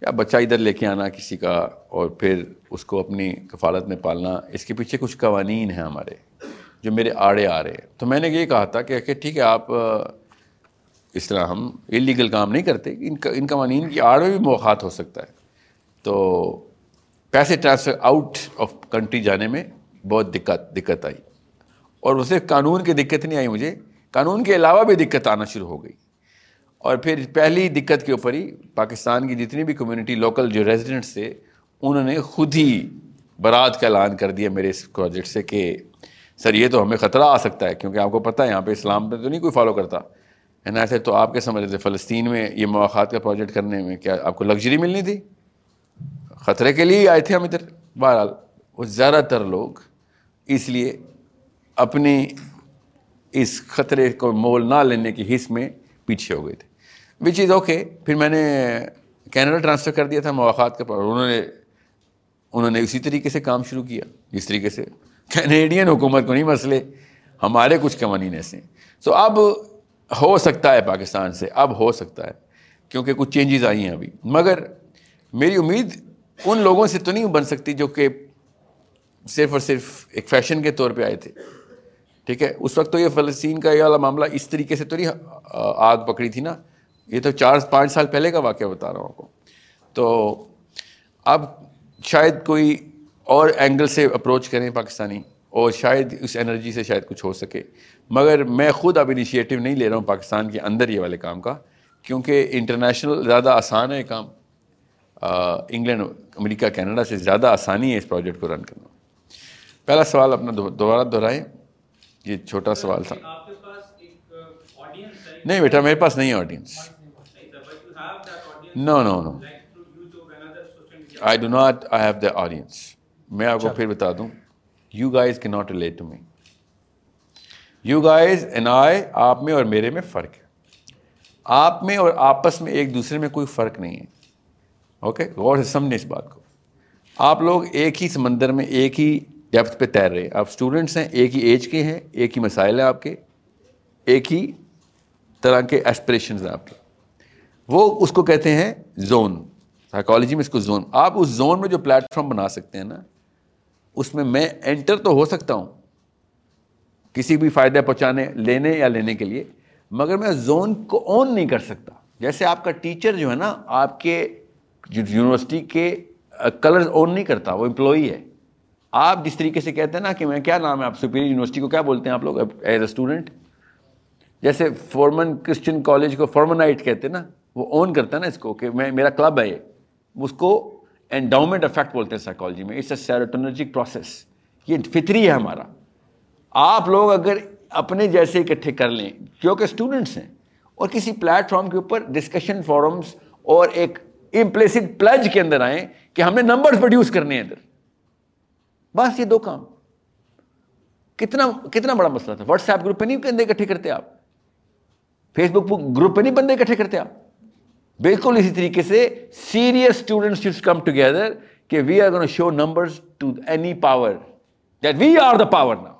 یا بچہ ادھر لے کے آنا کسی کا اور پھر اس کو اپنی کفالت میں پالنا، اس کے پیچھے کچھ قوانین ہیں ہمارے جو میرے آڑے آ رہے ہیں۔ تو میں نے یہ کہا تھا کہ ٹھیک ہے، آپ اس طرح ہم انلیگل کام نہیں کرتے، ان ان قوانین کی آڑ میں بھی موقع ہو سکتا ہے۔ تو پیسے ٹرانسفر آؤٹ آف کنٹری جانے میں بہت دقت دقت آئی۔ اور اسے قانون کی دقت نہیں آئی مجھے قانون کے علاوہ بھی دقت آنا شروع ہو گئی۔ اور پھر پہلی دقت کے اوپر ہی پاکستان کی جتنی بھی کمیونٹی لوکل جو ریزیڈنٹس تھے، انہوں نے خود ہی برات کا اعلان کر دیا میرے اس پروجیکٹ سے کہ، سر، یہ تو ہمیں خطرہ آ سکتا ہے، کیونکہ آپ کو پتہ ہے، یہاں پہ اسلام پہ تو نہیں کوئی فالو کرتا۔ ہے نا ایسے تو آپ کے سمجھ رہے تھے؟ فلسطین میں یہ مواقع کا پروجیکٹ کرنے میں کیا آپ کو لگژری ملنی تھی؟ خطرے کے لیے ہی آئے تھے ہم ادھر۔ بہرحال، وہ زیادہ تر لوگ اس لیے اپنی اس خطرے کو مول نہ لینے کی حص میں پیچھے ہو گئے تھے۔ وچ از اوکے پھر میں نے کینیڈا ٹرانسفر کر دیا تھا مواقع کے پر انہوں نے انہوں نے اسی طریقے سے کام شروع کیا۔ جس طریقے سے کینیڈین حکومت کو نہیں مسئلے، ہمارے کچھ قوانین ایسے ہیں۔ سو اب ہو سکتا ہے پاکستان سے، اب ہو سکتا ہے، کیونکہ کچھ چینجز آئی ہیں ابھی۔ مگر میری امید ان لوگوں سے تو نہیں بن سکتی جو کہ صرف اور صرف ایک فیشن کے طور پہ آئے تھے۔ ٹھیک ہے؟ اس وقت تو یہ فلسطین کا یہ والا معاملہ اس طریقے سے تو نہیں آگ پکڑی تھی نا؟ یہ تو چار، پانچ سال پہلے کا واقعہ بتا رہا ہوں آپ کو۔ تو اب شاید کوئی اور اینگل سے اپروچ کریں پاکستانی، اور شاید اس انرجی سے شاید کچھ ہو سکے۔ مگر میں خود اب انیشیٹو نہیں لے رہا ہوں پاکستان کے اندر یہ والے کام کا، کیونکہ انٹرنیشنل زیادہ آسان ہے کام۔ انگلینڈ امریکہ کینیڈا سے زیادہ آسانی ہے اس پروجیکٹ کو رن کرنا۔ پہلا سوال اپنا دوبارہ دہرائیں۔ یہ چھوٹا سوال تھا۔ نہیں بیٹا میرے پاس نہیں audience no no no I do not I have the audience میں آپ کو پھر بتا دوں۔ یو گائز کی not relate to me you guys and I آپ میں اور میرے میں فرق ہے۔ آپ میں اور آپس میں ایک دوسرے میں کوئی فرق نہیں ہے۔ اوکے غور سے سمجھیں اس بات کو۔ آپ لوگ ایک ہی سمندر میں ایک ہی ڈیپتھ پہ تیر رہے آپ اسٹوڈنٹس ہیں، ایک ہی ایج کے ہیں، ایک ہی مسائل ہیں آپ کے، ایک ہی طرح کے ایسپریشنز ہیں آپ کے۔ وہ اس کو کہتے ہیں زون سائیکالوجی میں اس کو زون آپ اس زون میں جو پلیٹ فارم بنا سکتے ہیں نا، اس میں میں انٹر تو ہو سکتا ہوں، کسی بھی فائدہ پہنچانے، لینے یا لینے کے لیے، مگر میں زون کو آن نہیں کر سکتا۔ جیسے آپ کا ٹیچر جو ہے نا، آپ کے یونیورسٹی کے کلرز آن نہیں کرتا، وہ امپلائی ہے۔ آپ جس طریقے سے کہتے ہیں نا کہ میں کیا نام ہے آپ سپیریئر یونیورسٹی کو، کیا بولتے ہیں آپ لوگ؟ As a student. جیسے فورمن کرسچن کالج کو فارمنائٹ کہتے ہیں نا، وہ اون کرتا ہے نا اس کو کہ میں، میرا کلب ہے یہ۔ اس کو انڈاؤمنٹ افیکٹ بولتے ہیں سائیکالوجی میں۔ اٹس اے سیروٹونرجک پروسیس یہ فطری ہے ہمارا۔ آپ لوگ اگر اپنے جیسے اکٹھے کر لیں، کیونکہ اسٹوڈنٹس ہیں، اور کسی پلیٹ فارم کے اوپر ڈسکشن فورمس اور ایک امپلیسڈ پلج کے اندر آئیں کہ ہم نے نمبر پروڈیوس کرنے ہیں ادھر۔ بس یہ دو کام۔ کتنا کتنا بڑا مسئلہ تھا۔ واٹس ایپ گروپ پہ نہیں بندے اکٹھے کرتے آپ۔ فیس بک گروپ پہ نہیں بندے اکٹھے کرتے آپ۔ بالکل اسی طریقے سے سیریس اسٹوڈنٹس کم ٹوگیدر کہ we are gonna show number two any power that we are the power نا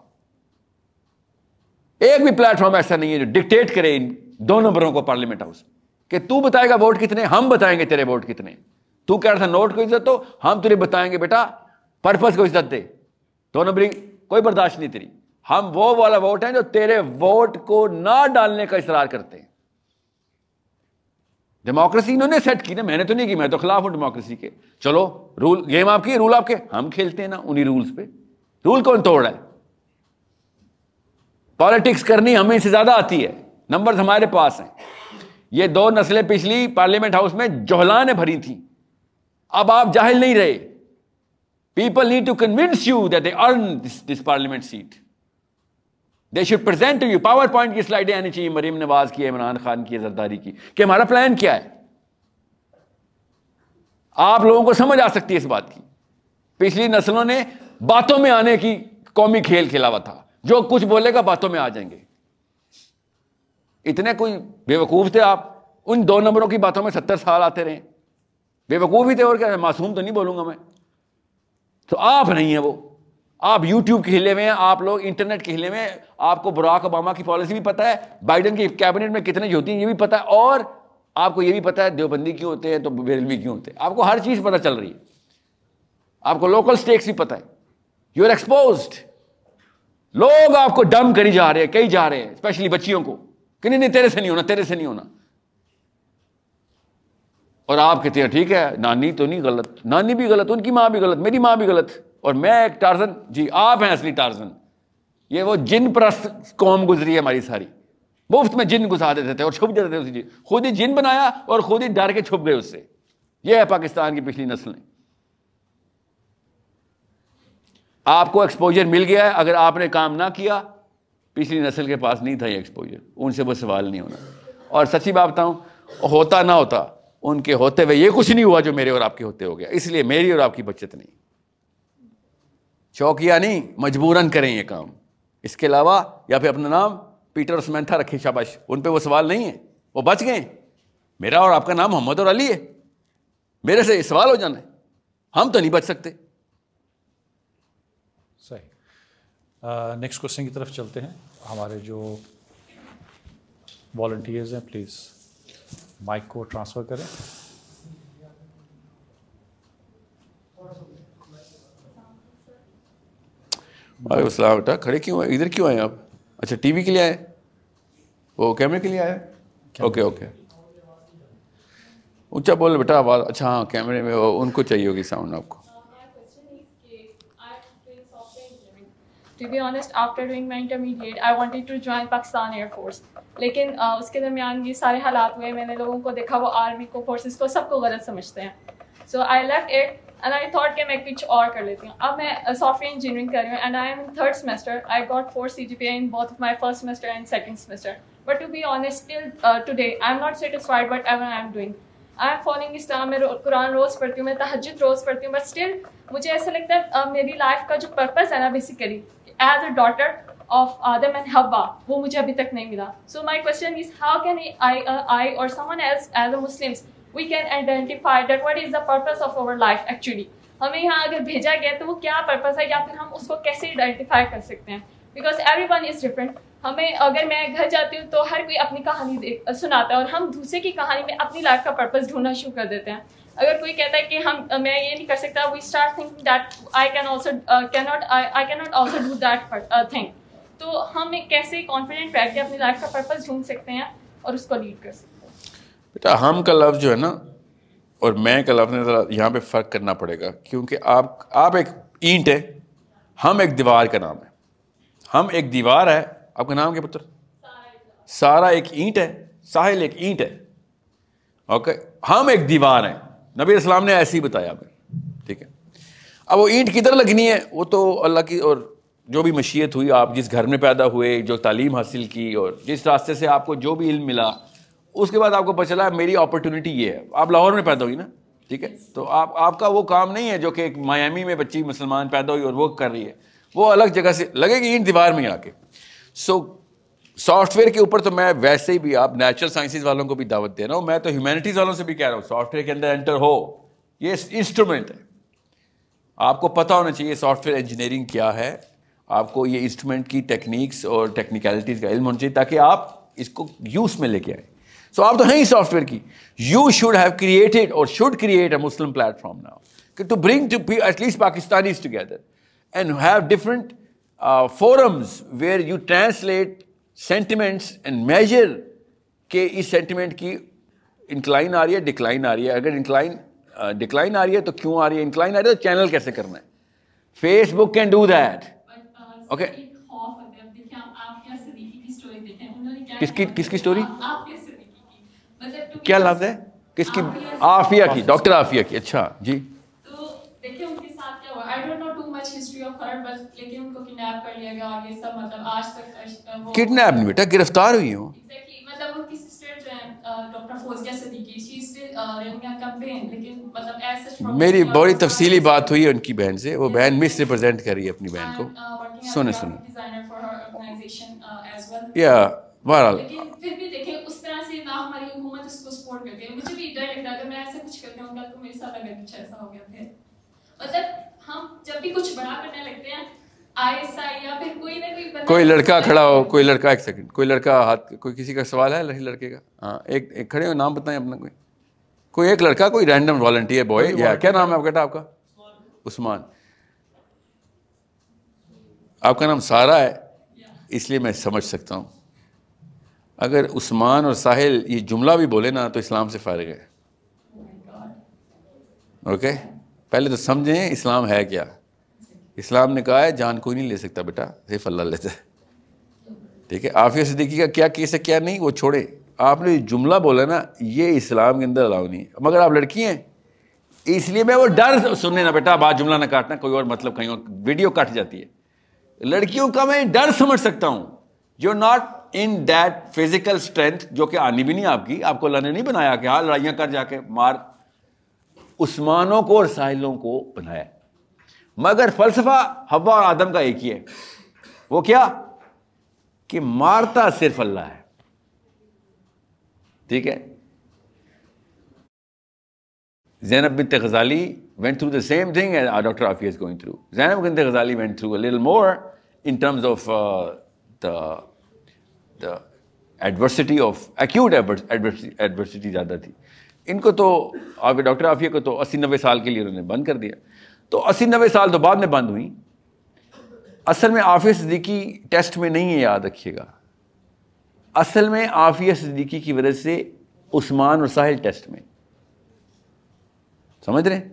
ایک بھی پلیٹ فارم ایسا نہیں ہے جو ڈکٹیٹ کرے ان دو نمبروں کو پارلیمنٹ ہاؤس کہ تو بتائے گا ووٹ کتنے، ہم بتائیں گے تیرے ووٹ کتنے۔ تو کہہ رہا تھا نوٹ کو عزت تو ہم تجھے بتائیں گے بیٹا پرپز کو عزت دے۔ دو نمبر کوئی برداشت نہیں تیری۔ ہم وہ والا ووٹ ہیں جو تیرے ووٹ کو نہ ڈالنے کا اصرار کرتے ہیں۔ ڈیموکریسی انہوں نے سیٹ کی نا میں نے تو نہیں کی۔ میں تو خلاف ہوں ڈیموکریسی کے۔ چلو رول گیم آپ کی رول آپ کے۔ ہم کھیلتے ہیں نا انہیں رولس پہ۔ رول کون توڑ رہا ہے؟ پالیٹکس کرنی ہمیں سے زیادہ آتی ہے۔ نمبر ہمارے پاس ہیں۔ یہ دو نسلیں پچھلی پارلیمنٹ ہاؤس میں جوہلان بھری تھیں۔ اب آپ جاہل نہیں رہے۔ People need to convince you that they earn this parliament seat they should present you PowerPoint کی سلائڈیں آنی چاہیے. مریم نواز کی عمران خان کی زرداری کی کہ ہمارا پلان کیا ہے؟ آپ لوگوں کو سمجھ آ سکتی ہے اس بات کی. پچھلی نسلوں نے باتوں میں آنے کی قومی کھیل کھیلا ہوا تھا. جو کچھ بولے گا، باتوں میں آ جائیں گے. اتنے کوئی بے وقوف تھے آپ. ان دو نمبروں کی باتوں میں ستر سال آتے رہے. بے وقوف ہی تھے اور کیا؟ معصوم تو نہیں بولوں گا میں. تو آپ نہیں ہیں وہ۔ آپ یوٹیوب کے ہلے ہوئے ہیں، آپ لوگ انٹرنیٹ کے ہلے ہوئے ہیں۔ آپ کو براک اوباما کی پالیسی بھی پتا ہے، بائیڈن کی کیبنٹ میں کتنے جو ہوتی ہیں یہ بھی پتا ہے، اور آپ کو یہ بھی پتا ہے دیوبندی کیوں ہوتے ہیں تو بیرلوی کیوں ہوتے ہیں۔ آپ کو ہر چیز پتہ چل رہی ہے۔ آپ کو لوکل اسٹیکس بھی پتا ہے۔ یو آر ایکسپوزڈ لوگ آپ کو ڈم کری جا رہے ہیں کئی جا رہے ہیں اسپیشلی بچیوں کو۔ کہ نہیں نہیں، تیرے سے نہیں ہونا، تیرے سے نہیں ہونا۔ اور آپ کہتے ہیں، ٹھیک ہے، نانی تو نہیں غلط، نانی بھی غلط، ان کی ماں بھی غلط، میری ماں بھی غلط، اور میں ایک ٹارزن جی آپ ہیں اصلی ٹارزن۔ یہ وہ جن پرست قوم گزری ہے ہماری ساری۔ مفت میں جن گھسا دیتے تھے اور چھپ جاتے تھے اسی جی۔ خود ہی جن بنایا اور خود ہی ڈر کے چھپ گئے اس سے۔ یہ ہے پاکستان کی پچھلی نسلیں۔ آپ کو ایکسپوجر مل گیا ہے، اگر آپ نے کام نہ کیا، پچھلی نسل کے پاس نہیں تھا یہ ایکسپوجر ان سے وہ سوال نہیں ہونا۔ اور سچی بات بتاؤں، ہوتا نہ ہوتا ان کے ہوتے ہوئے یہ کچھ نہیں ہوا جو میرے اور آپ کے ہوتے ہو گیا اس لیے میری اور آپ کی بچت نہیں۔ شوقیہ نہیں، مجبوراً کریں یہ کام۔ اس کے علاوہ یا پھر اپنا نام پیٹر اسمینتھا رکھے شاباش۔ ان پہ وہ سوال نہیں ہے۔ وہ بچ گئے۔ میرا اور آپ کا نام محمد اور علی ہے۔ میرے سے سوال ہو جانا ہے۔ ہم تو نہیں بچ سکتے۔ صحیح۔ نیکسٹ کوشچن کی طرف چلتے ہیں۔ ہمارے جو والنٹیئرز ہیں پلیز مائک کو ٹرانسفر کریں۔ وعلیکم السلام بیٹا کھڑے کیوں آئے ادھر کیوں آئے آپ؟ اچھا ٹی وی کے لیے آئے وہ کیمرے کے لیے آئے اوکے اوکے۔ اونچا بول بیٹا آواز اچھا ہاں کیمرے میں ان کو چاہیے ہوگی ساؤنڈ آپ کو۔ To be honest after doing my intermediate I wanted to join Pakistan air force لیکن اس کے درمیان یہ سارے حالات ہوئے میں نے لوگوں کو دیکھا وہ آرمی کو فورسز کو سب کو غلط سمجھتے ہیں so I left it and I thought کہ میں کچھ اور کر لیتی ہوں اب میں سافٹ ویئر انجینئرنگ کر رہی ہوں and I am third semester I got four C G P in بہت my first semester and second semester but to be honest till today I am not satisfied but ever I am doing I am following Islam میں قرآن روز پڑھتی ہوں میں تہجد روز پڑھتی ہوں but still مجھے ایسا لگتا ہے میری لائف کا جو پرپز ہے نا basically as a daughter of Adam and ہوا وہ مجھے ابھی تک نہیں ملا. So my question is how can I or someone else as a Muslims we can identify that what is the purpose of over life actually ہمیں یہاں اگر بھیجا گیا تو وہ کیا پرپز ہے یا پھر ہم اس کو کیسے آئیڈینٹیفائی کر سکتے ہیں؟ Because everyone is different ہمیں اگر میں گھر جاتی ہوں تو ہر کوئی اپنی کہانی سناتا ہے اور ہم دوسرے کی کہانی میں اپنی لائف کا پرپز ڈھونڈنا شروع کر دیتے ہیں. اگر کوئی کہتا ہے کہ ہم، میں یہ نہیں کر سکتا we start think that I can also can not I can not also do that thing تو ہم ایک کیسے کانفیڈنٹ بیٹھ کے اپنی لائف کا پرپز ڈھونڈ سکتے ہیں اور اس کو لیڈ کر سکتے ہیں؟ بیٹا، ہم کا لفظ جو ہے نا، اور میں کا لفظ ذرا یہاں پہ فرق کرنا پڑے گا، کیونکہ آپ آپ ایک اینٹ ہے ہم ایک دیوار کا نام ہے۔ ہم ایک دیوار ہے، آپ کا نام کیا پتر؟ سارا ایک اینٹ ہے، ساحل ایک اینٹ ہے۔ اوکے ہم ایک دیوار ہیں۔ نبی اسلام نے ایسے ہی بتایا ہمیں۔ ٹھیک ہے۔ اب وہ اینٹ کدھر لگنی ہے؟ وہ تو اللہ کی اور جو بھی مشیت ہوئی، آپ جس گھر میں پیدا ہوئے، جو تعلیم حاصل کی اور جس راستے سے آپ کو جو بھی علم ملا، اس کے بعد آپ کو پتہ چلا میری اپرچونیٹی یہ ہے۔ آپ لاہور میں پیدا ہوئی نا؟ ٹھیک ہے۔ تو آپ آپ کا وہ کام نہیں ہے جو کہ ایک میامی میں بچی مسلمان پیدا ہوئی اور وہ کر رہی ہے۔ وہ الگ جگہ سے لگے گی اینٹ دیوار میں آ کے۔ سو سافٹ ویئر کے اوپر تو میں ویسے ہی بھی آپ نیچرل سائنسز والوں کو بھی دعوت دے رہا ہوں، میں تو ہیومینٹیز والوں سے بھی کہہ رہا ہوں سافٹ ویئر کے اندر انٹر ہو، یہ انسٹرومنٹ ہے۔ آپ کو پتہ ہونا چاہیے سافٹ ویئر انجینئرنگ کیا ہے۔ آپ کو یہ انسٹرومنٹ کی ٹیکنیکس اور ٹیکنیکلٹیز کا علم ہونا چاہیے تاکہ آپ اس کو یوز میں لے کے آئیں۔ سو آپ تو ہیں ہی سافٹ ویئر کی یو شوڈ ہیو کریٹڈ اور should create a Muslim platform now to bring to at least Pakistanis together and have different forums where you translate sentiments and measure کہ اس سینٹیمنٹ کی انکلائن آ رہی ہے decline آ رہی ہے اگر انکلائن ڈکلائن آ رہی ہے تو کیوں آ رہی ہے انکلائن آ رہی ہے تو چینل کیسے کرنا ہے Facebook can do that okay کس کی کس کی اسٹوری کیا لفظ ہے کس کی آفیہ کی ڈاکٹر آفیہ کی اچھا جی ان مچ کڈنیپ نہیں بیٹا گرفتار ہوئی ہوں۔ میری بڑی تفصیلی بات ہوئی ہے ان کی بہن سے۔ وہ بہن مس ریپرزینٹ کر رہی ہے اپنی بہن کو۔ سنیں سنیں یا بہرحال۔ پھر بھی دیکھیں اس طرح سے نہ ہماری حکومت اس کو سپورٹ کرتی ہے۔ مجھے بھی ڈر اگر میں ایسا کچھ ہوں تو میرے ساتھ اگر کچھ ایسا ہو گیا پھر۔ مطلب ہم جب بھی کچھ بڑا کرنے لگتے ہیں کوئی لڑکا کھڑا ہو کوئی لڑکا ایک سیکنڈ کوئی لڑکا ہاتھ کوئی کسی کا سوال ہے لڑکے کا؟ ہاں ایک ایک کھڑے ہو نام بتائیں اپنا کوئی۔ کوئی ایک لڑکا کوئی رینڈم والنٹیئر بوائے یا کیا نام ہے آپ بیٹا آپ کا؟ عثمان۔ آپ کا نام سارا ہے اس لیے میں سمجھ سکتا ہوں۔ اگر عثمان اور ساحل یہ جملہ بھی بولے نا تو اسلام سے فارغ ہے۔ اوکے پہلے تو سمجھیں اسلام ہے کیا؟ اسلام نے کہا ہے جان کوئی نہیں لے سکتا بیٹا، صرف اللہ لیتا ہے۔ ٹھیک ہے؟ عافیہ صدیقی کا کیا کیس ہے، کیا نہیں؟ وہ چھوڑے۔ آپ نے جملہ بولا نا، یہ اسلام کے اندر الاؤ نہیں ہے۔ مگر آپ لڑکی ہیں، اس لیے میں وہ ڈر سننے نا بیٹا، بات جملہ نہ کاٹنا، کوئی اور مطلب کہیں اور ویڈیو کٹ جاتی ہے۔ لڑکیوں کا میں ڈر سمجھ سکتا ہوں۔ جو not in that physical strength جو کہ آنی بھی نہیں آپ کی۔ آپ کو اللہ نے نہیں بنایا کہ ہاں لڑائیاں کر جا کے مار۔ عثمانوں کو اور ساحلوں کو بنایا۔ مگر فلسفہ ہوا اور آدم کا ایک ہی ہے۔ وہ کیا؟ کہ مارتا صرف اللہ ہے۔ ٹھیک ہے؟ Zainab bint Ghazali went through the same thing doctor Afi is going through Zainab bint Ghazali went through little more in terms of the the adversity of acute adversity زیادہ تھی۔ ان کو تو آپ ڈاکٹر آفیہ کو تو اسی نوے سال کے لیے انہوں نے بند کر دیا۔ تو اسی نوے سال تو بعد میں بند ہوئی۔ اصل میں آفیہ صدیقی ٹیسٹ میں نہیں ہے، یاد رکھیے گا۔ اصل میں آفیہ صدیقی کی وجہ سے عثمان اور ساحل ٹیسٹ میں۔ سمجھ رہے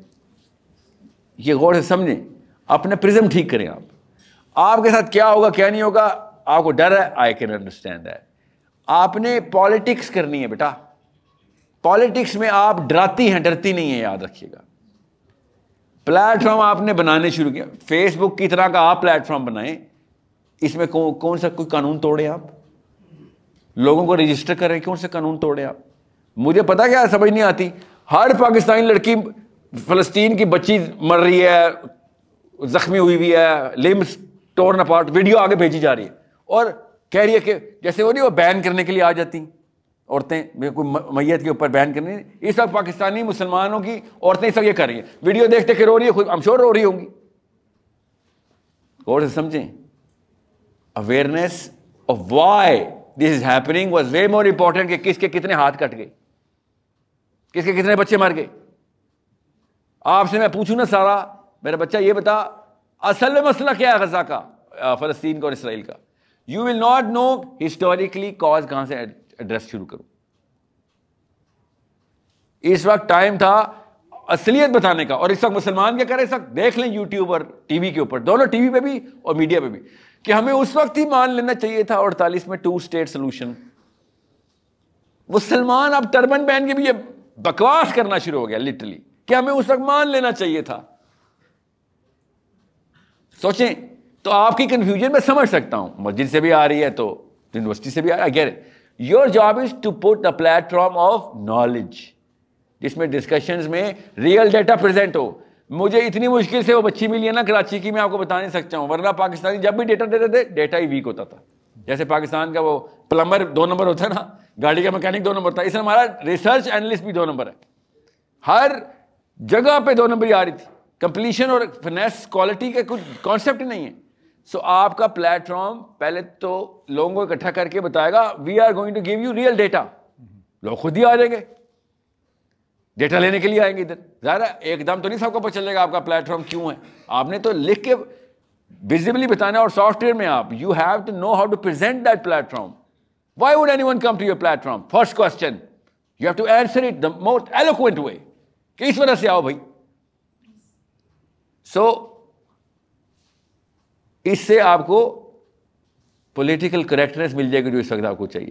یہ غور سے سمجھیں۔ اپنے پرزم ٹھیک کریں آپ۔ آپ کے ساتھ کیا ہوگا، کیا نہیں ہوگا، آپ کو ڈر ہے آئی کین انڈرسٹینڈ ہے آپ نے پالیٹکس کرنی ہے بیٹا۔ پالیٹکس میں آپ ڈراتی ہیں، ڈرتی نہیں ہیں، یاد رکھیے گا۔ پلیٹ فارم آپ نے بنانے شروع کیا۔ فیس بک کی طرح کا آپ پلیٹ فارم بنائیں۔ اس میں کون سا کوئی قانون توڑے آپ؟ لوگوں کو رجسٹر کریں، کون سے قانون توڑے آپ؟ مجھے پتا کیا سمجھ نہیں آتی۔ ہر پاکستانی لڑکی فلسطین کی بچی مر رہی ہے، زخمی ہوئی ہوئی ہے لمس ٹورن اپارٹ ویڈیو آگے بھیجی جا رہی ہے۔ اور کہہ رہی ہے کہ جیسے وہ نہیں، وہ بین کرنے کے لیے آ جاتی۔ عورتیں کوئی میت کے اوپر بین کرنی اس وقت پاکستانی مسلمانوں کی عورتیں اس وقت یہ کر رہی ہیں۔ ویڈیو دیکھتے کہ رو رہی ہے، خود ہم شور رو رہی ہوں گی۔ غور سے سمجھیں۔ Awareness of why this is happening was very more important کہ کس کے کتنے ہاتھ کٹ گئے۔ کس کے کتنے بچے مر گئے۔ آپ سے میں پوچھوں نا سارا، میرا بچہ یہ بتا، اصل میں مسئلہ کیا ہے غزہ کا فلسطین کا اور اسرائیل کا۔ You will not know historically cause کہاں سے ایڈریس شروع کروں۔ اس وقت ٹائم تھا اصلیت بتانے کا۔ اور اس وقت مسلمان کیا کرے اس وقت؟ دیکھ لیں یوٹیوب اور ٹی وی کے اوپر۔ دونوں ٹی وی پہ بھی اور میڈیا پہ بھی۔ کہ ہمیں اس وقت ہی مان لینا چاہیے تھا اڑتالیس میں ٹو اسٹیٹ سولوشن مسلمان اب ٹربن پہن کے بھی یہ بکواس کرنا شروع ہو گیا لٹرلی کہ ہمیں اس وقت مان لینا چاہیے تھا۔ سوچیں، تو آپ کی کنفیوژن میں سمجھ سکتا ہوں۔ مسجد سے بھی آ رہی ہے تو، یونیورسٹی سے بھی آ رہی ہے۔ Your job is to put the platform of knowledge جس میں ڈسکشنز میں ریئل ڈیٹا پرزینٹ ہو۔ مجھے اتنی مشکل سے وہ بچی ملی ہے نا کراچی کی، میں آپ کو بتا نہیں سکتا ہوں۔ ورنہ پاکستانی جب بھی ڈیٹا دیتے تھے ڈیٹا ہی ویک ہوتا تھا۔ جیسے پاکستان کا وہ پلمبر دو نمبر ہوتا ہے نا، گاڑی کا مکینک دو نمبر تھا۔ اس میں ہمارا ریسرچ اینالسٹ بھی دو نمبر ہے۔ ہر جگہ پہ دو نمبر ہی آ رہی تھی۔ کمپلیشن اور فنیس کوالٹی کا کچھ کانسیپٹ نہیں ہے۔ سو آپ کا پلیٹ فارم پہلے تو لوگوں کو اکٹھا کر کے بتائے گا we are going to give you real data لوگ خود ہی آ جائیں گے۔ ڈیٹا لینے کے لیے آئیں گے ادھر۔ ظاہر ہے ایک دم تو نہیں سب کو پتہ چلے گا آپ کا پلیٹ فارم کیوں ہے۔ آپ نے تو لکھ کے ویزیبلی بتانا اور سافٹ ویئر میں آپ you have to know how to present that platform why would anyone come to your platform first question you have to answer it the most eloquent way کہ اس وجہ سے آؤ بھائی؟ سو so, اس سے آپ کو پولیٹیکل کریکٹنیس مل جائے گی جو اس وقت آپ کو چاہیے۔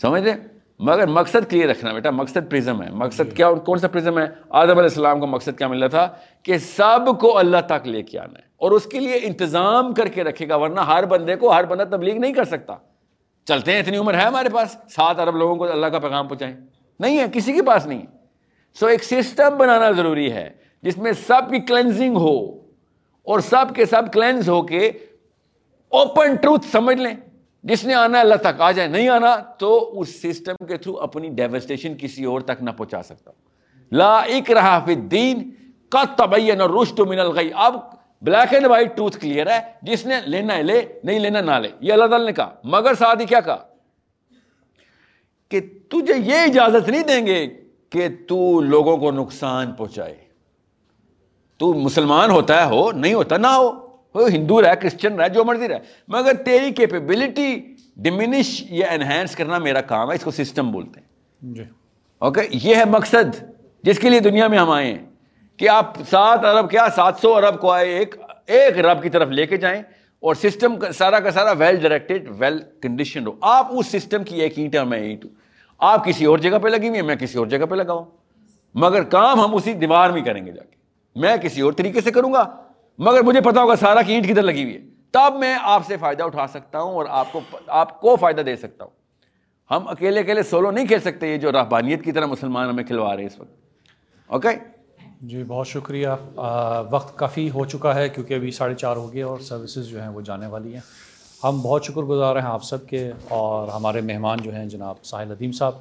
سمجھ رہے؟ مگر مقصد کلیئر رکھنا بیٹا، مقصد پرزم ہے۔ مقصد کیا اور کون سا پرزم ہے؟ آدم علیہ السلام کا مقصد کیا مل رہا تھا؟ کہ سب کو اللہ تک لے کے آنا ہے۔ اور اس کے لیے انتظام کر کے رکھے گا، ورنہ ہر بندے کو ہر بندہ تبلیغ نہیں کر سکتا۔ چلتے ہیں، اتنی عمر ہے ہمارے پاس۔ سات ارب لوگوں کو اللہ کا پیغام پہنچائیں۔ نہیں ہے، کسی کے پاس نہیں سو ایک سسٹم بنانا ضروری ہے، جس میں سب کی کلینزنگ ہو اور سب کے سب کلینز ہو کے اوپن ٹروتھ سمجھ لیں۔ جس نے آنا اللہ تک، آ جائے۔ نہیں آنا تو اس سسٹم کے تھرو اپنی ڈیوسٹیشن کسی اور تک نہ پہنچا سکتا۔ لا ایک رہا فی الدین کا تبین اور رشت من الغی۔ اب black and white truth clear ہے۔ جس نے لینا ہے، لے، نہیں لینا، نہ لے۔ یہ اللہ تعالیٰ نے کہا۔ مگر ساتھ ہی کیا کہا؟ کہ تجھے یہ اجازت نہیں دیں گے کہ تو لوگوں کو نقصان پہنچائے۔ تو مسلمان ہوتا ہے، ہو، نہیں ہوتا، نہ ہو۔ ہندو رہے کرسچن رہے جو مرضی رہے مگر تیری کیپیبلٹی ڈمینش یا انہینس کرنا میرا کام ہے اس کو سسٹم بولتے ہیں۔ جی۔ اوکے یہ ہے مقصد جس کے لیے دنیا میں ہم آئے ہیں۔ کہ آپ سات ارب کیا سات سو ارب کو آئے ایک ایک رب کی طرف لے کے جائیں اور سسٹم سارا کا سارا ویل ڈائریکٹڈ ویل کنڈیشن ہو۔ آپ اس سسٹم کی ایک اینٹ میں اینٹ ہوں آپ کسی اور جگہ پہ لگی ہوئی ہیں میں کسی اور جگہ پہ لگا ہوں۔ مگر کام ہم اسی دیوار میں کریں گے جا کے۔ میں کسی اور طریقے سے کروں گا۔ مگر مجھے پتا ہوگا سارا کی اینٹ کدھر لگی ہوئی ہے۔ تب میں آپ سے فائدہ اٹھا سکتا ہوں اور آپ کو آپ کو فائدہ دے سکتا ہوں۔ ہم اکیلے اکیلے سولو نہیں کھیل سکتے، یہ جو رحبانیت کی طرح مسلمان ہمیں کھلوا رہے ہیں اس وقت۔ اوکے جی بہت شکریہ۔ وقت کافی ہو چکا ہے کیونکہ ابھی ساڑھے چار ہو گئے اور سروسز جو ہیں وہ جانے والی ہیں۔ ہم بہت شکر گزار ہیں آپ سب کے اور ہمارے مہمان جو ہیں جناب ساحل عدیم صاحب،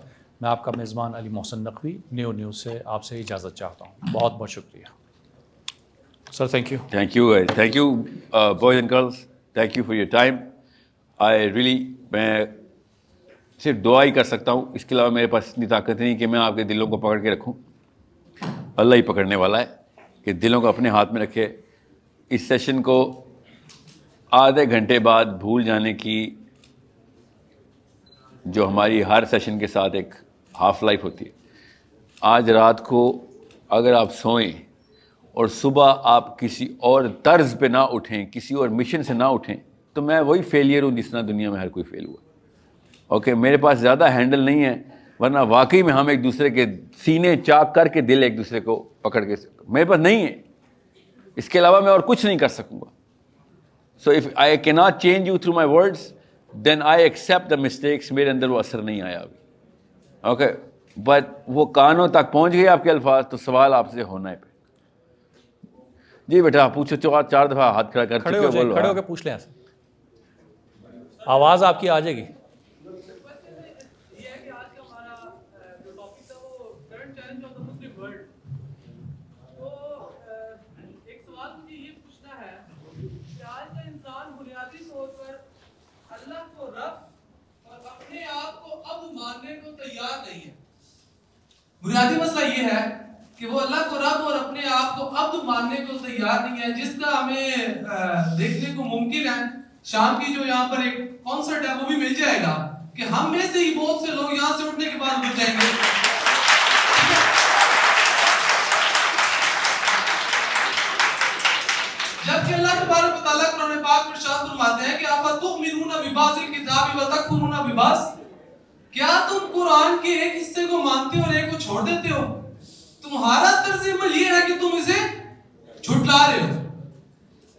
میں آپ کا میزبان علی محسن نقوی، نیو نیوز سے آپ سے اجازت چاہتا ہوں۔ بہت بہت شکریہ۔ Sir thank you thank you thank you boys and girls thank you for your time I really میں صرف دعا ہی کر سکتا ہوں اس کے علاوہ میرے پاس اتنی طاقت نہیں کہ میں آپ کے دلوں کو پکڑ کے رکھوں اللہ ہی پکڑنے والا ہے کہ دلوں کو اپنے ہاتھ میں رکھے اس سیشن کو آدھے گھنٹے بعد بھول جانے کی جو ہماری ہر سیشن کے ساتھ ایک ہاف لائف ہوتی ہے آج رات کو اگر آپ سوئیں اور صبح آپ کسی اور طرز پہ نہ اٹھیں، کسی اور مشن سے نہ اٹھیں، تو میں وہی فیلئر ہوں جس طرح دنیا میں ہر کوئی فیل ہوا۔ اوکے میرے پاس زیادہ ہینڈل نہیں ہے، ورنہ واقعی میں ہم ایک دوسرے کے سینے چاک کر کے دل ایک دوسرے کو پکڑ کے میرے پاس نہیں ہے۔ اس کے علاوہ میں اور کچھ نہیں کر سکوں گا۔ سو اف آئی کی not change you through my words then I accept the mistakes میرے اندر وہ اثر نہیں آیا ابھی۔ اوکے بٹ وہ کانوں تک پہنچ گئے آپ کے الفاظ، تو سوال آپ سے ہونا ہے۔ پہ جی بیٹا پوچھو چار چار دفعہ ہاتھ کھڑا کر کھڑے ہو کے پوچھ لیں آواز آپ کی آ جائے گی۔ بنیادی مسئلہ یہ ہے کہ وہ اللہ کو رب اور اپنے آپ کو عبد ماننے کو تیار نہیں ہے، جس کا ہمیں دیکھنے کو ممکن ہے۔ شام کی جو یہاں پر ایک کانسرٹ ہے، وہ بھی مل جائے گا کہ ہم میں سے ہی بہت سے لوگ یہاں سے اٹھنے کے بعد مل جائیں گے۔ جبکہ اللہ تبارک و تعالیٰ قرآن پاک میں شاہ فرماتے ہیں کہ آپ تؤمنون ببعض الکتاب وتکفرون ببعض؟ کیا تم قرآن کے ایک حصے کو مانتے ہو اور ایک کو چھوڑ دیتے ہو؟ تمہارا طرز عمل یہ ہے کہ تم اسے جھٹلا رہے ہو۔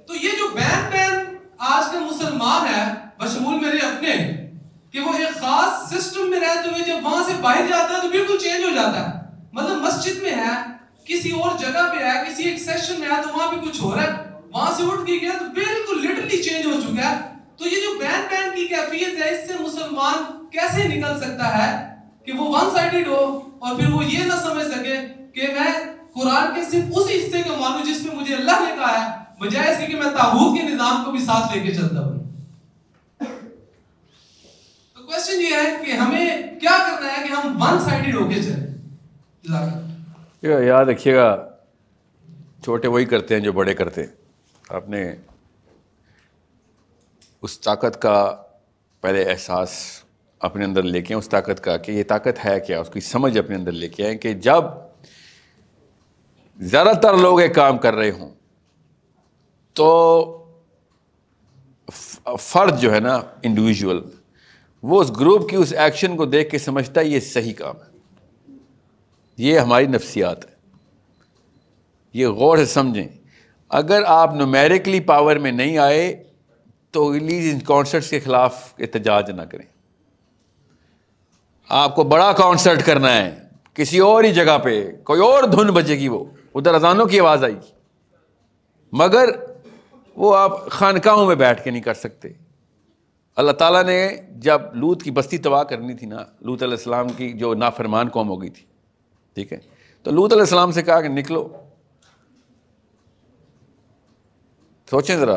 تو یہ جو بین بین آج کا مسلمان ہے بشمول میرے اپنے، کہ وہ ایک خاص سسٹم میں رہتے ہوئے جب وہاں سے باہر جاتا ہے تو بالکل چینج ہو جاتا ہے۔ مطلب مسجد میں ہے، کسی اور جگہ پہ ہے، کسی ایک سیشن میں ہے، تو وہاں پہ کچھ ہو رہا ہے۔ وہاں سے اٹھ کے گیا تو بالکل لٹرلی چینج ہو چکا ہے۔ تو یہ جو بین بین کی کیفیت ہے، اس سے مسلمان کیسے نکل سکتا ہے کہ وہ ون سائیڈڈ ہو اور پھر وہ یہ نہ سمجھ سکے کہ میں قرآن کے صرف اسی حصے کو مانوں جس میں مجھے اللہ نے کہا ہے، بجائے اس کے کہ میں تابوت کے نظام کو بھی ساتھ لے کے چلتا ہوں۔ تو کوشچن یہ ہے کہ ہمیں کیا کرنا ہے کہ ہم ون سائیڈڈ ہو کے چلیں۔ یاد رکھیے گا، چھوٹے وہی کرتے ہیں جو بڑے کرتے ہیں۔ آپ نے اس طاقت کا پہلے احساس اپنے اندر لے کے اس طاقت کا کہ یہ طاقت ہے کیا؟ اس کی سمجھ اپنے اندر لے کے آئیں کہ جب زیادہ تر لوگ ایک کام کر رہے ہوں۔ تو فرد جو ہے نا انڈیویژل وہ اس گروپ کی اس ایکشن کو دیکھ کے سمجھتا ہے یہ صحیح کام ہے۔ یہ ہماری نفسیات ہے۔ یہ غور سے سمجھیں۔ اگر آپ نومیرکلی پاور میں نہیں آئے، تو ریلیز ان کانسرٹس کے خلاف احتجاج نہ کریں۔ آپ کو بڑا کانسرٹ کرنا ہے، کسی اور ہی جگہ پہ، کوئی اور دھن بجے گی وہ۔ ادھر اذانوں کی آواز آئے گی۔ مگر وہ آپ خانقاہوں میں بیٹھ کے نہیں کر سکتے۔ اللہ تعالیٰ نے جب لوت کی بستی تباہ کرنی تھی نا، لوت علیہ السلام کی جو نافرمان قوم ہو گئی تھی، ٹھیک ہے؟ تو لوت علیہ السلام سے کہا کہ نکلو۔ سوچیں ذرا،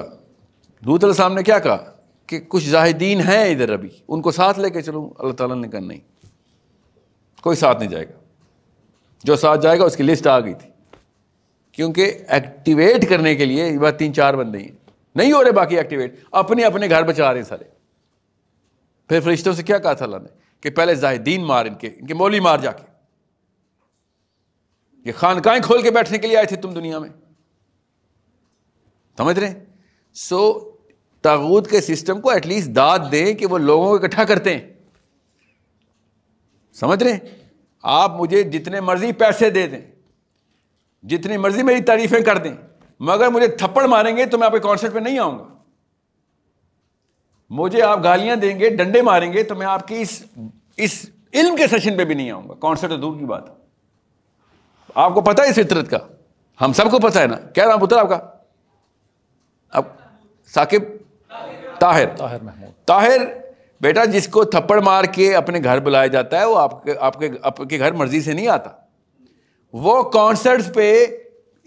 لوت علیہ السلام نے کیا کہا؟ کہ کچھ زاہدین ہیں ادھر ابھی، ان کو ساتھ لے کے چلوں۔ اللہ تعالیٰ نے کہا نہیں، کوئی ساتھ نہیں جائے گا۔ جو ساتھ جائے گا، اس کی لسٹ آ گئی تھی۔ کیونکہ ایکٹیویٹ کرنے کے لیے بات تین چار بندے ہیں۔ نہیں ہو رہے باقی ایکٹیویٹ اپنے اپنے گھر بچا رہے ہیں سارے۔ پھر فرشتوں سے کیا کہا تھا اللہ نے؟ کہ پہلے زاہدین مار ان کے ان کے مولی مار جا کے۔ یہ خانقاہیں کھول کے بیٹھنے کے لیے آئے تھے تم دنیا میں۔ سمجھ رہے سو تاغوت کے سسٹم کو ایٹ لیسٹ داد دیں کہ وہ لوگوں کو اکٹھا کرتے ہیں۔ سمجھ رہے آپ مجھے جتنے مرضی پیسے دے دیں۔ جتنی مرضی میری تعریفیں کر دیں مگر مجھے تھپڑ ماریں گے تو میں آپ کے کانسرٹ پہ نہیں آؤں گا۔ مجھے آپ گالیاں دیں گے ڈنڈے ماریں گے تو میں آپ کی اس اس علم کے سیشن پہ بھی نہیں آؤں گا۔ کانسرٹ تو دور کی بات آپ کو پتا ہے اس فطرت کا؟ ہم سب کو پتا ہے نا؟ کیا نام پتر آپ کا؟ اب ثاقب؟ طاہر۔ طاہر محمود۔ طاہر بیٹا جس کو تھپڑ مار کے اپنے گھر بلایا جاتا ہے وہ آپ کے آپ کے آپ کے گھر مرضی سے نہیں آتا۔ وہ کانسرٹس پہ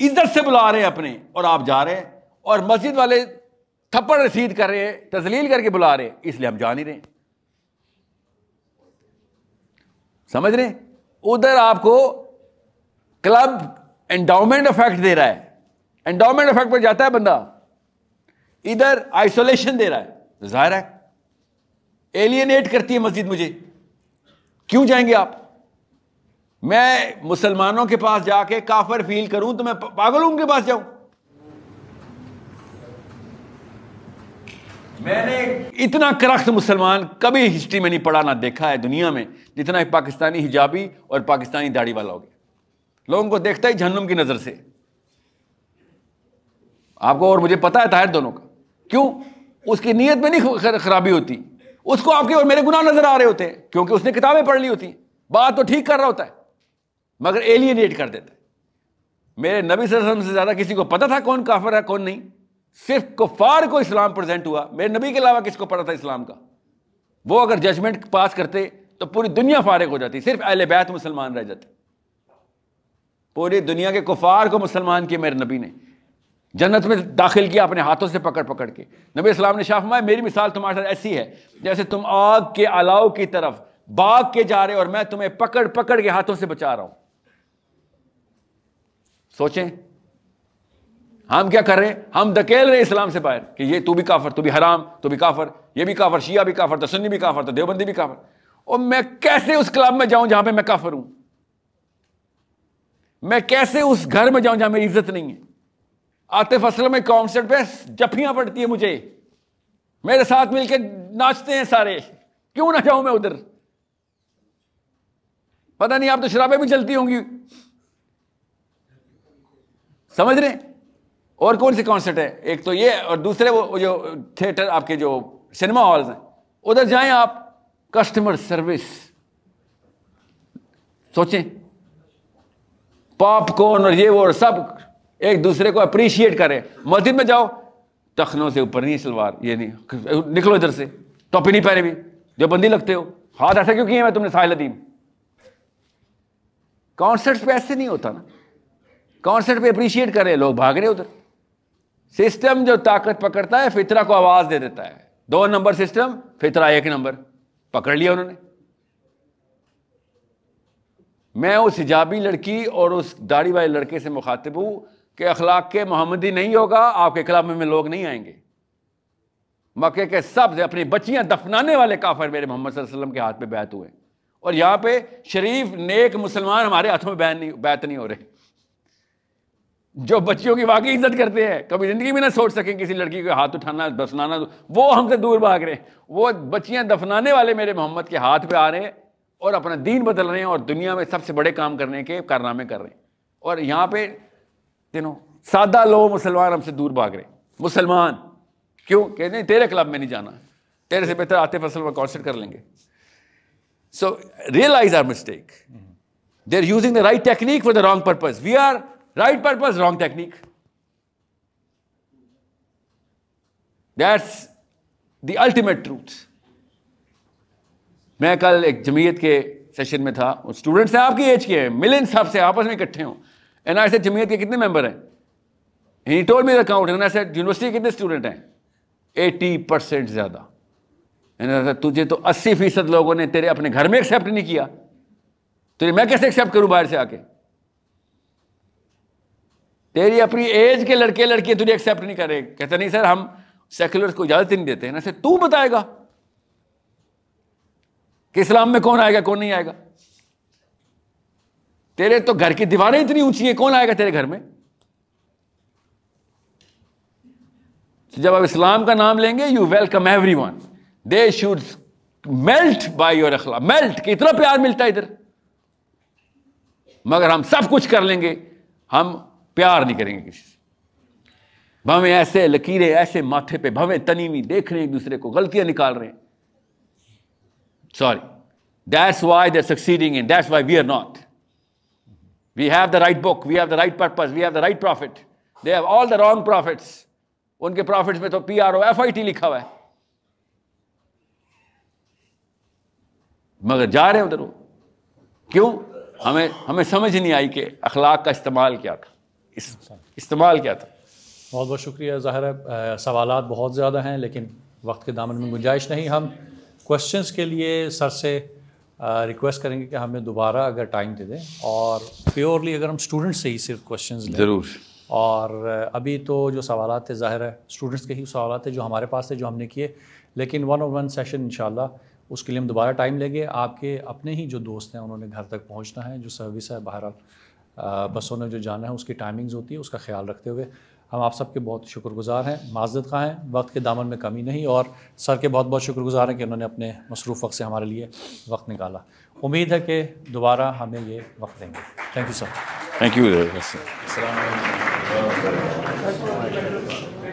عزت سے بلا رہے ہیں اپنے اور آپ جا رہے ہیں اور مسجد والے تھپڑ رسید کر رہے ہیں، تزلیل کر کے بلا رہے ہیں، اس لیے ہم جا نہیں رہے سمجھ رہے ادھر آپ کو کلب انڈاؤمنٹ افیکٹ دے رہا ہے۔ انڈاؤمنٹ افیکٹ پر جاتا ہے بندہ۔ ادھر آئسولیشن دے رہا ہے۔ ظاہر ہے ایلینیٹ کرتی ہے مسجد مجھے۔ کیوں جائیں گے آپ؟ میں مسلمانوں کے پاس جا کے کافر فیل کروں تو میں پاگلوں کے پاس جاؤں۔ میں نے اتنا کرخت مسلمان کبھی ہسٹری میں نہیں پڑھا، نہ دیکھا ہے دنیا میں، جتنا ایک پاکستانی حجابی اور پاکستانی داڑھی والا ہو گیا۔ لوگوں کو دیکھتا ہی جہنم کی نظر سے۔ آپ کو اور مجھے پتا ہے طاہر دونوں کا۔ کیوں؟ اس کی نیت میں نہیں خرابی ہوتی۔ اس کو آپ کے اور میرے گناہ نظر آ رہے ہوتے ہیں، کیونکہ اس نے کتابیں پڑھ لی ہوتی ہیں۔ بات تو ٹھیک کر رہا ہوتا ہے۔ مگر ایلینیٹ کر دیتا ہے۔ میرے نبی صلی اللہ علیہ وسلم سے زیادہ کسی کو پتا تھا کون کافر ہے، کون نہیں۔ صرف کفار کو اسلام پریزنٹ ہوا۔ میرے نبی کے علاوہ کس کو پتا تھا اسلام کا؟ وہ اگر ججمنٹ پاس کرتے تو پوری دنیا فارغ ہو جاتی۔ صرف اہل بیت مسلمان رہ جاتے۔ پوری دنیا کے کفار کو مسلمان کیے میرے نبی نے۔ جنت میں داخل کیا اپنے ہاتھوں سے پکڑ پکڑ کے۔ نبی اسلام نے شاہ میری مثال تمہارے ساتھ ایسی ہے، جیسے تم آگ کے الاؤ کی طرف باغ کے جا رہے اور میں تمہیں پکڑ پکڑ کے ہاتھوں سے بچا رہا ہوں۔ سوچیں۔ ہم کیا کر رہے ہیں؟ ہم دکیل رہے اسلام سے باہر کہ یہ تو بھی کافر، تو بھی حرام، تو بھی کافر، یہ بھی کافر، شیعہ بھی کافر، تو سنی بھی کافر، تو دیوبندی بھی کافر۔ اور میں کیسے اس کلب میں جاؤں جہاں پہ میں کافر ہوں؟ میں کیسے اس گھر میں جاؤں جہاں میری عزت نہیں ہے؟ آتے فصل میں کانسرٹ پہ جفیاں پڑتی ہیں مجھے۔ میرے ساتھ مل کے ناچتے ہیں سارے۔ کیوں نہ جاؤں میں ادھر؟ پتہ نہیں، آپ تو شرابیں بھی چلتی ہوں گی۔ سمجھ رہے اور کون سی کانسرٹ ہے؟ ایک تو یہ اور دوسرے وہ جو تھیٹر آپ کے جو سنیما ہالز ہیں، ادھر جائیں آپ کسٹمر سروس سوچیں۔ پاپ کارن اور یہ وہ اور سب ایک دوسرے کو اپریشیٹ کریں۔ مسجد میں جاؤ تخنوں سے اوپر نہیں سلوار، یہ نہیں۔ نکلو ادھر سے۔ ٹوپی نہیں پہنے بھی جو بندی لگتے ہو۔ ہاتھ ایسا کیوں کیے میں تم نے ساحل ادیم کانسرٹ پہ ایسے نہیں ہوتا نا۔ کانسرٹ پہ اپریشیٹ کر رہے لوگ بھاگ رہے ادھر۔ سسٹم جو طاقت پکڑتا ہے، فطرہ کو آواز دے دیتا ہے۔ دو نمبر سسٹم، فطرہ ایک نمبر۔ پکڑ لیا انہوں نے۔ میں اس حجابی لڑکی اور اس داڑھی والے لڑکے سے مخاطب ہوں کہ اخلاق کے محمدی نہیں ہوگا، آپ کے کلاب میں لوگ نہیں آئیں گے۔ مکے کے سب سے اپنی بچیاں دفنانے والے کافر میرے محمد صلی اللہ علیہ وسلم کے ہاتھ پہ بیت ہوئے اور یہاں پہ شریف نیک مسلمان ہمارے ہاتھوں میں بیت نہیں ہو رہے۔ جو بچیوں کی واقعی عزت کرتے ہیں، کبھی زندگی میں نہ سوچ سکیں کسی لڑکی کو ہاتھ اٹھانا، دفنانا، وہ ہم سے دور بھاگ رہے ہیں۔ وہ بچیاں دفنانے والے میرے محمد کے ہاتھ پہ آ رہے ہیں اور اپنا دین بدل رہے ہیں اور دنیا میں سب سے بڑے کام کرنے کے کارنامے کر رہے ہیں۔ اور یہاں پہ تینوں سادہ لوگ مسلمان ہم سے دور بھاگ رہے ہیں۔ مسلمان، کیوں؟ کہ نہیں، تیرے کلب میں نہیں جانا۔ تیرے سے بہتر آتے فصل میں کانسرٹ کر لیں گے۔ So realize our mistake they are using the right technique for the wrong purpose we are right purpose wrong technique that's the ultimate truth میں کل ایک جمعیت کے سیشن میں تھا۔ اسٹوڈنٹس ہیں، آپ کی ایج کے ہیں۔ ملن صاحب سے آپس میں اکٹھے ہوں۔ این آئی سے جمعیت کے کتنے ممبر ہیں؟ ٹول می اکاؤنٹ یونیورسٹی کے کتنے اسٹوڈنٹ ہیں؟ ایٹی پرسینٹ زیادہ۔ تجھے تو اسی فیصد لوگوں نے تیرے اپنے گھر میں ایکسیپٹ نہیں کیا۔ تیرے میں کیسے ایکسیپٹ کروں باہر سے آ کے؟ تیری اپنی ایج کے لڑکے لڑکیاں تجھے ایکسیپٹ نہیں کرے کہتے نہیں سر ہم سیکولر کو اجازت نہیں دیتے۔ ہیں تو بتائے گا کہ اسلام میں کون آئے گا، کون نہیں آئے گا۔ تیرے تو گھر کی دیواریں اتنی اونچی ہیں، کون آئے گا تیرے گھر میں؟ جب آپ اسلام کا نام لیں گے you welcome everyone they should melt by your اخلاق میلٹ اتنا پیار ملتا ہے ادھر۔ مگر ہم سب کچھ کر لیں گے۔ ہم پیار نہیں کریں گے کسی سے۔ بھویں ایسے لکیریں، ایسے ماتھے پہ بھویں تنی ہوئی دیکھ رہے ہیں، ایک دوسرے کو غلطیاں نکال رہے ہیں۔ Sorry that's why they succeeding in that's why we are not we have the right book we have the right purpose we have the right profit they have all the wrong profits ان کے prophets میں تو P R O F I T لکھا ہوا ہے مگر جا رہے ہیں ادھر۔ وہ کیوں؟ ہمیں ہمیں سمجھ نہیں آئی کہ اخلاق کا استعمال کیا تھا۔ استعمال کیا تھا؟ بہت بہت شکریہ ظاہر ہے سوالات بہت زیادہ ہیں لیکن وقت کے دامن میں گنجائش نہیں۔ ہم کوشچنس کے لیے سر سے ریکویسٹ کریں گے کہ ہمیں دوبارہ اگر ٹائم دے دیں۔ اور پیورلی اگر ہم اسٹوڈنٹ سے ہی صرف کوشچنز لیں۔ ضرور۔ اور ابھی تو جو سوالات تھے ظاہر ہے اسٹوڈنٹس کے ہی سوالات تھے جو ہمارے پاس تھے جو ہم نے کیے۔ لیکن ون آن ون سیشن ان شاء اللہ اس کے لیے ہم دوبارہ ٹائم لیں گے۔ آپ کے اپنے ہی جو دوست ہیں انہوں نے گھر تک پہنچنا ہے جو سروس ہے بہرحال۔ بسوں نے جو جانا ہے اس کی ٹائمنگز ہوتی ہے اس کا خیال رکھتے ہوئے ہم آپ سب کے بہت شکر گزار ہیں۔ معذرت خواہ ہیں وقت کے دامن میں کمی نہیں اور سر کے بہت بہت شکر گزار ہیں کہ انہوں نے اپنے مصروف وقت سے ہمارے لیے وقت نکالا۔ امید ہے کہ دوبارہ ہمیں یہ وقت دیں گے۔ Thank you sir thank you السلام علیکم